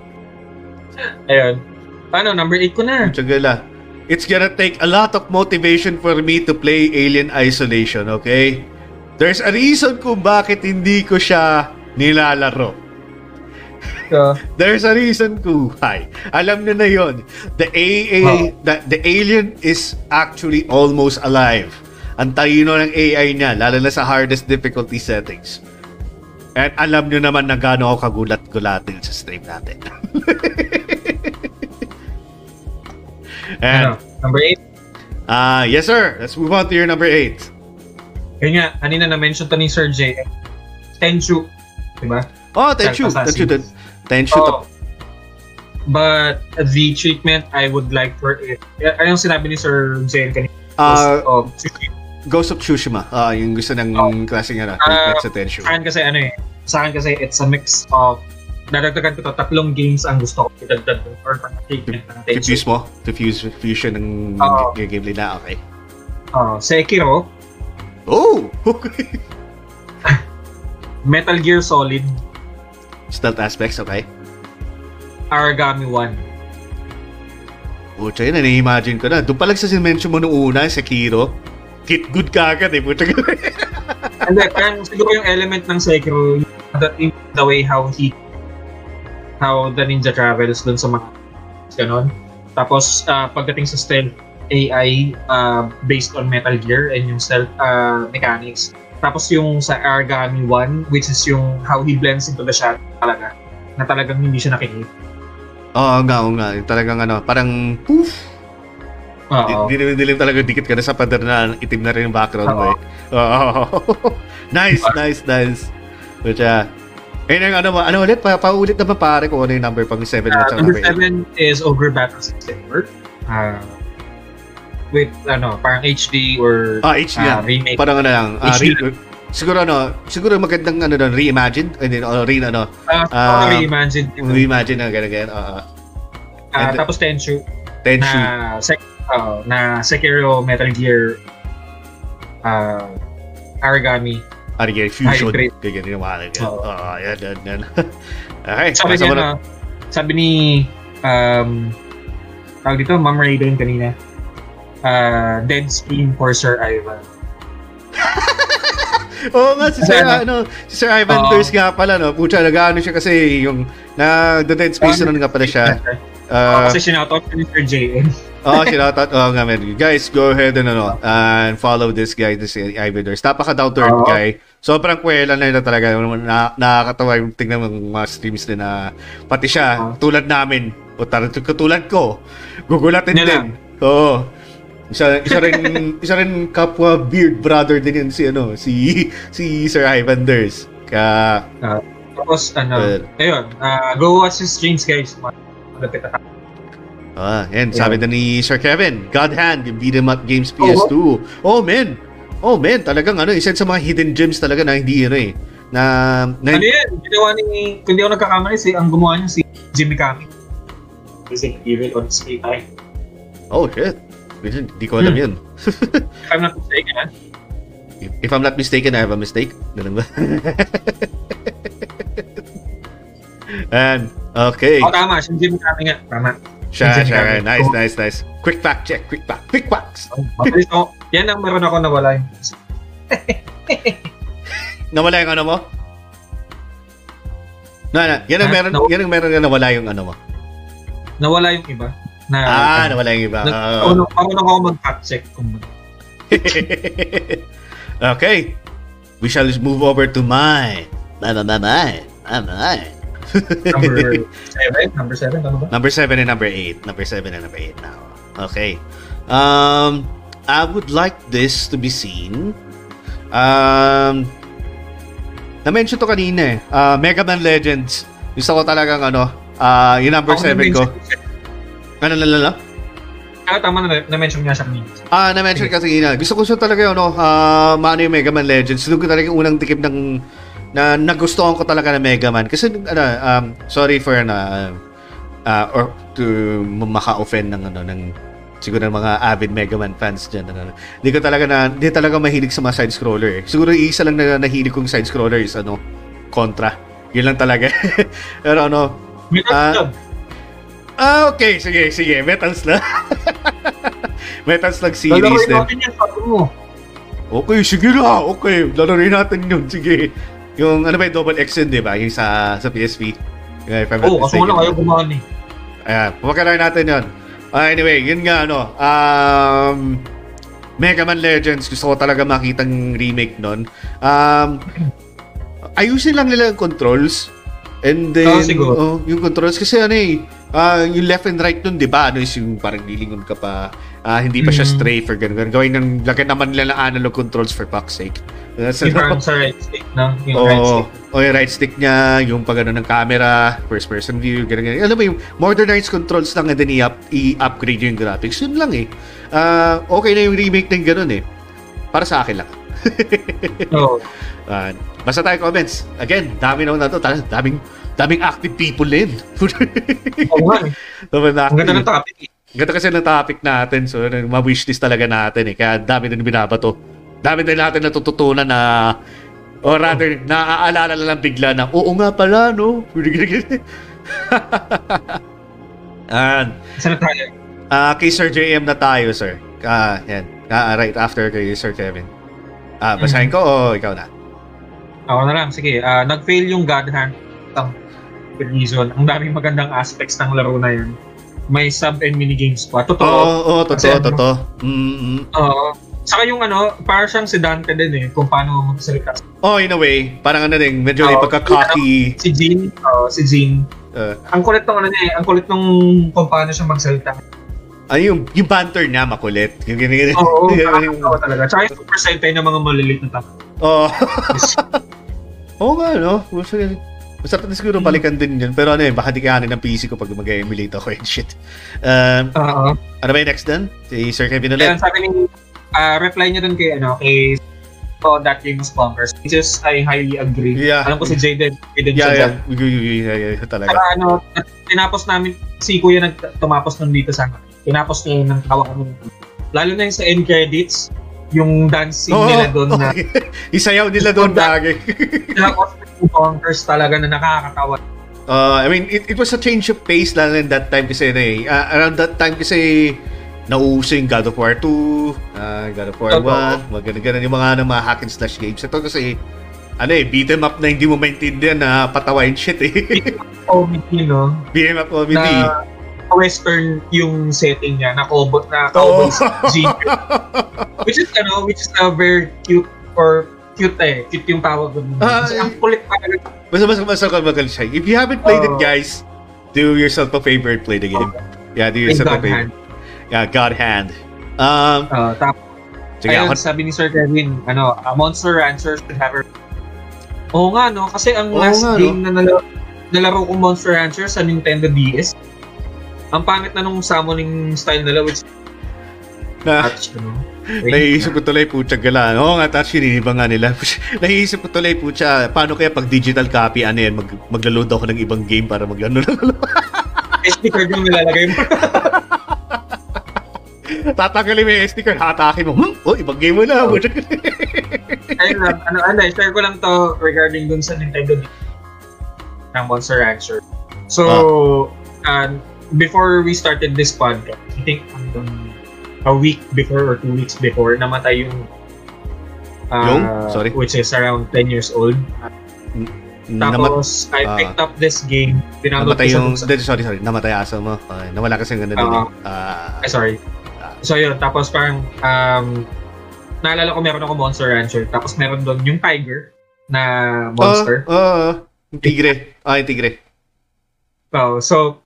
Speaker 2: Ayun. Ano, number 8 ko na.
Speaker 1: Tsagala. It's gonna take a lot of motivation for me to play Alien Isolation, okay? There's a reason kung bakit hindi ko siya nilalaro.
Speaker 2: So,
Speaker 1: There's a reason kung why. Alam nyo na yon. The AA,
Speaker 2: Oh.
Speaker 1: the, the alien is actually almost alive. Ang talino ng AI niya, lalo na sa hardest difficulty settings. At alam nyo naman na gaano ako kagulat-gulatin sa stream natin. And,
Speaker 2: ano, number 8.
Speaker 1: ah yes sir, let's move on to your number 8.
Speaker 2: Yun nga, kanina na-mention to ni Sir JM. Tenchu. Diba?
Speaker 1: Oh, Tenchu, Tenchu, Tenchu, Tenchu.
Speaker 2: Oh, but the treatment I would like for it, ay yung sinabi ni Sir JM kanina. Was, oh,
Speaker 1: Ghost of Tsushima. Ah, yung gusto ng
Speaker 2: Oh.
Speaker 1: klaseng ano,
Speaker 2: Ah,
Speaker 1: sa Tenchu.
Speaker 2: sa akin kasi ano eh, sa akin kasi it's a mix of dadagdagan ko to tatlong games ang gusto ko idagdag ko or parang treatment ng Tenchu.
Speaker 1: Diffuse mo? Diffuse fusion ng ng gameplay na, okay.
Speaker 2: Oh, Sekiro,
Speaker 1: Oh! Okay.
Speaker 2: Metal Gear Solid,
Speaker 1: Stealth aspects, okay.
Speaker 2: Aragami 1.
Speaker 1: Pucha yun, na-imagine ko na. Doon pa lang sa sinmention mo noong una, Sekiro. Hit good ka agad eh, pucha
Speaker 2: Hindi, parang siguro yung element ng Sekiro, the, the way how he, how the ninja travels dun sa mga ganon. Tapos, ah, pagdating sa stealth AI ah, based on Metal Gear and yung stealth ah, mechanics. Tapos yung sa Aragami 1, which is yung how he blends into the shadow talaga, na talagang hindi siya nakikita.
Speaker 1: Oo nga, oo nga. Talagang ano, parang poof.
Speaker 2: Oo.
Speaker 1: Dilim, dilim talaga dikit ka na sa pader na itim na rin yung background mo eh. Oo. nice, nice, nice. Pucha. Ayun ang ano mo, ano ulit? Pa, paulit naman pare kung ano yung number pang 7
Speaker 2: Ah,
Speaker 1: at
Speaker 2: number
Speaker 1: number
Speaker 2: 7 is Ogre Battle System Work. Ah, with ano, parang HD or
Speaker 1: 8. Ah, HD
Speaker 2: ah,
Speaker 1: yan.
Speaker 2: remake.
Speaker 1: Parang ano lang. ah,
Speaker 2: HD.
Speaker 1: re- siguro ano, siguro magandang ano doon, reimagined. And then, uh, re, ano,
Speaker 2: Ah,
Speaker 1: Ah,
Speaker 2: uh, reimagined.
Speaker 1: reimagine na gano'n, gano'n. Oo.
Speaker 2: Ah,
Speaker 1: and-
Speaker 2: tapos Tenchu
Speaker 1: Tenchu.
Speaker 2: na sek oh, na Sekiro Metal Gear ah Aragami.
Speaker 1: Ano yan, fusion.
Speaker 2: Hybrid.
Speaker 1: Ganyan yung mga ganyan.
Speaker 2: Oo.
Speaker 1: Oo, yan, yan, yan. okay,
Speaker 2: Sabi niya
Speaker 1: na,
Speaker 2: sabi ni um tawag dito, Ma'am Raiden kanina. Ah, Dead Screen for Sir Ivan.
Speaker 1: Oo nga, si Sir,
Speaker 2: ano-
Speaker 1: ano, si Sir Ivan. Durst nga pala, no? Pucha, nag-ano siya kasi yung, na, the Dead Space
Speaker 2: Ah,
Speaker 1: nun nga pala siya.
Speaker 2: Oh,
Speaker 1: Uh,
Speaker 2: kasi sinoutout ni Sir JM.
Speaker 1: oh, sinautot. Oo nga, man. Guys, go ahead and, ano, and follow this guy, this Ivan Durst. Napaka down to earth guy. Sobrang kwela na yun talaga. Na, nakakatawa yung tingnan ng mga streams din na pati siya,
Speaker 2: Oo.
Speaker 1: tulad namin, o tar- katulad ko, gugulatin din. Oo. Isa, isa rin isa rin kapwa beard brother din yun si ano si si Sir Ivan Durst. Kaya
Speaker 2: Tapos ano,
Speaker 1: Good.
Speaker 2: ayun, ah, go watch his streams guys. Malapit na
Speaker 1: Ah, yan, sabi na ni Sir Kevin, God Hand, yung beat 'em up games PS2. Oh, man. Oh, man, talagang ano, isa sa mga hidden gems talaga na hindi ano eh. Na, na
Speaker 2: Ano yan? Ginawa ni, kung di ako nagkakamali, si, ang gumawa niya si Jimmy Kami. Resident Evil on Screen Time.
Speaker 1: Oh, shit. Hindi ko alam
Speaker 2: Hmm.
Speaker 1: yun.
Speaker 2: If I'm not mistaken, ha?
Speaker 1: If, if I'm not mistaken, I have a mistake. Ganun ba? And, okay.
Speaker 2: Oh, tama. Si Jimmy Kami nga. Tama.
Speaker 1: Siya, siya. Nice,
Speaker 2: Oh.
Speaker 1: nice, nice. Quick fact check. Quick fact. Quick facts.
Speaker 2: Oh, Mabilis ako. Yan ang meron ako nawala.
Speaker 1: Nawala yung ano mo? No, no. Yan ang meron, yan ang meron na nawala yung ano mo.
Speaker 2: Nawala yung iba. Na,
Speaker 1: Ah, nawala yung iba.
Speaker 2: Na,
Speaker 1: Ah.
Speaker 2: ako, ako na ako mag-fact check. Kung,
Speaker 1: okay. We shall just move over to mine. Mine, mine, mine. Mine, mine.
Speaker 2: number 7? Number 7? Ano ba?
Speaker 1: Number 7 and number 8. Number 7 and number 8 now. Okay. Um, I would like this to be seen. Um, na-mention to kanina eh. Uh, Mega Man Legends. Gusto ko talagang ano, uh, yung number
Speaker 2: Ako
Speaker 1: 7
Speaker 2: na-mention
Speaker 1: ko. Ano, ano, ano?
Speaker 2: Ah, tama na, na-mention nga siya kanina.
Speaker 1: Ah, na-mention kasi yun. Gusto ko siya talaga yung ano, ah, maano yung Mega Man Legends. Doon ko talaga yung unang tikim ng na nagustuhan ko talaga ng Mega Man. Kasi, ano, um, sorry for na, uh, or to maka-offend ng, ano, ng, siguro ng mga avid Mega Man fans dyan. Ano, hindi ko talaga na, hindi talaga mahilig sa mga side-scroller. eh. Siguro isa lang na nahilig kong side-scroller is, ano, Contra. Yun lang talaga. Pero ano,
Speaker 2: Metal
Speaker 1: Ah, okay, sige, sige, Metal Slug. Metal Slug series din.
Speaker 2: natin yan, sabi mo.
Speaker 1: Okay, sige na. Okay, lalaroin natin yun. Sige. Yung ano ba yung Double X yun, di ba? Yung sa, sa PSP. Yeah, if I'm
Speaker 2: oh, kaso
Speaker 1: mistaken.
Speaker 2: wala kayo gumawa ni.
Speaker 1: Ayan, pumakaroon natin yun. Ah, anyway, yun nga, ano, um, Mega Man Legends, gusto ko talaga makitang remake nun. Um, ayusin lang nila yung controls. And then,
Speaker 2: siguro.
Speaker 1: oh, yung controls, kasi ano eh, ah, yung left and right nun, di ba? Ano is yung parang lilingon ka pa, ah, hindi pa siya
Speaker 2: Mhm.
Speaker 1: strafe or gano'n. gano'n. Gawin ng, lagyan naman nila ng analog controls for fuck's sake. That's
Speaker 2: Yung parang sa right stick, no? Yung
Speaker 1: Oo.
Speaker 2: right stick.
Speaker 1: O yung right stick niya, yung pag ano ng camera, first person view, ganun ganun. Alam mo yung modernized controls lang and then i-up, i-upgrade yung graphics. Yun lang eh. Ah, okay na yung remake ng ganun eh. Para sa akin lang.
Speaker 2: Oo.
Speaker 1: Ah, basta tayo comments. Again, dami naman na to. Daming, daming active people din.
Speaker 2: Oo nga eh. Ang ganda ng topic eh.
Speaker 1: Ganda kasi ng topic natin. So, ano, ma-wishlist talaga natin eh. Kaya dami din binabato. Dami din natin natututunan na or rather, naaalala na lang bigla na, oo nga pala, no? And,
Speaker 2: Saan na tayo?
Speaker 1: ah kay Sir JM na tayo, sir. Ah, yan. Ah, right after kay Sir Kevin. Ah, basahin ko o ikaw na?
Speaker 2: Ako na lang, sige. Ah, nag-fail yung God Hand. Ang reason. Ang daming magandang aspects ng laro na yun. May sub and minigames pa.
Speaker 1: Oo,
Speaker 2: Totoo.
Speaker 1: oo,
Speaker 2: Kasi
Speaker 1: totoo,
Speaker 2: ano?
Speaker 1: totoo.
Speaker 2: Oo. Saka yung ano, para siyang si Dante din eh, kung paano magsalita.
Speaker 1: Oh, in a way, parang ano din, medyo
Speaker 2: Oo.
Speaker 1: may pagka-cocky.
Speaker 2: Si Jean, oh, si Jean.
Speaker 1: Uh,
Speaker 2: Ang kulit ng ano niya eh, ang kulit nung kung paano siya magsalita.
Speaker 1: ano yung, yung banter niya, makulit. Yung ganyan,
Speaker 2: Oo,
Speaker 1: yung-
Speaker 2: nakakatawa talaga. Tsaka yung super sentai ng mga maliliit na tao.
Speaker 1: Oo. Oo nga, no? Basta, masarap na siguro balikan din yun. Pero ano eh, baka di kahanin ng PC ko pag mag-emulate ako and shit. Um,
Speaker 2: Oo.
Speaker 1: ano ba yung next dun? Si Sir Kevin ulit?
Speaker 2: sabi ni, ah, reply niya dun kay, ano, kay oh, that game was bonkers. Which is, I highly agree.
Speaker 1: Yeah.
Speaker 2: Alam ko si Jaden, Jaden
Speaker 1: Yeah, yeah. Yeah, yeah, yeah, yeah, talaga.
Speaker 2: Saka ano, tinapos namin, si Kuya nag tumapos nun dito sa tinapos niya yung tawa kami. Lalo na yung sa end credits, yung dancing
Speaker 1: Oo,
Speaker 2: nila doon na
Speaker 1: Isayaw nila doon lagi.
Speaker 2: yung bonkers talaga na nakakatawa.
Speaker 1: Uh, I mean, it, it was a change of pace lalo in that time kasi na eh. Uh, around that time kasi nauuso yung God of War 2, uh, God of War 1,
Speaker 2: Totoo.
Speaker 1: mga ganun-ganun yung mga, ano, mga hack and slash games. Ito kasi, ano eh, beat 'em up na hindi mo maintindihan na patawain shit eh.
Speaker 2: Comedy, no?
Speaker 1: beat 'em up comedy.
Speaker 2: Na western yung setting niya, na cowboy, na cowboy jeep. which is, ano, which is a very cute or cute eh. Cute yung tawag doon.
Speaker 1: Ah,
Speaker 2: Kasi ang kulit talaga.
Speaker 1: Basta basta basta ka magaling siya. If you haven't played it,
Speaker 2: Oo.
Speaker 1: guys, do yourself a favor and play the game. Yeah, do yourself a favor.
Speaker 2: hand.
Speaker 1: Yeah, God hand. Um,
Speaker 2: Uh, tapos,
Speaker 1: sige,
Speaker 2: Ayun,
Speaker 1: ako,
Speaker 2: sabi ni Sir Kevin, ano, a Monster Rancher should have a... Oo nga, no? Kasi ang
Speaker 1: Oo
Speaker 2: last
Speaker 1: nga, no?
Speaker 2: game na nalaro, nalaro kong Monster Rancher sa Nintendo DS, ang pangit na nung summoning style nila which
Speaker 1: Na,
Speaker 2: touch, ano.
Speaker 1: Nahiisip ko tuloy, putya gala. Oo nga, touch ba nga nila. Nahiisip ko tuloy, putya, paano kaya pag digital copy, ano yan, mag, magla-load ako ng ibang game para maglano lang.
Speaker 2: SD card yung nilalagay mo.
Speaker 1: Tatanggalin mo yung SD card, hatakin mo. Hmm? Oh, ibang game mo na. putya.
Speaker 2: Ayun lang, ano, ano, share ko lang to regarding dun sa Nintendo ng Monster Rancher. So, uh, before we started this podcast, I think um, a week before or two weeks before, namatay yung uh,
Speaker 1: Yung? Sorry?
Speaker 2: Which is around 10 years old.
Speaker 1: Namat-
Speaker 2: Tapos, I
Speaker 1: ah.
Speaker 2: picked up this game. Pinanood
Speaker 1: namatay yung,
Speaker 2: sa-
Speaker 1: sorry, sorry, namatay aso mo. Okay, nawala kasi ng ano din.
Speaker 2: Oo.
Speaker 1: eh. Ah,
Speaker 2: sorry. So, yun. Tapos, parang, um, naalala ko meron ako Monster Rancher. Tapos, meron doon yung tiger na monster.
Speaker 1: Oo, oo. Yung tigre. Ah, yung tigre.
Speaker 2: Oh, so,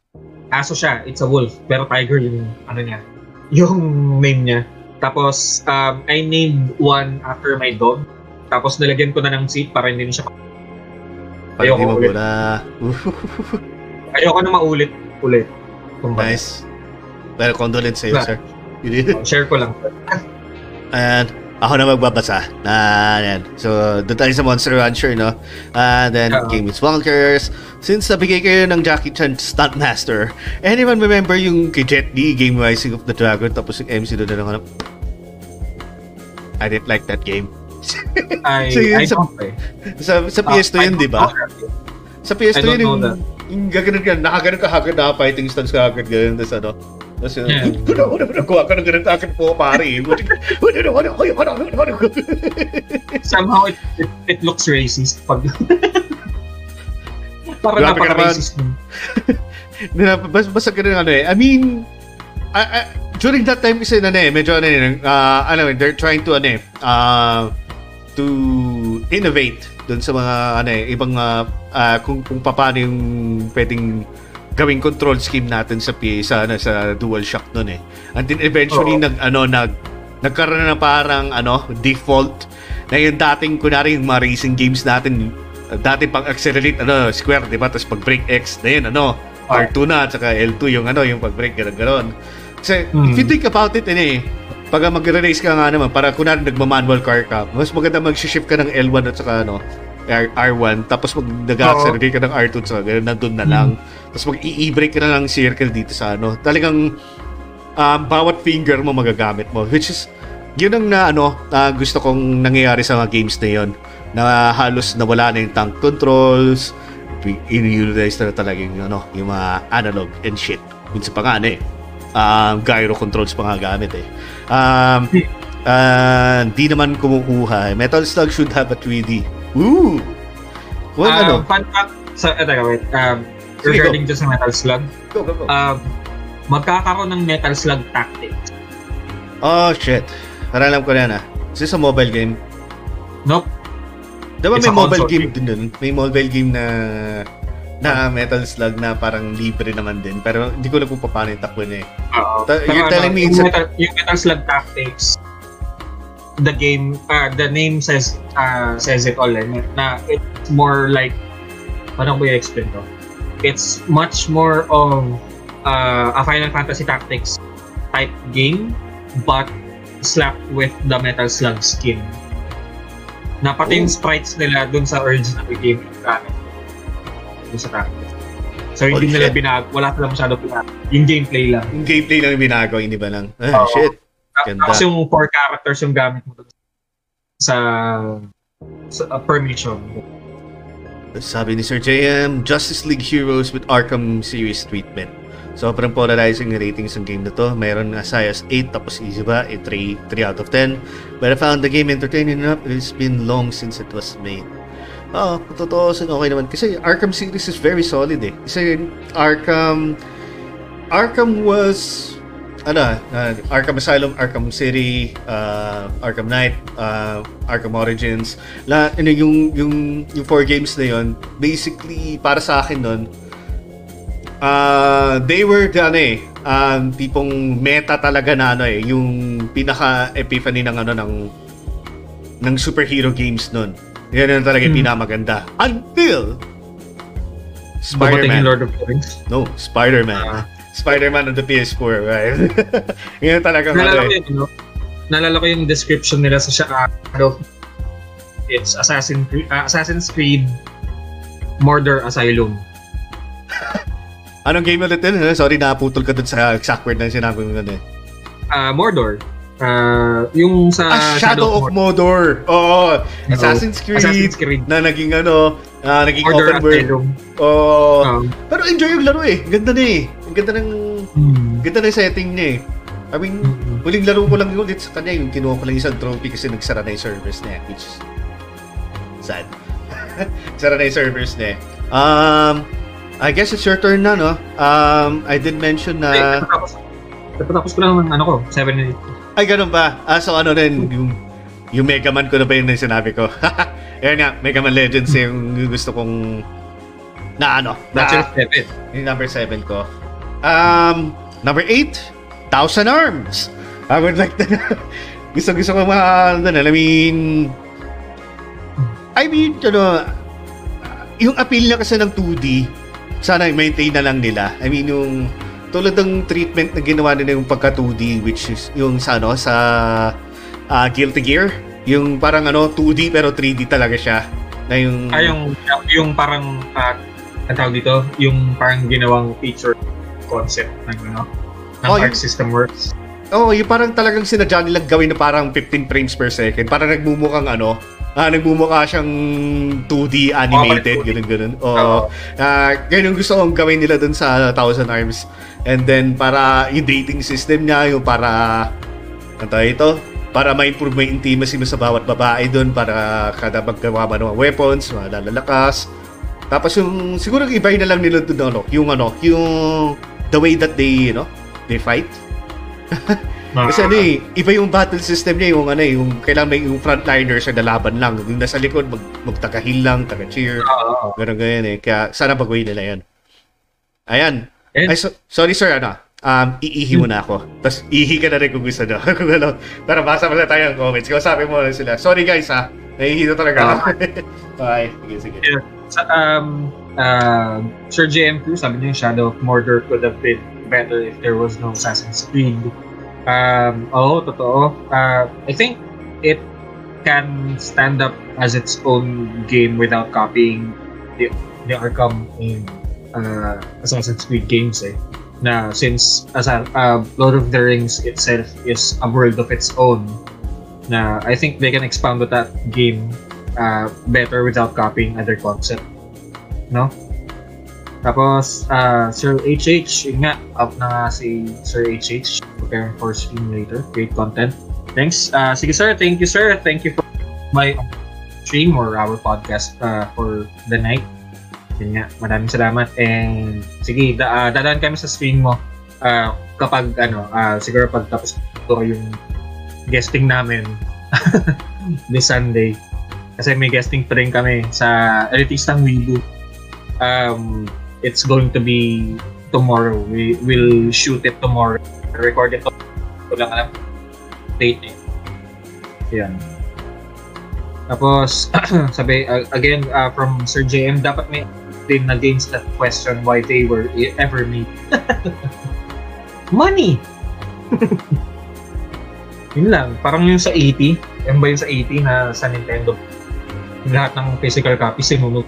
Speaker 2: aso siya. It's a wolf. Pero tiger yung, ano niya, yung name niya. Tapos, um, I named one after my dog. Tapos, nilagyan ko na ng seat para hindi na siya... Ayoko
Speaker 1: hindi
Speaker 2: ulit.
Speaker 1: muna.
Speaker 2: Ayoko na maulit ulit. Kumbaga.
Speaker 1: nice. Pero condolence sa'yo,
Speaker 2: Na-
Speaker 1: sir. Yun.
Speaker 2: Oh, Share ko lang.
Speaker 1: And ako na magbabasa. Na, yan. So, doon tayo sa Monster Rancher, no? And then,
Speaker 2: Oo.
Speaker 1: Game is Bonkers. Since nabigay kayo ng Jackie Chan Stunt Master, anyone remember yung kay Jet Li, Game Rising of the Dragon, tapos yung MC doon na lang, ano? I didn't like that game.
Speaker 2: I,
Speaker 1: So, yun
Speaker 2: I
Speaker 1: sa-
Speaker 2: don't play.
Speaker 1: Sa, sa
Speaker 2: Ah,
Speaker 1: PS2
Speaker 2: I
Speaker 1: yun, di ba? Sa PS2
Speaker 2: I don't
Speaker 1: yun, yung, yung gaganon ka, nakaganon ka hagad na fighting stance ka hagad ganun, tapos ano, tapos yun,
Speaker 2: Yeah.
Speaker 1: ano, ano, ano, nagawa ka ng ganun akin po, pare. Ano, ano, ano, ano, ano, ano, ano,
Speaker 2: Somehow, it, it, it looks racist. Pag... Parang napaka-racist nun.
Speaker 1: Na, bas, basta ganun ano eh. I mean, I, I, during that time kasi ano eh, medyo ano eh, uh, ano eh, they're trying to ano eh, uh, to innovate dun sa mga ano eh, ibang uh, uh, kung kung paano yung pwedeng gawing control scheme natin sa PA sa ano sa DualShock noon eh. And then eventually
Speaker 2: Oo.
Speaker 1: nag ano nag nagkaroon na parang ano default na yung dating kunari yung mga racing games natin dati pang accelerate ano square di ba tapos pag brake X na yun ano R2 na at saka L2 yung ano yung pag brake ganun ganon kasi
Speaker 2: Hmm.
Speaker 1: if you think about it eh pag mag-race ka nga naman para kunari nagma-manual car ka mas maganda mag-shift ka ng L1 at saka ano R- R1 tapos mag nag-accelerate ka ng R2 at saka ganun nandun na lang. Tapos mag i-brake ka na ng circle dito sa ano. Talagang um, bawat finger mo magagamit mo which is yun ang na ano na gusto kong nangyayari sa mga games na yun. Na halos nawala na yung tank controls in-utilize na talaga yung, ano, yung mga analog and shit. Minsan pa nga ano eh um, gyro controls pa nga gamit eh. Um, uh, di naman kumukuha. Metal Slug should have a 3D Woo! Well,
Speaker 2: Um,
Speaker 1: ano?
Speaker 2: Fun fact, sa, eh, teka, wait. Um,
Speaker 1: Sige,
Speaker 2: regarding dyan sa Metal Slug,
Speaker 1: Go, go, go.
Speaker 2: um, magkakaroon ng Metal Slug Tactics.
Speaker 1: oh, shit. Para alam ko na yan ah. Is this a mobile game?
Speaker 2: Nope.
Speaker 1: Di ba
Speaker 2: It's
Speaker 1: may mobile
Speaker 2: console
Speaker 1: game din dun? May mobile game na na Metal Slug na parang libre naman din. Pero hindi ko alam kung paano yung takbo niya eh.
Speaker 2: Oo.
Speaker 1: Ta- you're telling me
Speaker 2: yung Metal, yung Metal Slug Tactics, the game, uh, the name says uh, says it all. Eh, na it's more like, paano ko i-explain to? It's much more of uh, a Final Fantasy Tactics type game, but slapped with the Metal Slug skin. Na pati yung
Speaker 1: Oh.
Speaker 2: sprites nila dun sa original game gamit. Dun sa Tactics. So hindi
Speaker 1: Holy
Speaker 2: nila
Speaker 1: shit.
Speaker 2: binag, wala sila masyado pinag. Yung gameplay lang.
Speaker 1: Yung gameplay lang yung binago, hindi ba lang? Ah,
Speaker 2: Oo.
Speaker 1: shit. Ganda.
Speaker 2: Tapos yung four characters yung gamit mo dun sa, sa uh, permission.
Speaker 1: Sabi ni Sir JM, Justice League Heroes with Arkham series treatment. Sobrang polarizing yung ratings ng game na to. Meron as high as 8, tapos easy ba? Eh, 3, 3 out of 10. But I found the game entertaining enough. It's been long since it was made. Oo, oh, totoo sin okay naman. Kasi Arkham series is very solid eh. Kasi Arkham... Arkham was... Ano, uh, Arkham Asylum, Arkham City, uh, Arkham Knight, uh, Arkham Origins. La, ano, yung, yung, yung four games na yon basically, para sa akin nun, uh, they were, the, ano eh, um, tipong meta talaga na ano eh, yung pinaka-epiphany ng ano, ng, ng superhero games nun. Yan yung talaga yung
Speaker 2: Hmm.
Speaker 1: pinamaganda. Until Spider-Man.
Speaker 2: Lord of the Rings.
Speaker 1: No, Spider-Man.
Speaker 2: Ah.
Speaker 1: Spider-Man on the PS4, right? Yun talaga
Speaker 2: Nalala
Speaker 1: ano
Speaker 2: yung, ano, nalala ko yung description nila sa Shadow. It's Assassin ah, Assassin's Creed Murder Asylum.
Speaker 1: Anong game ulit yun? Eh, Sorry, naputol ka dun sa exact word na sinabi mo nun eh.
Speaker 2: Ah, Mordor. Ah, yung sa
Speaker 1: Ah, Shadow of Mordor. Oo. Assassin's Creed.
Speaker 2: Assassin's Creed.
Speaker 1: Na naging ano, ah, naging
Speaker 2: Murder
Speaker 1: open world. Oo.
Speaker 2: Ah,
Speaker 1: Pero enjoy yung laro eh. Ganda na eh. Ganda ng,
Speaker 2: hmm.
Speaker 1: ganda ng setting niya eh. I mean,
Speaker 2: Mm-mm.
Speaker 1: huling laro ko lang yun ulit sa kanya. Yung kinuha ko lang isang trophy kasi nagsara na yung servers niya. Which is sad. Sara na yung servers niya. Um, I guess it's your turn na, no? Um, I did mention
Speaker 2: Ay,
Speaker 1: na...
Speaker 2: natapos, natapos ko lang ng ano ko, 7 and
Speaker 1: Ay, ganun ba? Ah, so ano rin, yung, yung Mega Man ko na ba yun na yung sinabi ko? Ayan nga, Mega Man Legends yung gusto kong na ano, na,
Speaker 2: Natural 7.
Speaker 1: yung number 7 ko. Um, number 8, Thousand Arms. I would like to, gusto gusto ko mga, ano, I mean, I mean, ano, yung appeal niya kasi ng 2D, sana i-maintain na lang nila. I mean, yung tulad ng treatment na ginawa nila yung pagka 2D which is yung sa ano sa ah, Guilty Gear, yung parang ano 2D pero 3D talaga siya. Na yung
Speaker 2: Ah, yung, yung parang, uh, ang tawag dito, yung parang ginawang feature concept ng ano, ng
Speaker 1: Oh,
Speaker 2: Arc System Works.
Speaker 1: Oh, yung parang talagang sinadya nilang gawin na parang 15 frames per second. Parang nagmumukhang ano, ah, nagmumukha siyang 2D animated,
Speaker 2: Oh, 2D.
Speaker 1: ganun ganun. Oo. Ah, ganyan yung gusto kong gawin nila dun sa Thousand Arms. And then para yung dating system niya, yung para ano ito? Para ma-improve yung intimacy mo sa bawat babae doon para kada maggawa mo ng weapons, mga lalakas. Tapos yung siguro iba na lang nila doon ano, yung ano, yung the way that they, you know, they fight. Kasi ano eh, iba yung battle system niya, yung ano eh, yung kailangan may yung frontliners na lalaban lang. Yung nasa likod, mag, magtaga-heal lang, taga-cheer.
Speaker 2: Oo.
Speaker 1: Ganun ganyan eh. Kaya sana baguhin nila yan. Ayan.
Speaker 2: And-
Speaker 1: Ay, so- sorry sir, ano, um, iihi muna ako. Tapos ihi ka na rin kung gusto nyo. kung ano, para basa muna tayo ng comments. Kung sabi mo lang sila, sorry guys ha, nahihi na talaga ako. okay, sige, sige.
Speaker 2: Yeah. Sa, um, uh, Sir JM2, sabi niya, Shadow of Mordor could have been better if there was no Assassin's Creed. Um, oo, totoo. Uh, I think it can stand up as its own game without copying the, the Arkham and uh, Assassin's Creed games eh. Na since as uh, Lord of the Rings itself is a world of its own, na I think they can expound that game uh, better without copying other concept. No? Tapos, uh, Sir HH, yun nga, up na nga si Sir HH, preparing for later. Great content. Thanks. Uh, sige sir, thank you sir. Thank you for my stream or our podcast uh, for the night. Yun nga, maraming salamat. And sige, da, uh, dadaan kami sa stream mo uh, kapag ano, uh, siguro pag tapos ito yung guesting namin this Sunday. Kasi may guesting pa rin kami sa Elitistang Wilu. Um, it's going to be tomorrow. We will shoot it tomorrow. Record it tomorrow. Wala ka lang. Date eh. Yan. Tapos, sabi, uh, again, uh, from Sir JM, dapat may din against that question why they were e- ever made. Money! Yun lang. Parang yung sa 80. Yan ba yung sa 80 na sa Nintendo? Lahat ng physical copy sinunod.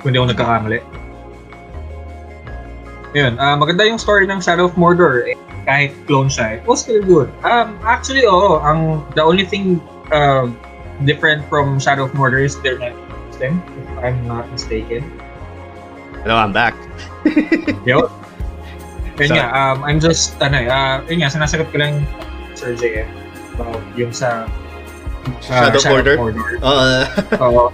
Speaker 2: Kung hindi ako nagkakamali. Yun. ah maganda yung story ng Shadow of Mordor. Eh, kahit clone siya. It was still good. Um, actually, oo. Ang, the only thing uh, different from Shadow of Mordor is their system, if I'm not mistaken.
Speaker 1: Hello, I'm back.
Speaker 2: Yun. Yun nga, um, I'm just, ano eh, uh, yun nga, sinasagot ko lang Sir JM about yung sa uh,
Speaker 1: Shadow Border?
Speaker 2: Mordor.
Speaker 1: Uh,
Speaker 2: Oo.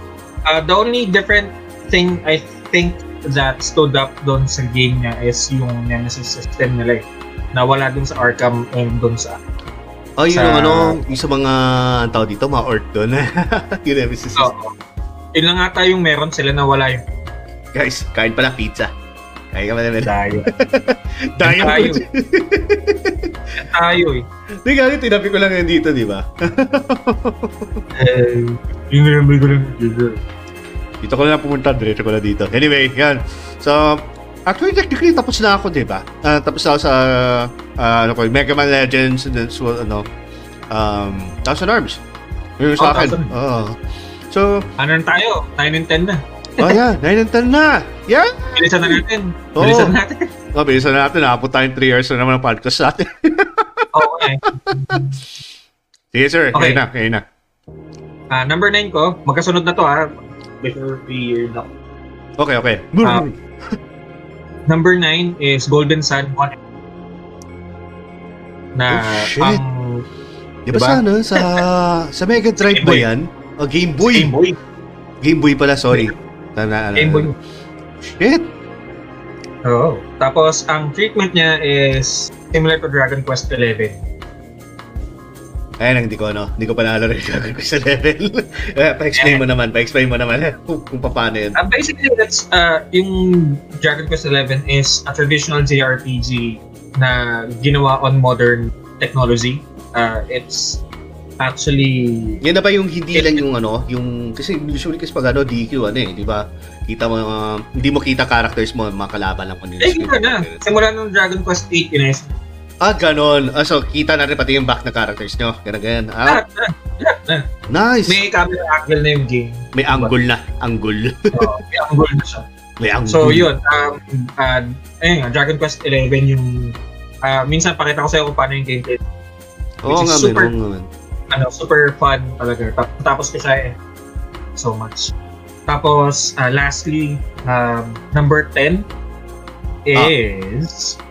Speaker 2: uh, the only different thing I think that stood up doon sa game niya is yung Nemesis system nila eh. Nawala dun sa Arkham and dun sa
Speaker 1: oh, yun
Speaker 2: Sa-
Speaker 1: yung ano, yung sa mga, ang tawag dito, mga orc doon. yung nemesis.
Speaker 2: Oo. Yun lang ata yung meron sila na wala yung
Speaker 1: Guys, kain pala pizza. Kain ka ba naman?
Speaker 2: dayo.
Speaker 1: Dayo.
Speaker 2: Tayo. tayo eh.
Speaker 1: Hindi nga, tinabi ko lang yan dito, di ba?
Speaker 2: Eh, yung nilambay ko lang dito.
Speaker 1: Dito ko na pumunta, diretso ko na dito. Anyway, yan. So, actually, technically, tapos na ako, di ba? Ah, tapos na ako sa, ah, ano ko, Mega Man Legends, and then, so, ano, um, Thousand Arms. Yung sa
Speaker 2: Oh,
Speaker 1: akin.
Speaker 2: Thousand.
Speaker 1: Oo. So,
Speaker 2: Ano na tayo? 9 and 10 na.
Speaker 1: oh yeah, 9 and 10 na. Yeah.
Speaker 2: Bilisan na natin.
Speaker 1: Oo.
Speaker 2: Bilisan natin.
Speaker 1: Oh, bilisan na natin. Nakapot tayong 3 hours na naman ang podcast natin.
Speaker 2: Oo, eh.
Speaker 1: Sige, sir.
Speaker 2: Okay.
Speaker 1: Kayo na, kayo na.
Speaker 2: Ah, number 9 ko, magkasunod na to ha. Before we are done.
Speaker 1: Okay, okay.
Speaker 2: Ah, number 9 is Golden Sun 1. Na
Speaker 1: Oh, shit.
Speaker 2: ang
Speaker 1: Di ba
Speaker 2: diba?
Speaker 1: sa, ano, sa, sa Mega Drive
Speaker 2: Game
Speaker 1: ba yan? O Game Boy.
Speaker 2: Game Boy.
Speaker 1: Game Boy pala, sorry. Tana, ano,
Speaker 2: Game Boy.
Speaker 1: Shit.
Speaker 2: Oo. Tapos, ang treatment niya is similar to Dragon Quest 11.
Speaker 1: Ayan, hindi ko ano, hindi ko pa naalala yung Dragon Quest 11. Eh, pa-explain mo naman, pa-explain mo naman eh, kung, kung paano yun.
Speaker 2: Uh, basically, that's, uh, yung Dragon Quest 11 is a traditional JRPG na ginawa on modern technology. Uh, it's actually
Speaker 1: Yan na ba yung hindi lang yung ano, yung, kasi usually kasi pag ano, DQ ano eh, di ba? Kita mo, uh, hindi mo kita characters mo, mga kalaban lang nila.
Speaker 2: Eh, yun na. Simula nung Dragon Quest 8, yun
Speaker 1: Ah, ganon. Ah, so, kita na rin pati yung back na characters nyo. Ganun, ganun. Ah,
Speaker 2: lahat na. Lahat na.
Speaker 1: nice.
Speaker 2: May
Speaker 1: May,
Speaker 2: camera angle na yung game.
Speaker 1: angle na. Angle.
Speaker 2: So, may angle na siya.
Speaker 1: May angle.
Speaker 2: So, yun. Um, uh, ayun nga, Dragon Quest 11 yung... Uh, minsan pakita ko sa'yo kung paano yung gameplay.
Speaker 1: Oo
Speaker 2: which is
Speaker 1: nga,
Speaker 2: super-
Speaker 1: man. oo.
Speaker 2: Ano, super fun talaga. Tap- Tapos ko siya eh. So much. Tapos, uh, lastly, um, number 10 is...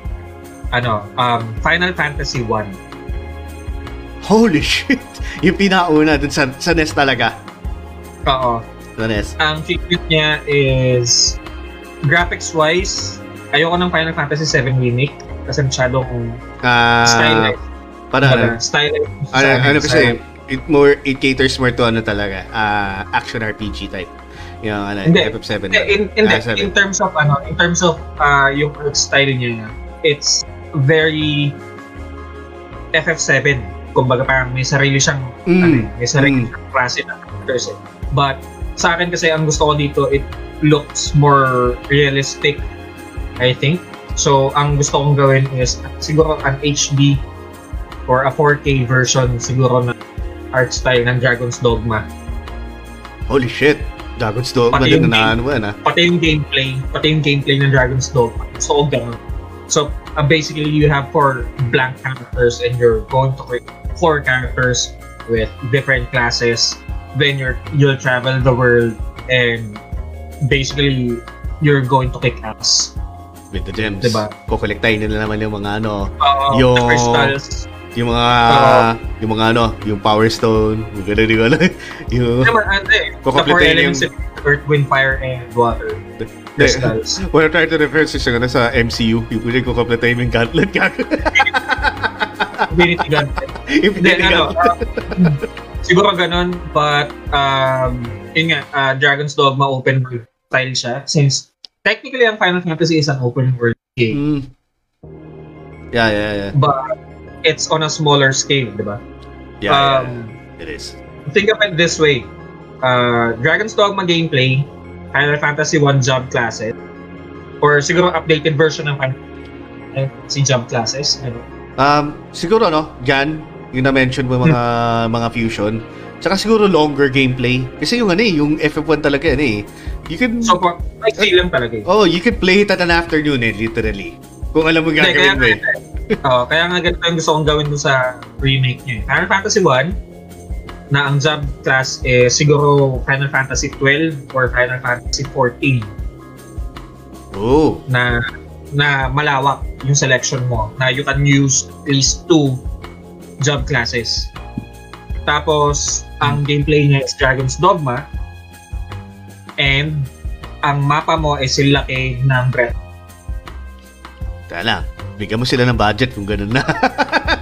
Speaker 2: Ano, um, Final Fantasy 1.
Speaker 1: Holy shit. yung pinauna dun sa, sa NES talaga.
Speaker 2: Oo.
Speaker 1: Sa NES.
Speaker 2: Ang treatment niya is graphics-wise, ayoko ng Final Fantasy 7 remake kasi masyadong
Speaker 1: Ah,
Speaker 2: stylized.
Speaker 1: para,
Speaker 2: stylized.
Speaker 1: ano,
Speaker 2: sa-
Speaker 1: ano
Speaker 2: sa-
Speaker 1: kasi, it more, it caters more to ano talaga, ah, action RPG type. Yung ano,
Speaker 2: Hindi.
Speaker 1: FF7.
Speaker 2: Hindi, in, in,
Speaker 1: Ah,
Speaker 2: the-
Speaker 1: seven.
Speaker 2: in terms of ano, in terms of uh, yung art style niya, it's very FF7. Kumbaga parang may sarili siyang
Speaker 1: Mm.
Speaker 2: ano, eh, may sarili
Speaker 1: Mm.
Speaker 2: siyang klase ng characters eh. But sa akin kasi ang gusto ko dito, it looks more realistic, I think. So, ang gusto kong gawin is siguro an HD or a 4K version siguro ng art style ng Dragon's Dogma.
Speaker 1: Holy shit. Dragon's Dogma din na ano yan ah.
Speaker 2: pati yung gameplay, pati yung gameplay ng Dragon's Dogma. So, ganun. So, uh, basically, you have four blank characters and you're going to create four characters with different classes. Then you're, you'll travel the world and basically, you're going to kick ass.
Speaker 1: With the gems.
Speaker 2: Diba?
Speaker 1: Kukolektahin nila naman yung mga ano,
Speaker 2: Uh,
Speaker 1: Yung-
Speaker 2: the crystals.
Speaker 1: yung mga,
Speaker 2: Oo.
Speaker 1: yung mga ano, yung Power Stone, yung gano'n, yung ano, yung,
Speaker 2: Naman, ano eh, the four
Speaker 1: Kukompletehin
Speaker 2: elements Earth, Wind, Fire, and Water. Crystals.
Speaker 1: What I'm trying to refer siya ano, sa MCU, yung pwede ko kukompletahin yung gauntlet ka.
Speaker 2: Infinity Gauntlet.
Speaker 1: yung
Speaker 2: Then,
Speaker 1: pwede
Speaker 2: ano, um, siguro ganun, but, um, yun nga, uh, Dragon's Dogma open world style siya. Since, technically, ang Final Fantasy is an open world game,
Speaker 1: Mm. Yeah, yeah, yeah.
Speaker 2: but it's on a smaller scale, di ba?
Speaker 1: Yeah, yeah,
Speaker 2: um,
Speaker 1: it is.
Speaker 2: Think of it this way. Uh, Dragon's Dogma gameplay, Final Fantasy 1 job classes, or siguro updated version ng Final Fantasy job classes. Ano?
Speaker 1: Um, siguro no, dyan, yung na-mention mo mga mga fusion. Tsaka siguro longer gameplay. Kasi yung ano eh, yung FF1 talaga ano eh. You can,
Speaker 2: So, like, lang talaga eh.
Speaker 1: oh, you can play it at an afternoon eh, literally. Kung alam mo gagawin mo eh.
Speaker 2: Oo, kaya nga ganito yung gusto kong gawin doon sa remake niya. eh. Final Fantasy 1, na ang job class eh siguro Final Fantasy 12 or Final Fantasy 14
Speaker 1: Oh,
Speaker 2: na na malawak yung selection mo na you can use at least two job classes. Tapos, ang gameplay niya is Dragon's Dogma and ang mapa mo is silaki ng Breath.
Speaker 1: lang. Bigyan mo sila ng budget kung ganun na.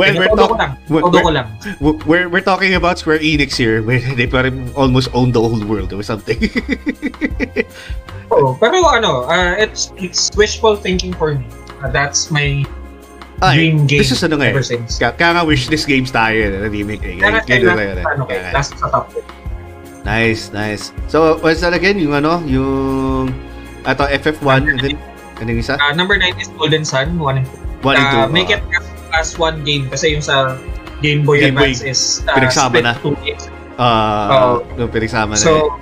Speaker 1: well, we're, talk- we're,
Speaker 2: lang.
Speaker 1: we're, we're talking about Square Enix here where they parang almost own the whole world or something.
Speaker 2: Oo, pero ano, uh, it's it's wishful thinking for me. Uh, that's my
Speaker 1: Ay,
Speaker 2: dream game
Speaker 1: this is ano nga eh.
Speaker 2: ever since.
Speaker 1: Kaya, kaya nga wish this games tayo na remake eh.
Speaker 2: Kaya
Speaker 1: eh.
Speaker 2: ano,
Speaker 1: Kaya nga.
Speaker 2: last sa top 10.
Speaker 1: Nice, nice. So, what's that again? Yung ano? Yung... Ato, FF1. And then, ano yung isa?
Speaker 2: Ah, number 9 is Golden Sun, 1 and 2.
Speaker 1: 1 and 2.
Speaker 2: Ah, make it as, one game kasi yung sa Game Boy
Speaker 1: Game Boy,
Speaker 2: Advance is uh,
Speaker 1: pinagsama na.
Speaker 2: two games.
Speaker 1: Ah, uh, pinagsama na.
Speaker 2: So,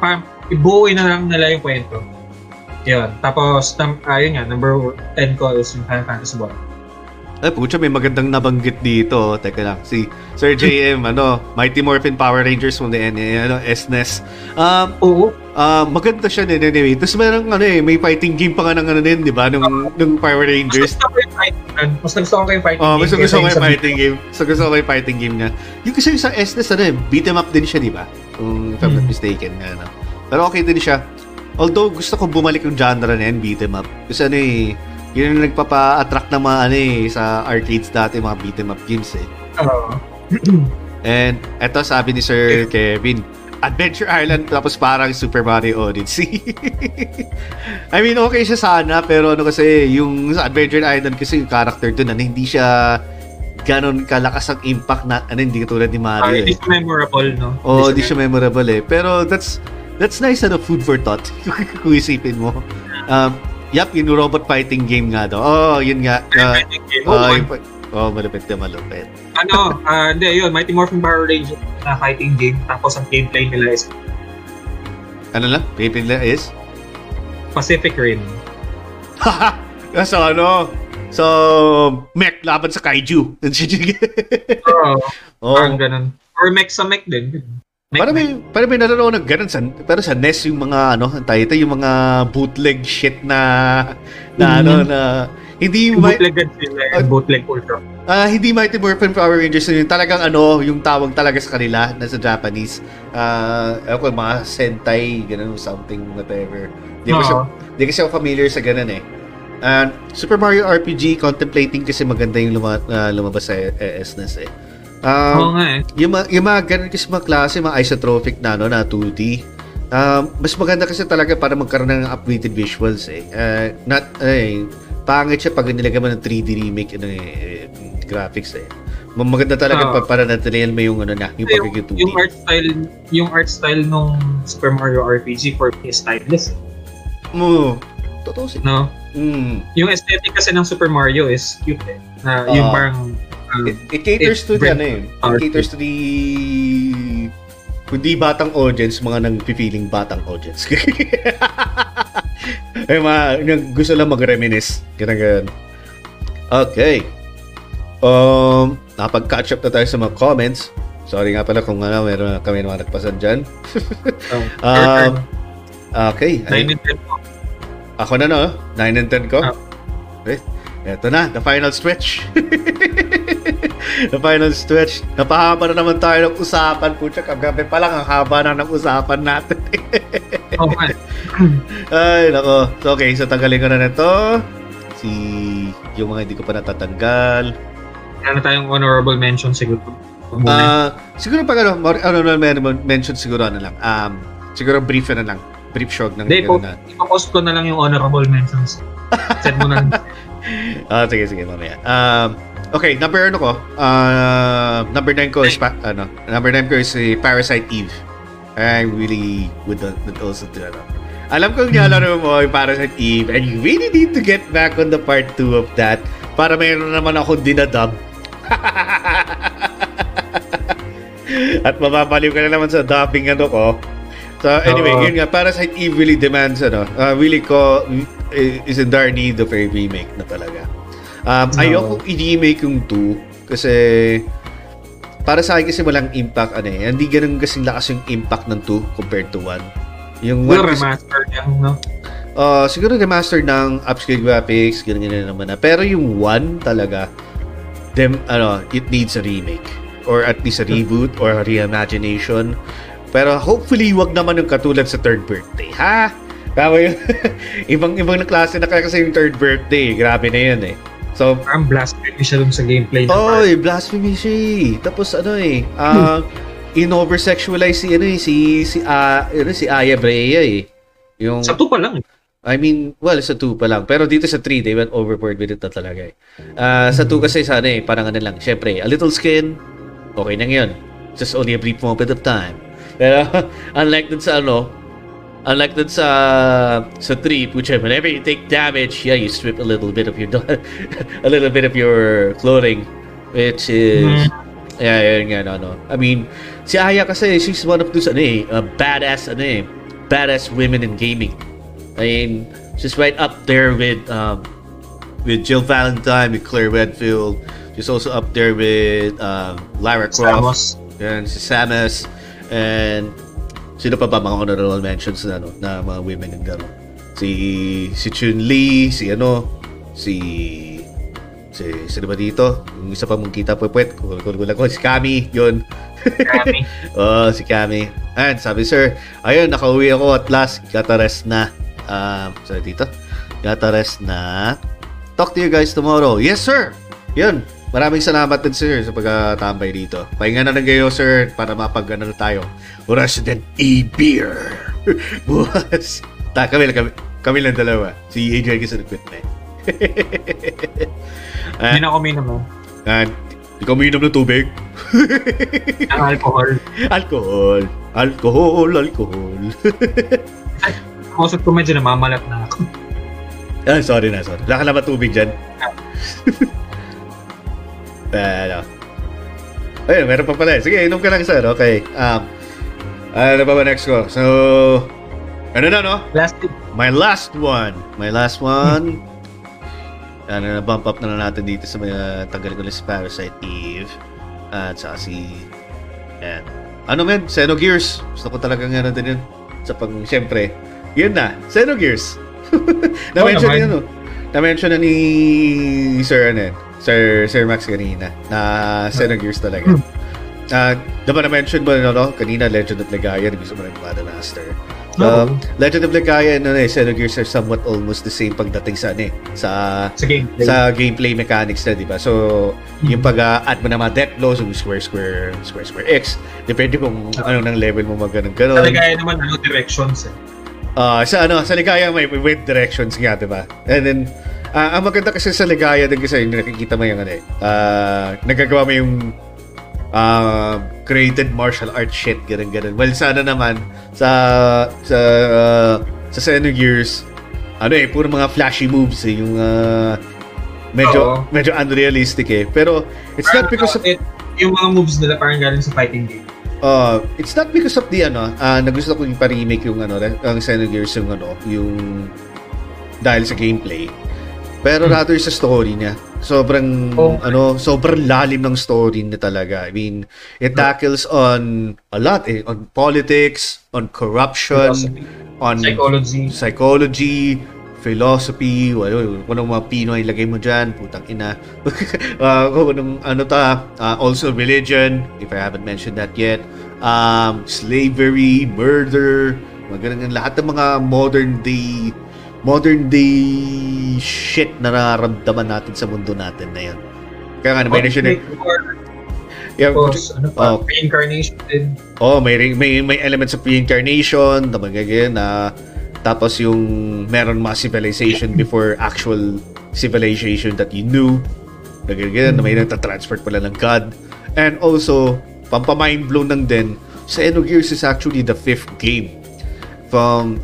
Speaker 2: parang ibuuin na lang nila yung kwento. Yun. Tapos, tam, ah, yun nga, number 10 ko is yung Final Fantasy 1.
Speaker 1: Ay, pucha, may magandang nabanggit dito. Teka lang, si Sir JM, ano, Mighty Morphin Power Rangers from the NA, ano, SNES. Um,
Speaker 2: Oo.
Speaker 1: ah, maganda siya din anyway. Tapos meron, ano eh, may fighting game pa nga ng ano din, di ba? Nung, nung Power
Speaker 2: Mas
Speaker 1: Rangers.
Speaker 2: gusto ko yung fighting game. Mas gusto ko yung fighting
Speaker 1: Oh,
Speaker 2: game.
Speaker 1: gusto gusto ko
Speaker 2: yung
Speaker 1: fighting game. So gusto ko yung fighting game niya. Yung kasi sa SNES, ano eh, beat 'em up din siya, di ba? Kung if I'm not
Speaker 2: Hmm.
Speaker 1: mistaken. Ano. Pero okay din siya. Although gusto ko bumalik yung genre na yan, beat 'em up. Kasi ano eh, yun yung nagpapa-attract ng mga ano eh, sa arcades dati, mga beat 'em up games eh.
Speaker 2: Oo.
Speaker 1: And eto sabi ni Sir Kevin, Adventure Island tapos parang Super Mario Odyssey. I mean, okay siya sana pero ano kasi yung sa Adventure Island kasi yung character doon ano, hindi siya ganon kalakas ang impact na ano hindi katulad ni Mario.
Speaker 2: hindi
Speaker 1: eh.
Speaker 2: siya memorable, no?
Speaker 1: Oh, hindi siya memorable eh. Pero that's that's nice ano food for thought kung isipin mo. Um, yep, yung robot fighting game nga daw. Oh, yun nga. Uh,
Speaker 2: Fighting game.
Speaker 1: oh,
Speaker 2: Oh,
Speaker 1: yung, oh, malupit na malupit.
Speaker 2: ano, ah, hindi, yun, Mighty Morphin Power Rangers na fighting game. Tapos ang gameplay nila is
Speaker 1: Ano lang? Paper nila is?
Speaker 2: Pacific Rim.
Speaker 1: so ano? So, mech laban sa kaiju.
Speaker 2: Oo.
Speaker 1: oh,
Speaker 2: Parang ganun. Or mech sa mech din. Mech
Speaker 1: para may para may nalaro ng ganun sa pero sa NES yung mga ano, ito, yung mga bootleg shit na na ano
Speaker 2: Mhm.
Speaker 1: na hindi
Speaker 2: Yung
Speaker 1: may
Speaker 2: bootleg
Speaker 1: Ah.
Speaker 2: and bootleg Ultra.
Speaker 1: ah, hindi Mighty Morphin Power Rangers yung talagang ano, yung tawag talaga sa kanila na sa Japanese. Ah, uh, ako mga Sentai, ganun something whatever. Hindi ko siya. Hindi kasi ako familiar sa ganun eh. And Super Mario RPG, contemplating kasi maganda yung luma, ah, lumabas sa eh, SNES eh.
Speaker 2: Oo
Speaker 1: Um,
Speaker 2: nga eh.
Speaker 1: yung, mga, yung mga ganun kasi mga klase, mga isotropic na, ano, na 2D. Um, mas maganda kasi talaga para magkaroon ng updated visuals eh. Uh, not, eh, pangit siya pag nilagay mo ng 3D remake ano, eh, eh, graphics eh. Mag- Maganda talaga
Speaker 2: Oo.
Speaker 1: pa, para natin may yung ano na, yung
Speaker 2: Yung,
Speaker 1: pagiging 2D.
Speaker 2: yung art style, yung art style nung Super Mario RPG for me is timeless.
Speaker 1: mo. Totoo siya.
Speaker 2: No?
Speaker 1: Mm.
Speaker 2: Yung aesthetic kasi ng Super Mario is cute eh. Na yung
Speaker 1: Oo.
Speaker 2: parang
Speaker 1: It, it caters
Speaker 2: It
Speaker 1: to the ano eh. It caters to the kundi batang audience, mga nang feeling batang audience. Ay, mga yung gusto lang mag-reminisce. Ganun. Okay. Um, nakapag-catch up na tayo sa mga comments. Sorry nga pala kung ano, meron kami mga nagpasan dyan.
Speaker 2: um,
Speaker 1: Um, okay.
Speaker 2: 9
Speaker 1: Ay,
Speaker 2: and 10 po.
Speaker 1: ako na no? 9 and 10 ko?
Speaker 2: Ah.
Speaker 1: Okay. Eto na, the final stretch. the final stretch. Napahaba na naman tayo ng usapan. Pucha, kagabi pa lang, ang haba na ng usapan natin.
Speaker 2: Nga.
Speaker 1: Ay, nako. So, okay, so tanggalin ko na nito. Si, yung mga hindi ko pa natatanggal.
Speaker 2: Ano tayong honorable mention siguro.
Speaker 1: Ah, siguro pag ano, ano na men- mention siguro ano lang. Um, siguro brief na lang. Brief short ng
Speaker 2: Hindi, po,
Speaker 1: na.
Speaker 2: ipopost ko na lang yung honorable mentions. Send mo na.
Speaker 1: Ah, sige, sige, mamaya. Um, okay, number ano ko? Uh, number 9 ko is, pa, ano, number 9 ko is si Parasite Eve. I really would, would also do, ano. Alam kong nilalaro mo yung Parasite Eve and you really need to get back on the part 2 of that para mayroon naman akong dinadub. At mababaliw ka na naman sa dubbing ano ko. So anyway,
Speaker 2: Oo.
Speaker 1: yun nga, Parasite Eve really demands ano, uh, really ko is in dire need of a remake na talaga. Um,
Speaker 2: Oo.
Speaker 1: ayoko i-remake yung 2 kasi para sa akin kasi walang impact ano eh. Hindi ganun kasing lakas yung impact ng 2 compared to 1. Yung 1
Speaker 2: Siguro remaster lang, no?
Speaker 1: uh, siguro remaster ng upscale graphics, ganun ganun naman na. Pero yung 1 talaga, them, ano, it needs a remake. Or at least a reboot or a reimagination. Pero hopefully, wag naman yung katulad sa third birthday, ha? Tama yun. Ibang-ibang na klase na kaya kasi yung third birthday. Grabe na yun eh. So,
Speaker 2: Parang blasphemy siya dun sa gameplay part.
Speaker 1: eh, blasphemy siya eh. Tapos ano eh, ah, in-oversexualize si ano eh, si si ah, ano, si Aya Brea eh. Yung
Speaker 2: Sa 2 pa lang.
Speaker 1: I mean, well, sa 2 pa lang. Pero dito sa 3, they went overboard with it na talaga eh. Ah, sa 2 kasi sana eh, parang ano lang, syempre, a little skin, okay na ngayon. Just only a brief moment of time. Pero, unlike dun sa ano, unlike dun sa sa 3, which whenever you take damage, yeah, you strip a little bit of your a little bit of your clothing, which is yeah, yun nga, no, no. I mean, si Aya kasi, she's one of those, ano eh, uh, badass, ano eh, badass women in gaming. I mean, she's right up there with, um, with Jill Valentine, with Claire Redfield. She's also up there with, um, Lara Croft.
Speaker 2: Samus.
Speaker 1: Yan, si Samus. And, sino pa ba mga honorable mentions na, ano, na mga women in gano'n? Si, si Chun-Li, si ano, si si sino ba dito? Yung isa pa mong kita pwepwet. Kulang ko si Kami, yun.
Speaker 2: Kami.
Speaker 1: oh, si Kami. Ayan, sabi sir, ayun, nakauwi ako at last. Gotta rest na. Um, sorry dito. Gotta rest na. Talk to you guys tomorrow. Yes, sir. Yun. Maraming salamat din, sir, sa pagkatambay dito. Pahinga na lang kayo, sir, para mapag ano na tayo. Resident E-Beer. Bukas. Ta, kami lang, kami, kami lang dalawa. Si AJ kasi nag-quit na eh.
Speaker 2: Hindi na ako minom, no?
Speaker 1: And, ikaw umiinom ng tubig?
Speaker 2: Ang alcohol.
Speaker 1: alcohol. Alcohol, alcohol.
Speaker 2: Kausap ko medyo namamalat na ako.
Speaker 1: ah, sorry na, sorry. Wala ka na ba tubig dyan? Pero, ayun, meron pa pala. Sige, inom ka lang, sir. Okay. Um, ano pa ba next ko? So, ano na, no?
Speaker 2: Last.
Speaker 1: My last one. My last one. ano na, bump up na lang natin dito sa mga tanggalin ko lang si Parasite Eve. At saka si... Yan. Ano men? Xenogears. Gusto ko talagang ano din yun. Sa pag... Siyempre, yun na. Xenogears. Na-mention
Speaker 2: naman.
Speaker 1: yun, no? Na-mention na ni Sir, ano yun? Sir, Sir Max kanina. Na Xenogears talaga. Ah, diba na-mention mo, no, no? Kanina, Legend of Legaia, gusto mo rin Mother Master.
Speaker 2: Oo.
Speaker 1: Legend of Legaia and ano, eh, Xenogears are somewhat almost the same pagdating sa ano eh, sa
Speaker 2: Sa gameplay.
Speaker 1: sa gameplay mechanics na, di ba? So, yung pag-add mo ng mga death blows, yung square, square, square, square X, depende kung ano ng level mo mag ganun, ganun.
Speaker 2: Talaga naman, ano, directions eh.
Speaker 1: Ah, sa ano, sa Ligaya may with directions nga, 'di ba? And then ah, ang maganda kasi sa Ligaya din kasi yung nakikita mo yung ano eh. ah, nagagawa mo yung ah, created martial art shit ganun ganun. Well, sana naman sa sa ah, sa Xenogears ano eh, puro mga flashy moves eh, yung ah, medyo
Speaker 2: Oo.
Speaker 1: medyo unrealistic eh. Pero it's not because of
Speaker 2: It, yung mga moves nila parang galing sa fighting game.
Speaker 1: Uh, it's not because of the ano, ah na gusto ko yung pa-remake yung ano, ang Xenogears yung ano, yung dahil sa gameplay. Pero rather sa story niya. Sobrang
Speaker 2: Oh.
Speaker 1: ano, sobrang lalim ng story niya talaga. I mean, it tackles on a lot eh, on politics, on corruption,
Speaker 2: Philosophy.
Speaker 1: on
Speaker 2: Psychology.
Speaker 1: psychology, philosophy, wala, kung anong mga Pinoy ilagay mo dyan, putang ina. uh, kung anong, ano ta, uh, also religion, if I haven't mentioned that yet, um, slavery, murder, mga ganun, lahat ng mga modern day, modern day shit na nararamdaman natin sa mundo natin na yun. Kaya nga, may mention eh. Yeah,
Speaker 2: Tapos, ano pa,
Speaker 1: Oh.
Speaker 2: reincarnation din.
Speaker 1: Oh, may ring- may may elements of reincarnation, tama ganyan na tapos yung meron mga civilization before actual civilization that you knew. Nagagyan na may nagta-transfer pala ng God. And also, pampamind blown lang din, sa Xenogears is actually the fifth game from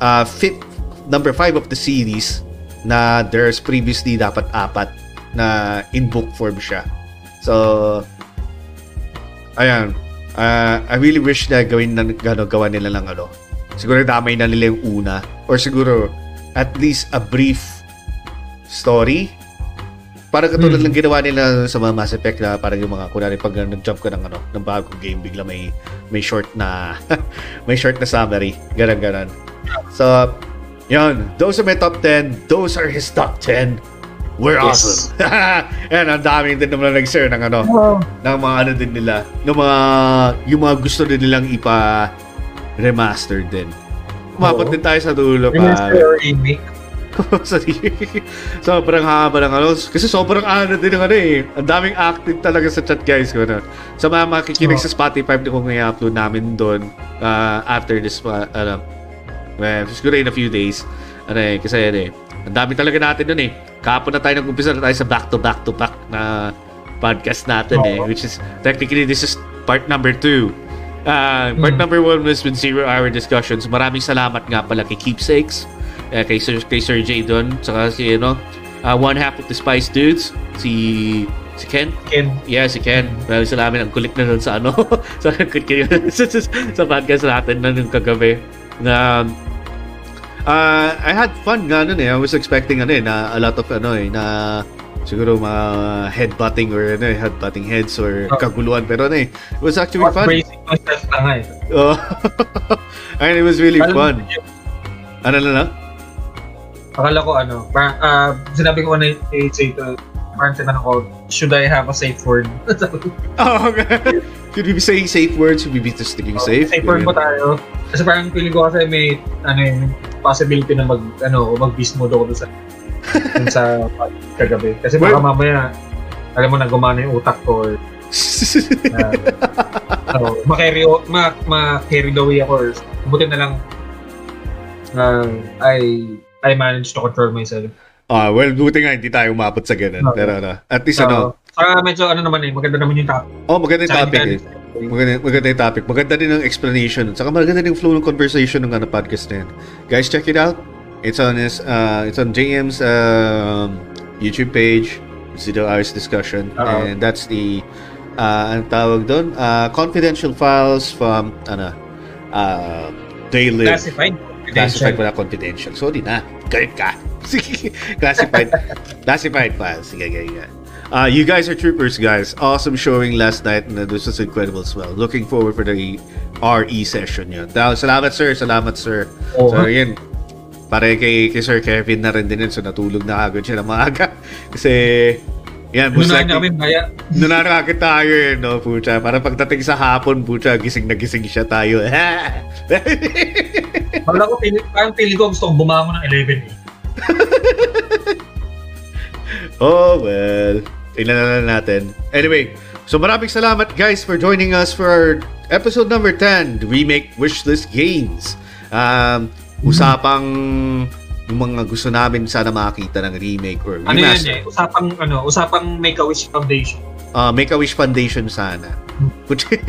Speaker 1: uh, fifth, number five of the series na there's previously dapat apat na in book form siya. So, ayan, uh, I really wish na gawin na gano, gawa nila lang ano. Siguro damay na nila yung una or siguro at least a brief story. Parang katulad
Speaker 2: Hmm.
Speaker 1: lang ginawa nila sa mga Mass Effect na parang yung mga kunwari pag nag-jump ka ng ano, ng bagong game bigla may may short na may short na summary. Ganon ganon. So, yun. Those are my top 10. Those are his top 10. We're
Speaker 2: Yes.
Speaker 1: awesome. Yan, ang dami din naman nag-share ng ano, ng mga ano din nila, ng mga, yung mga gusto din nilang ipa remaster din. Umabot din tayo sa dulo
Speaker 2: Remaster
Speaker 1: pa.
Speaker 2: or remake.
Speaker 1: Sorry. sobrang haba ng ano. Kasi sobrang ano din ng ano eh. Ang daming active talaga sa chat guys ko. No? Sa mga makikinig
Speaker 2: Oo.
Speaker 1: sa Spotify na kung i-upload namin doon uh, after this, uh, ano, well, siguro in a few days. Ano eh, kasi ano eh, ang dami talaga natin doon eh. Kahapon na tayo nag-umpisa na tayo sa back to back to back na podcast natin eh. Which is, technically, this is part number two. Uh, part number one was with Zero Hour Discussions. Maraming salamat nga pala kay Keepsakes, uh, kay, Sir, kay Sir J doon, saka si, ano, uh, One Half of the Spice Dudes, si si Ken.
Speaker 2: Ken.
Speaker 1: Yeah, si Ken. Maraming salamat. Ang kulit na nun sa ano, sa, sa, sa, sa podcast natin na nung kagabi. Na, uh, I had fun nga nun eh. I was expecting ano eh, na a lot of ano eh, na siguro mga headbutting or ano eh, headbutting heads or
Speaker 2: Oh.
Speaker 1: kaguluhan. Pero ano eh, it was actually
Speaker 2: What
Speaker 1: fun.
Speaker 2: bracing myself na nga eh.
Speaker 1: Oh. and it was really
Speaker 2: Alam
Speaker 1: fun. Ano na na?
Speaker 2: Akala ko ano, ah, sinabi ko na kay Jay to, parang tinanong ko, should I have a safe word?
Speaker 1: Oh, okay. Should we be saying safe words? Should we be just sticking safe?
Speaker 2: Safe word ba tayo? Kasi parang feeling ko kasi may, ano yun, possibility na mag, ano, mag-beast mode ako doon sa, dun sa kagabi. Kasi baka
Speaker 1: Well-
Speaker 2: mamaya, alam mo na gumana yung utak ko or uh, so, ma-carry, o- ma, ma-carry away ako or buti na lang uh, I I managed to control myself.
Speaker 1: Ah, well, buti nga hindi tayo umabot sa ganun.
Speaker 2: Okay.
Speaker 1: Pero ano, at least
Speaker 2: So,
Speaker 1: ano,
Speaker 2: saka medyo ano naman eh, maganda naman yung topic.
Speaker 1: oh, maganda yung topic eh. Maganda, maganda yung topic. Maganda din ang explanation. Saka maganda din yung flow ng conversation ng ano, podcast na yan. Guys, check it out. It's on his, uh, it's on JM's um, YouTube page. Zero Hours Discussion.
Speaker 2: Oo.
Speaker 1: And that's the, uh, ang tawag doon, uh, confidential files from, ano, uh, Live.
Speaker 2: Classified.
Speaker 1: Classified pala confidential. Sorry na. Galit ka. Sige. Classified. Classified files. Sige, sige, sige. Uh, you guys are troopers, guys. Awesome showing last night. And this was incredible as well. Looking forward for the RE session yun. Salamat, sir. Salamat, sir.
Speaker 2: Oo.
Speaker 1: So, yun. Pare kay, kay Sir Kevin na rin din yun. So, natulog na agad siya na maaga. Kasi, yan, most likely,
Speaker 2: namin baya.
Speaker 1: Nunarakit tayo eh, no, pucha. Para pagdating sa hapon, pucha, gising na gising siya tayo.
Speaker 2: Wala ko, feeling, parang feeling ko gusto kong bumangon ng 11 eh.
Speaker 1: oh, well. Tingnan na lang natin. Anyway, so maraming salamat guys for joining us for our episode number 10, the Remake Wishlist Games. Um, usapang yung mga gusto namin sana makita ng remake or
Speaker 2: Ano yan
Speaker 1: remaster.
Speaker 2: eh, usapang, ano, usapang Make-A-Wish Foundation.
Speaker 1: Uh, Make-A-Wish Foundation sana.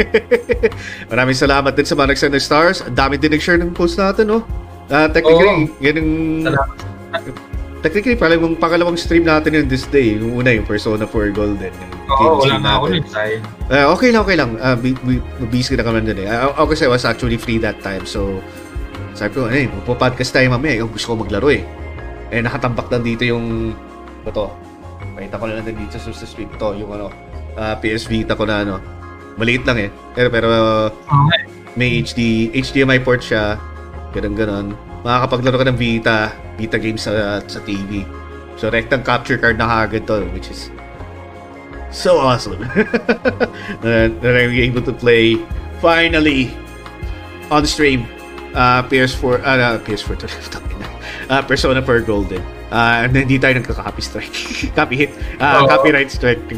Speaker 1: Maraming salamat din sa mga nagsend ng stars. Ang dami din nag-share ng post natin, no? Uh, technically, yan yung...
Speaker 2: Salamat.
Speaker 1: Technically, parang yung pangalawang stream natin yun this day. Yung una, yung Persona 4 Golden.
Speaker 2: Oo,
Speaker 1: game
Speaker 2: wala na ako nun. Sayang.
Speaker 1: Uh, okay lang, okay lang. Uh, bi- bi- busy na kami dun eh. Uh, ako kasi I was actually free that time. So, sabi ko, eh, magpo-podcast tayo mamaya. Yung gusto ko maglaro eh. Eh, nakatambak lang dito yung... Ito. Pakita ko na lang dito sa, stream. Ito, yung ano, uh, PS Vita ko na ano. Maliit lang eh. Pero, pero
Speaker 2: Okay.
Speaker 1: may HD, HDMI port siya. Ganun ganon. Makakapaglaro ka ng Vita, Vita games sa, sa TV. So, rectang capture card na kagad to, which is so awesome. that I'm able to play finally on stream uh, PS4, uh, uh, PS4 to uh, Persona 4 Golden. Uh, and hindi tayo nagka-copy strike. copy hit. Uh,
Speaker 2: Oo.
Speaker 1: copyright strike.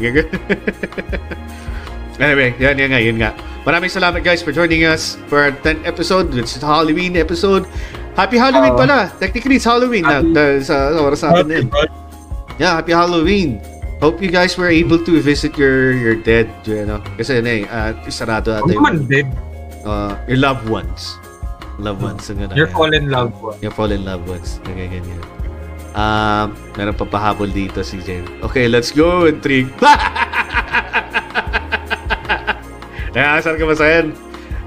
Speaker 1: anyway, yan, yan nga, yun nga. Maraming salamat guys for joining us for our 10th episode. It's the Halloween episode. Happy Halloween
Speaker 2: Oo.
Speaker 1: pala. Technically, it's Halloween na,
Speaker 2: Happy-
Speaker 1: na, sa, sa oras natin na yun. Yeah, happy Halloween. Hope you guys were able to visit your your dead, you know. Kasi ano eh, uh, sarado ata yung,
Speaker 2: naman dead.
Speaker 1: uh, your loved ones. Loved ones. Ang ganda.
Speaker 2: Your fallen loved one.
Speaker 1: Your fallen loved ones. Okay, ganyan. Um, meron pa pahabol dito si Jen. Okay, let's go. In three. Nakakasal ka ba sa yan?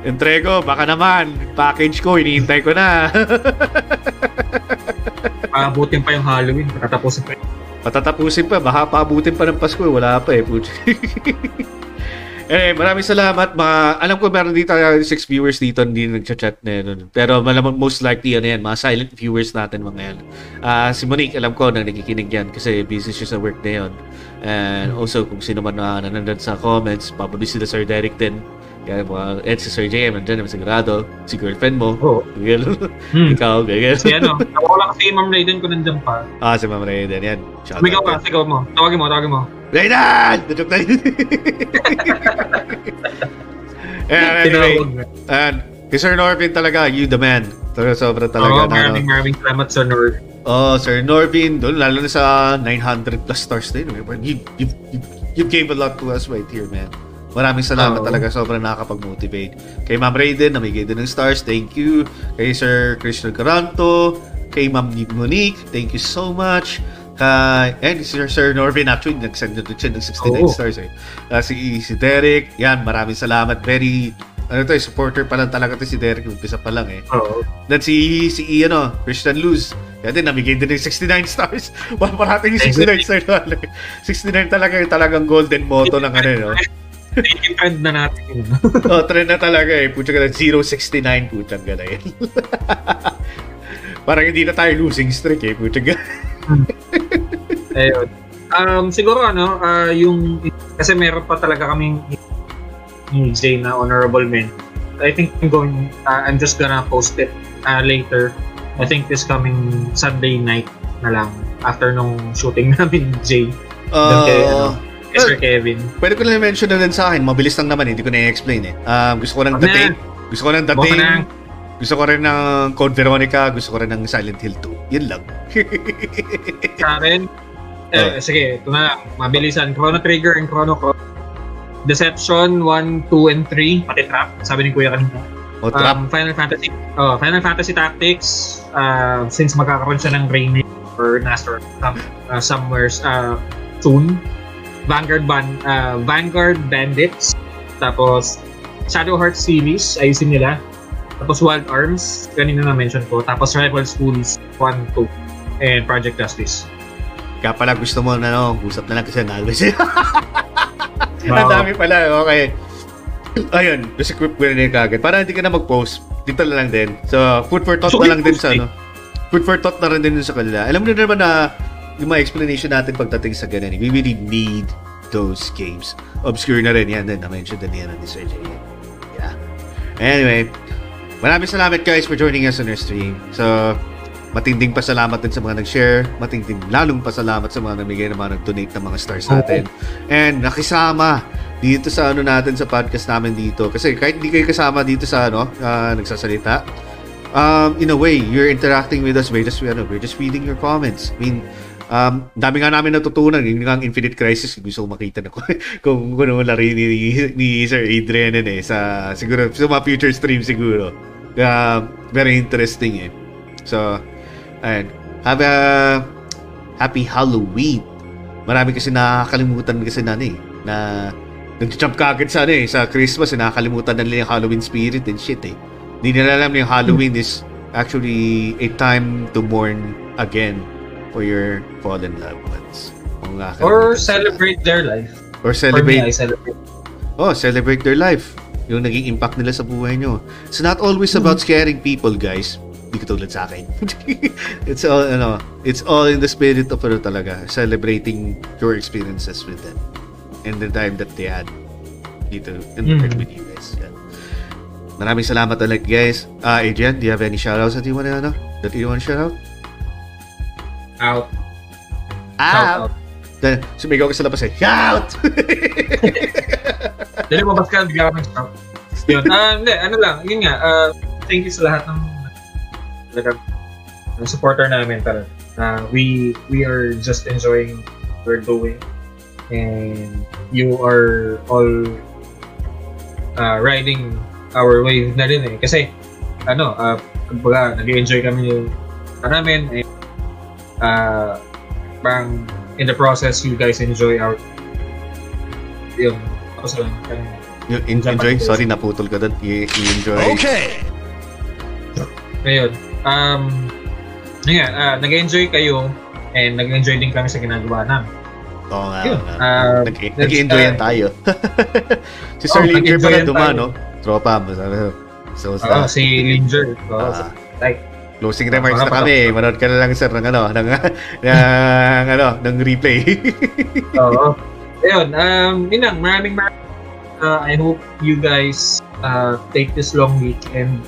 Speaker 1: Entrego, baka naman. Package ko, hinihintay ko na.
Speaker 2: Paabutin pa yung Halloween. Patatapusin pa yung
Speaker 1: Patatapusin pa, baka paabutin pa ng Pasko, eh. wala pa eh. Eh, maraming salamat. Mga, alam ko meron dito uh, six viewers dito hindi nagchat-chat na yun. Pero malamang most likely ano yan, mga silent viewers natin mga yan. Ah, si Monique, alam ko na nakikinig yan kasi busy siya sa work na yun. And also, kung sino man na nanonood sa comments, probably sila Sir Derek din. Kaya mga, and si Sir JM, nandiyan naman sigurado. Si girlfriend mo.
Speaker 2: Oo. Hmm.
Speaker 1: Ikaw, ganyan.
Speaker 2: Si ano, ako lang si Ma'am Raiden ko nandiyan pa.
Speaker 1: ah, si Ma'am Raiden, yan. Shout
Speaker 2: Sumigaw
Speaker 1: out
Speaker 2: ka, sigaw mo. Tawagin mo, tawagin mo.
Speaker 1: Raiden! Joke na yun. And anyway,
Speaker 2: Tinawag na.
Speaker 1: and kay Sir Norvin talaga, you the man. Talaga sobrang
Speaker 2: Oo,
Speaker 1: talaga. na,
Speaker 2: maraming maraming salamat sa Nord.
Speaker 1: Oh, Sir Norvin, doon lalo na sa 900 plus stars din. You, you, you, you, you gave a lot to us right here, man. Maraming salamat
Speaker 2: Oo.
Speaker 1: talaga. Sobrang nakakapag-motivate. Kay Ma'am Raiden, namigay din ng stars. Thank you. Kay Sir Christian Caranto. Kay Ma'am Monique. Thank you so much. Kay, and si Sir, Sir Norvin, actually, nag-send na siya ng 69
Speaker 2: Oo.
Speaker 1: stars eh. Ah, si, si Derek, yan, maraming salamat. Very, ano to, eh, supporter pa lang talaga to si Derek. Umpisa pa lang eh.
Speaker 2: Oo.
Speaker 1: Then si, si ano, Christian Luz. Kaya din, namigay din ng 69 stars. Parating yung 69 stars. 69 talaga yung talagang golden motto ng ano, no?
Speaker 2: Naging trend na natin yun.
Speaker 1: oh, trend na talaga eh. Pucha ka na, 069, pucha ka na yun. Parang hindi na tayo losing streak eh, pucha ka.
Speaker 2: Ayun. Um, siguro ano, ah, yung, kasi meron pa talaga kaming Jay na honorable men. I think I'm going, ah, I'm just gonna post it ah, later. I think this coming Sunday night na lang after nung shooting namin Jay. Doon kay, ano, Sir Kevin.
Speaker 1: Pwede ko lang mention na din sa akin, mabilis lang naman, hindi ko na i-explain eh. Um, gusto ko ng The
Speaker 2: na.
Speaker 1: Thing. Gusto ko ng The Thing.
Speaker 2: na.
Speaker 1: Gusto ko rin ng Code Veronica. Gusto ko rin ng Silent Hill 2. Yun lang.
Speaker 2: Sa akin, eh, sige, ito na lang. Mabilisan. Chrono Trigger and Chrono Cross. Deception 1, 2, and 3. Pati Trap. Sabi ni Kuya kanina.
Speaker 1: o Trap.
Speaker 2: Um, Final Fantasy oh, Final Fantasy Tactics uh, since magkakaroon siya ng remake or Nastor some, uh, somewhere uh, soon Vanguard Ban uh, Vanguard Bandits tapos Shadow Heart series ayusin nila tapos Wild Arms kanina na mention ko tapos Rival Schools 1, 2 and Project Justice
Speaker 1: Kaya pala gusto mo na no, usap na lang kasi nalwes. Ang
Speaker 2: Wow.
Speaker 1: dami pala. Okay. Ayun, just equip ko na din kagad. Para hindi ka na mag-post. Dito na lang din. So, food for thought
Speaker 2: So,
Speaker 1: na lang din sa
Speaker 2: eh.
Speaker 1: ano. Food for thought na rin din sa kanila. Alam mo na naman na yung mga explanation natin pagdating sa ganun. We really need those games. Obscure na rin yan din. Na-mention din yan ni Sir Jay. Yeah. Anyway, maraming salamat guys for joining us on our stream. So, matinding pasalamat din sa mga nag-share. Matinding lalong pasalamat sa mga namigay na mga nag-donate ng mga stars natin. And nakisama dito sa ano natin sa podcast namin dito. Kasi kahit hindi kayo kasama dito sa ano, ah, nagsasalita, um, in a way, you're interacting with us. We're just, ano, we're just reading your comments. I mean, um, dami nga namin natutunan. Yung nga Infinite Crisis, gusto ko makita na kung, kung, ano laro ni, ni, ni Sir Adrian eh. Sa, siguro, sa mga future stream siguro. Kaya, very interesting eh. So, ayun. Have a happy Halloween. Marami kasi nakakalimutan kasi na ano eh, na nag-jump ka agad sa ano eh, sa Christmas, eh, nakakalimutan na nila yung Halloween spirit and shit eh. Hindi nila alam na yung Halloween is actually a time to mourn again for your fallen loved ones. Kung nakakalimutan
Speaker 2: or
Speaker 1: sila.
Speaker 2: celebrate their life
Speaker 1: Or
Speaker 2: for me I
Speaker 1: celebrate.
Speaker 2: celebrate
Speaker 1: Oh, celebrate their life. Yung naging impact nila sa buhay nyo. It's not always about scaring people, guys. Hindi ko tulad sa akin. it's all, ano, it's all in the spirit of ano talaga, celebrating your experiences with them and the time that they had dito in the
Speaker 2: Mhm.
Speaker 1: with you guys. Yan. Maraming salamat ulit, guys. Ah, Adrian, do you have any shoutouts that you want to, ano, that you want to shout out?
Speaker 2: Out shout out
Speaker 1: Then, sumigaw ka sa labas eh. Shout!
Speaker 2: Dali mabas ka, bigla ka ng stop. Yun. Ah, hindi, ano lang, yun nga, ah, thank you sa lahat ng talagang ng supporter namin talaga. Ah, we we are just enjoying what we're doing and you are all uh, riding our wave na rin eh. Kasi, ano, uh, kumbaga, nag-enjoy kami yung namin and uh, parang in the process, you guys enjoy our yung ako sa lang
Speaker 1: enjoy? Sorry, naputol ka doon. You, you enjoy.
Speaker 5: Okay.
Speaker 2: Ngayon, um, yun nga, ah, nag-enjoy kayo and nag-enjoy din kami sa ginagawa namin.
Speaker 1: Oo nga.
Speaker 2: Yun,
Speaker 1: nga.
Speaker 2: ah,
Speaker 1: Nag-
Speaker 2: let's
Speaker 1: Nag-enjoyan
Speaker 2: try.
Speaker 1: tayo. si Sir
Speaker 2: Oh,
Speaker 1: Linger pala duma,
Speaker 2: tayo.
Speaker 1: no? Tropa mo. Sabi ko. So,
Speaker 2: Oo,
Speaker 1: sa,
Speaker 2: si Linger. Oo,
Speaker 1: ah,
Speaker 2: like,
Speaker 1: closing remarks na kami. Manood ka na lang, sir, ng ano, ng, ng, ano, ng replay.
Speaker 2: Oo. Ayun, um, yun lang, maraming maraming uh, I hope you guys uh, take this long weekend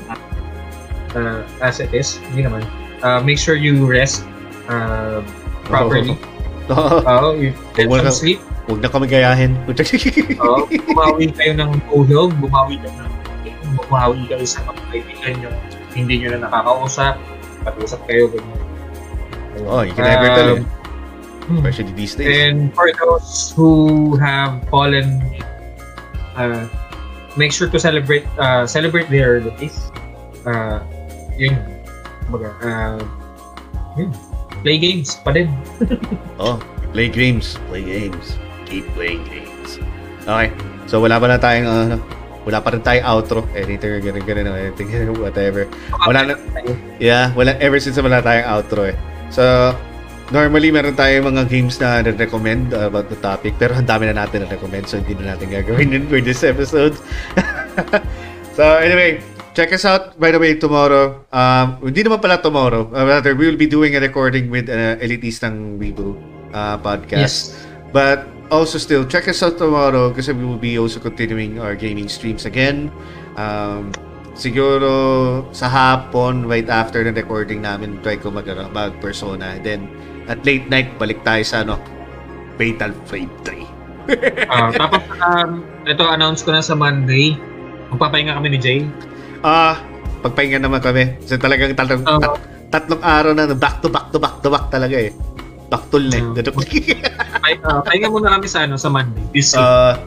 Speaker 2: uh, as it is. Hindi naman. Uh, make sure you rest uh, properly.
Speaker 1: Oo.
Speaker 2: Oo, you get some sleep.
Speaker 1: Huwag na kami gayahin.
Speaker 2: Oo, bumawi kayo ng tulog, bumawi kayo ng bumawi kayo sa mga kaibigan nyo. Hindi nyo na nakakausap, pag-usap kayo, ganyan.
Speaker 1: oh, you can never tell eh.
Speaker 2: hmm.
Speaker 1: Especially these days.
Speaker 2: And for those who have fallen uh, make sure to celebrate uh, celebrate their days. Uh, yun. Kumbaga, uh, yun. Play games pa din.
Speaker 1: Oh, play games. Play games. Keep playing games. Okay. So, wala pa na tayong, ano, wala pa rin tayong outro. Editor, ganun, ganun, editing, whatever. Wala na, yeah, wala, ever since wala tayong outro eh. So, normally meron tayong mga games na recommend about the topic, pero ang dami na natin na-recommend, so hindi na natin gagawin yun for this episode. so, anyway, check us out, by the way, tomorrow. Um, hindi naman pala tomorrow. Uh, rather, we will be doing a recording with uh, Elitistang Weibo uh, podcast. But also still, check us out tomorrow kasi we will be also continuing our gaming streams again. Um, siguro sa hapon, right after the recording namin, try ko mag, ano, mag persona. Then, at late night, balik tayo sa ano, Fatal Frame 3.
Speaker 2: Uh, tapos, um, ito announce ko na sa Monday. Magpapahinga kami ni Jay.
Speaker 1: Ah, pagpahinga naman kami. Kasi talagang tatlong,
Speaker 2: Oo.
Speaker 1: tat- tatlong araw na back to back to back to back talaga eh. Back to net.
Speaker 2: Ay, uh, pahinga muna kami sa ano sa Monday. This week.
Speaker 1: Uh,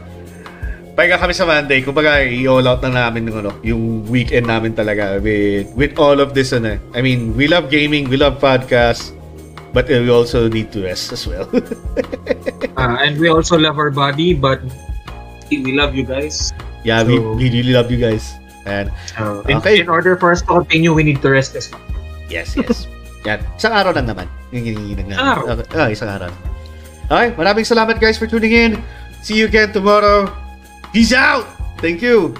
Speaker 1: pahinga kami sa Monday. Kumbaga, i-all out na namin yung, ano, yung weekend namin talaga with, with all of this. Ano. I mean, we love gaming, we love podcasts, but uh, we also need to rest as well.
Speaker 2: Uh, and we also love our body, but we love you guys.
Speaker 1: yeah, we,
Speaker 2: So-
Speaker 1: we really love you guys. And
Speaker 2: Uh, in,
Speaker 1: Okay.
Speaker 2: in order for us to continue, we need to rest as well.
Speaker 1: yes, yes. Yan. Isang araw lang naman. Yung hinihingi
Speaker 2: Isang araw.
Speaker 1: Okay. Ah, isang araw. Okay, maraming salamat guys for tuning in. See you again tomorrow. Peace out! Thank you!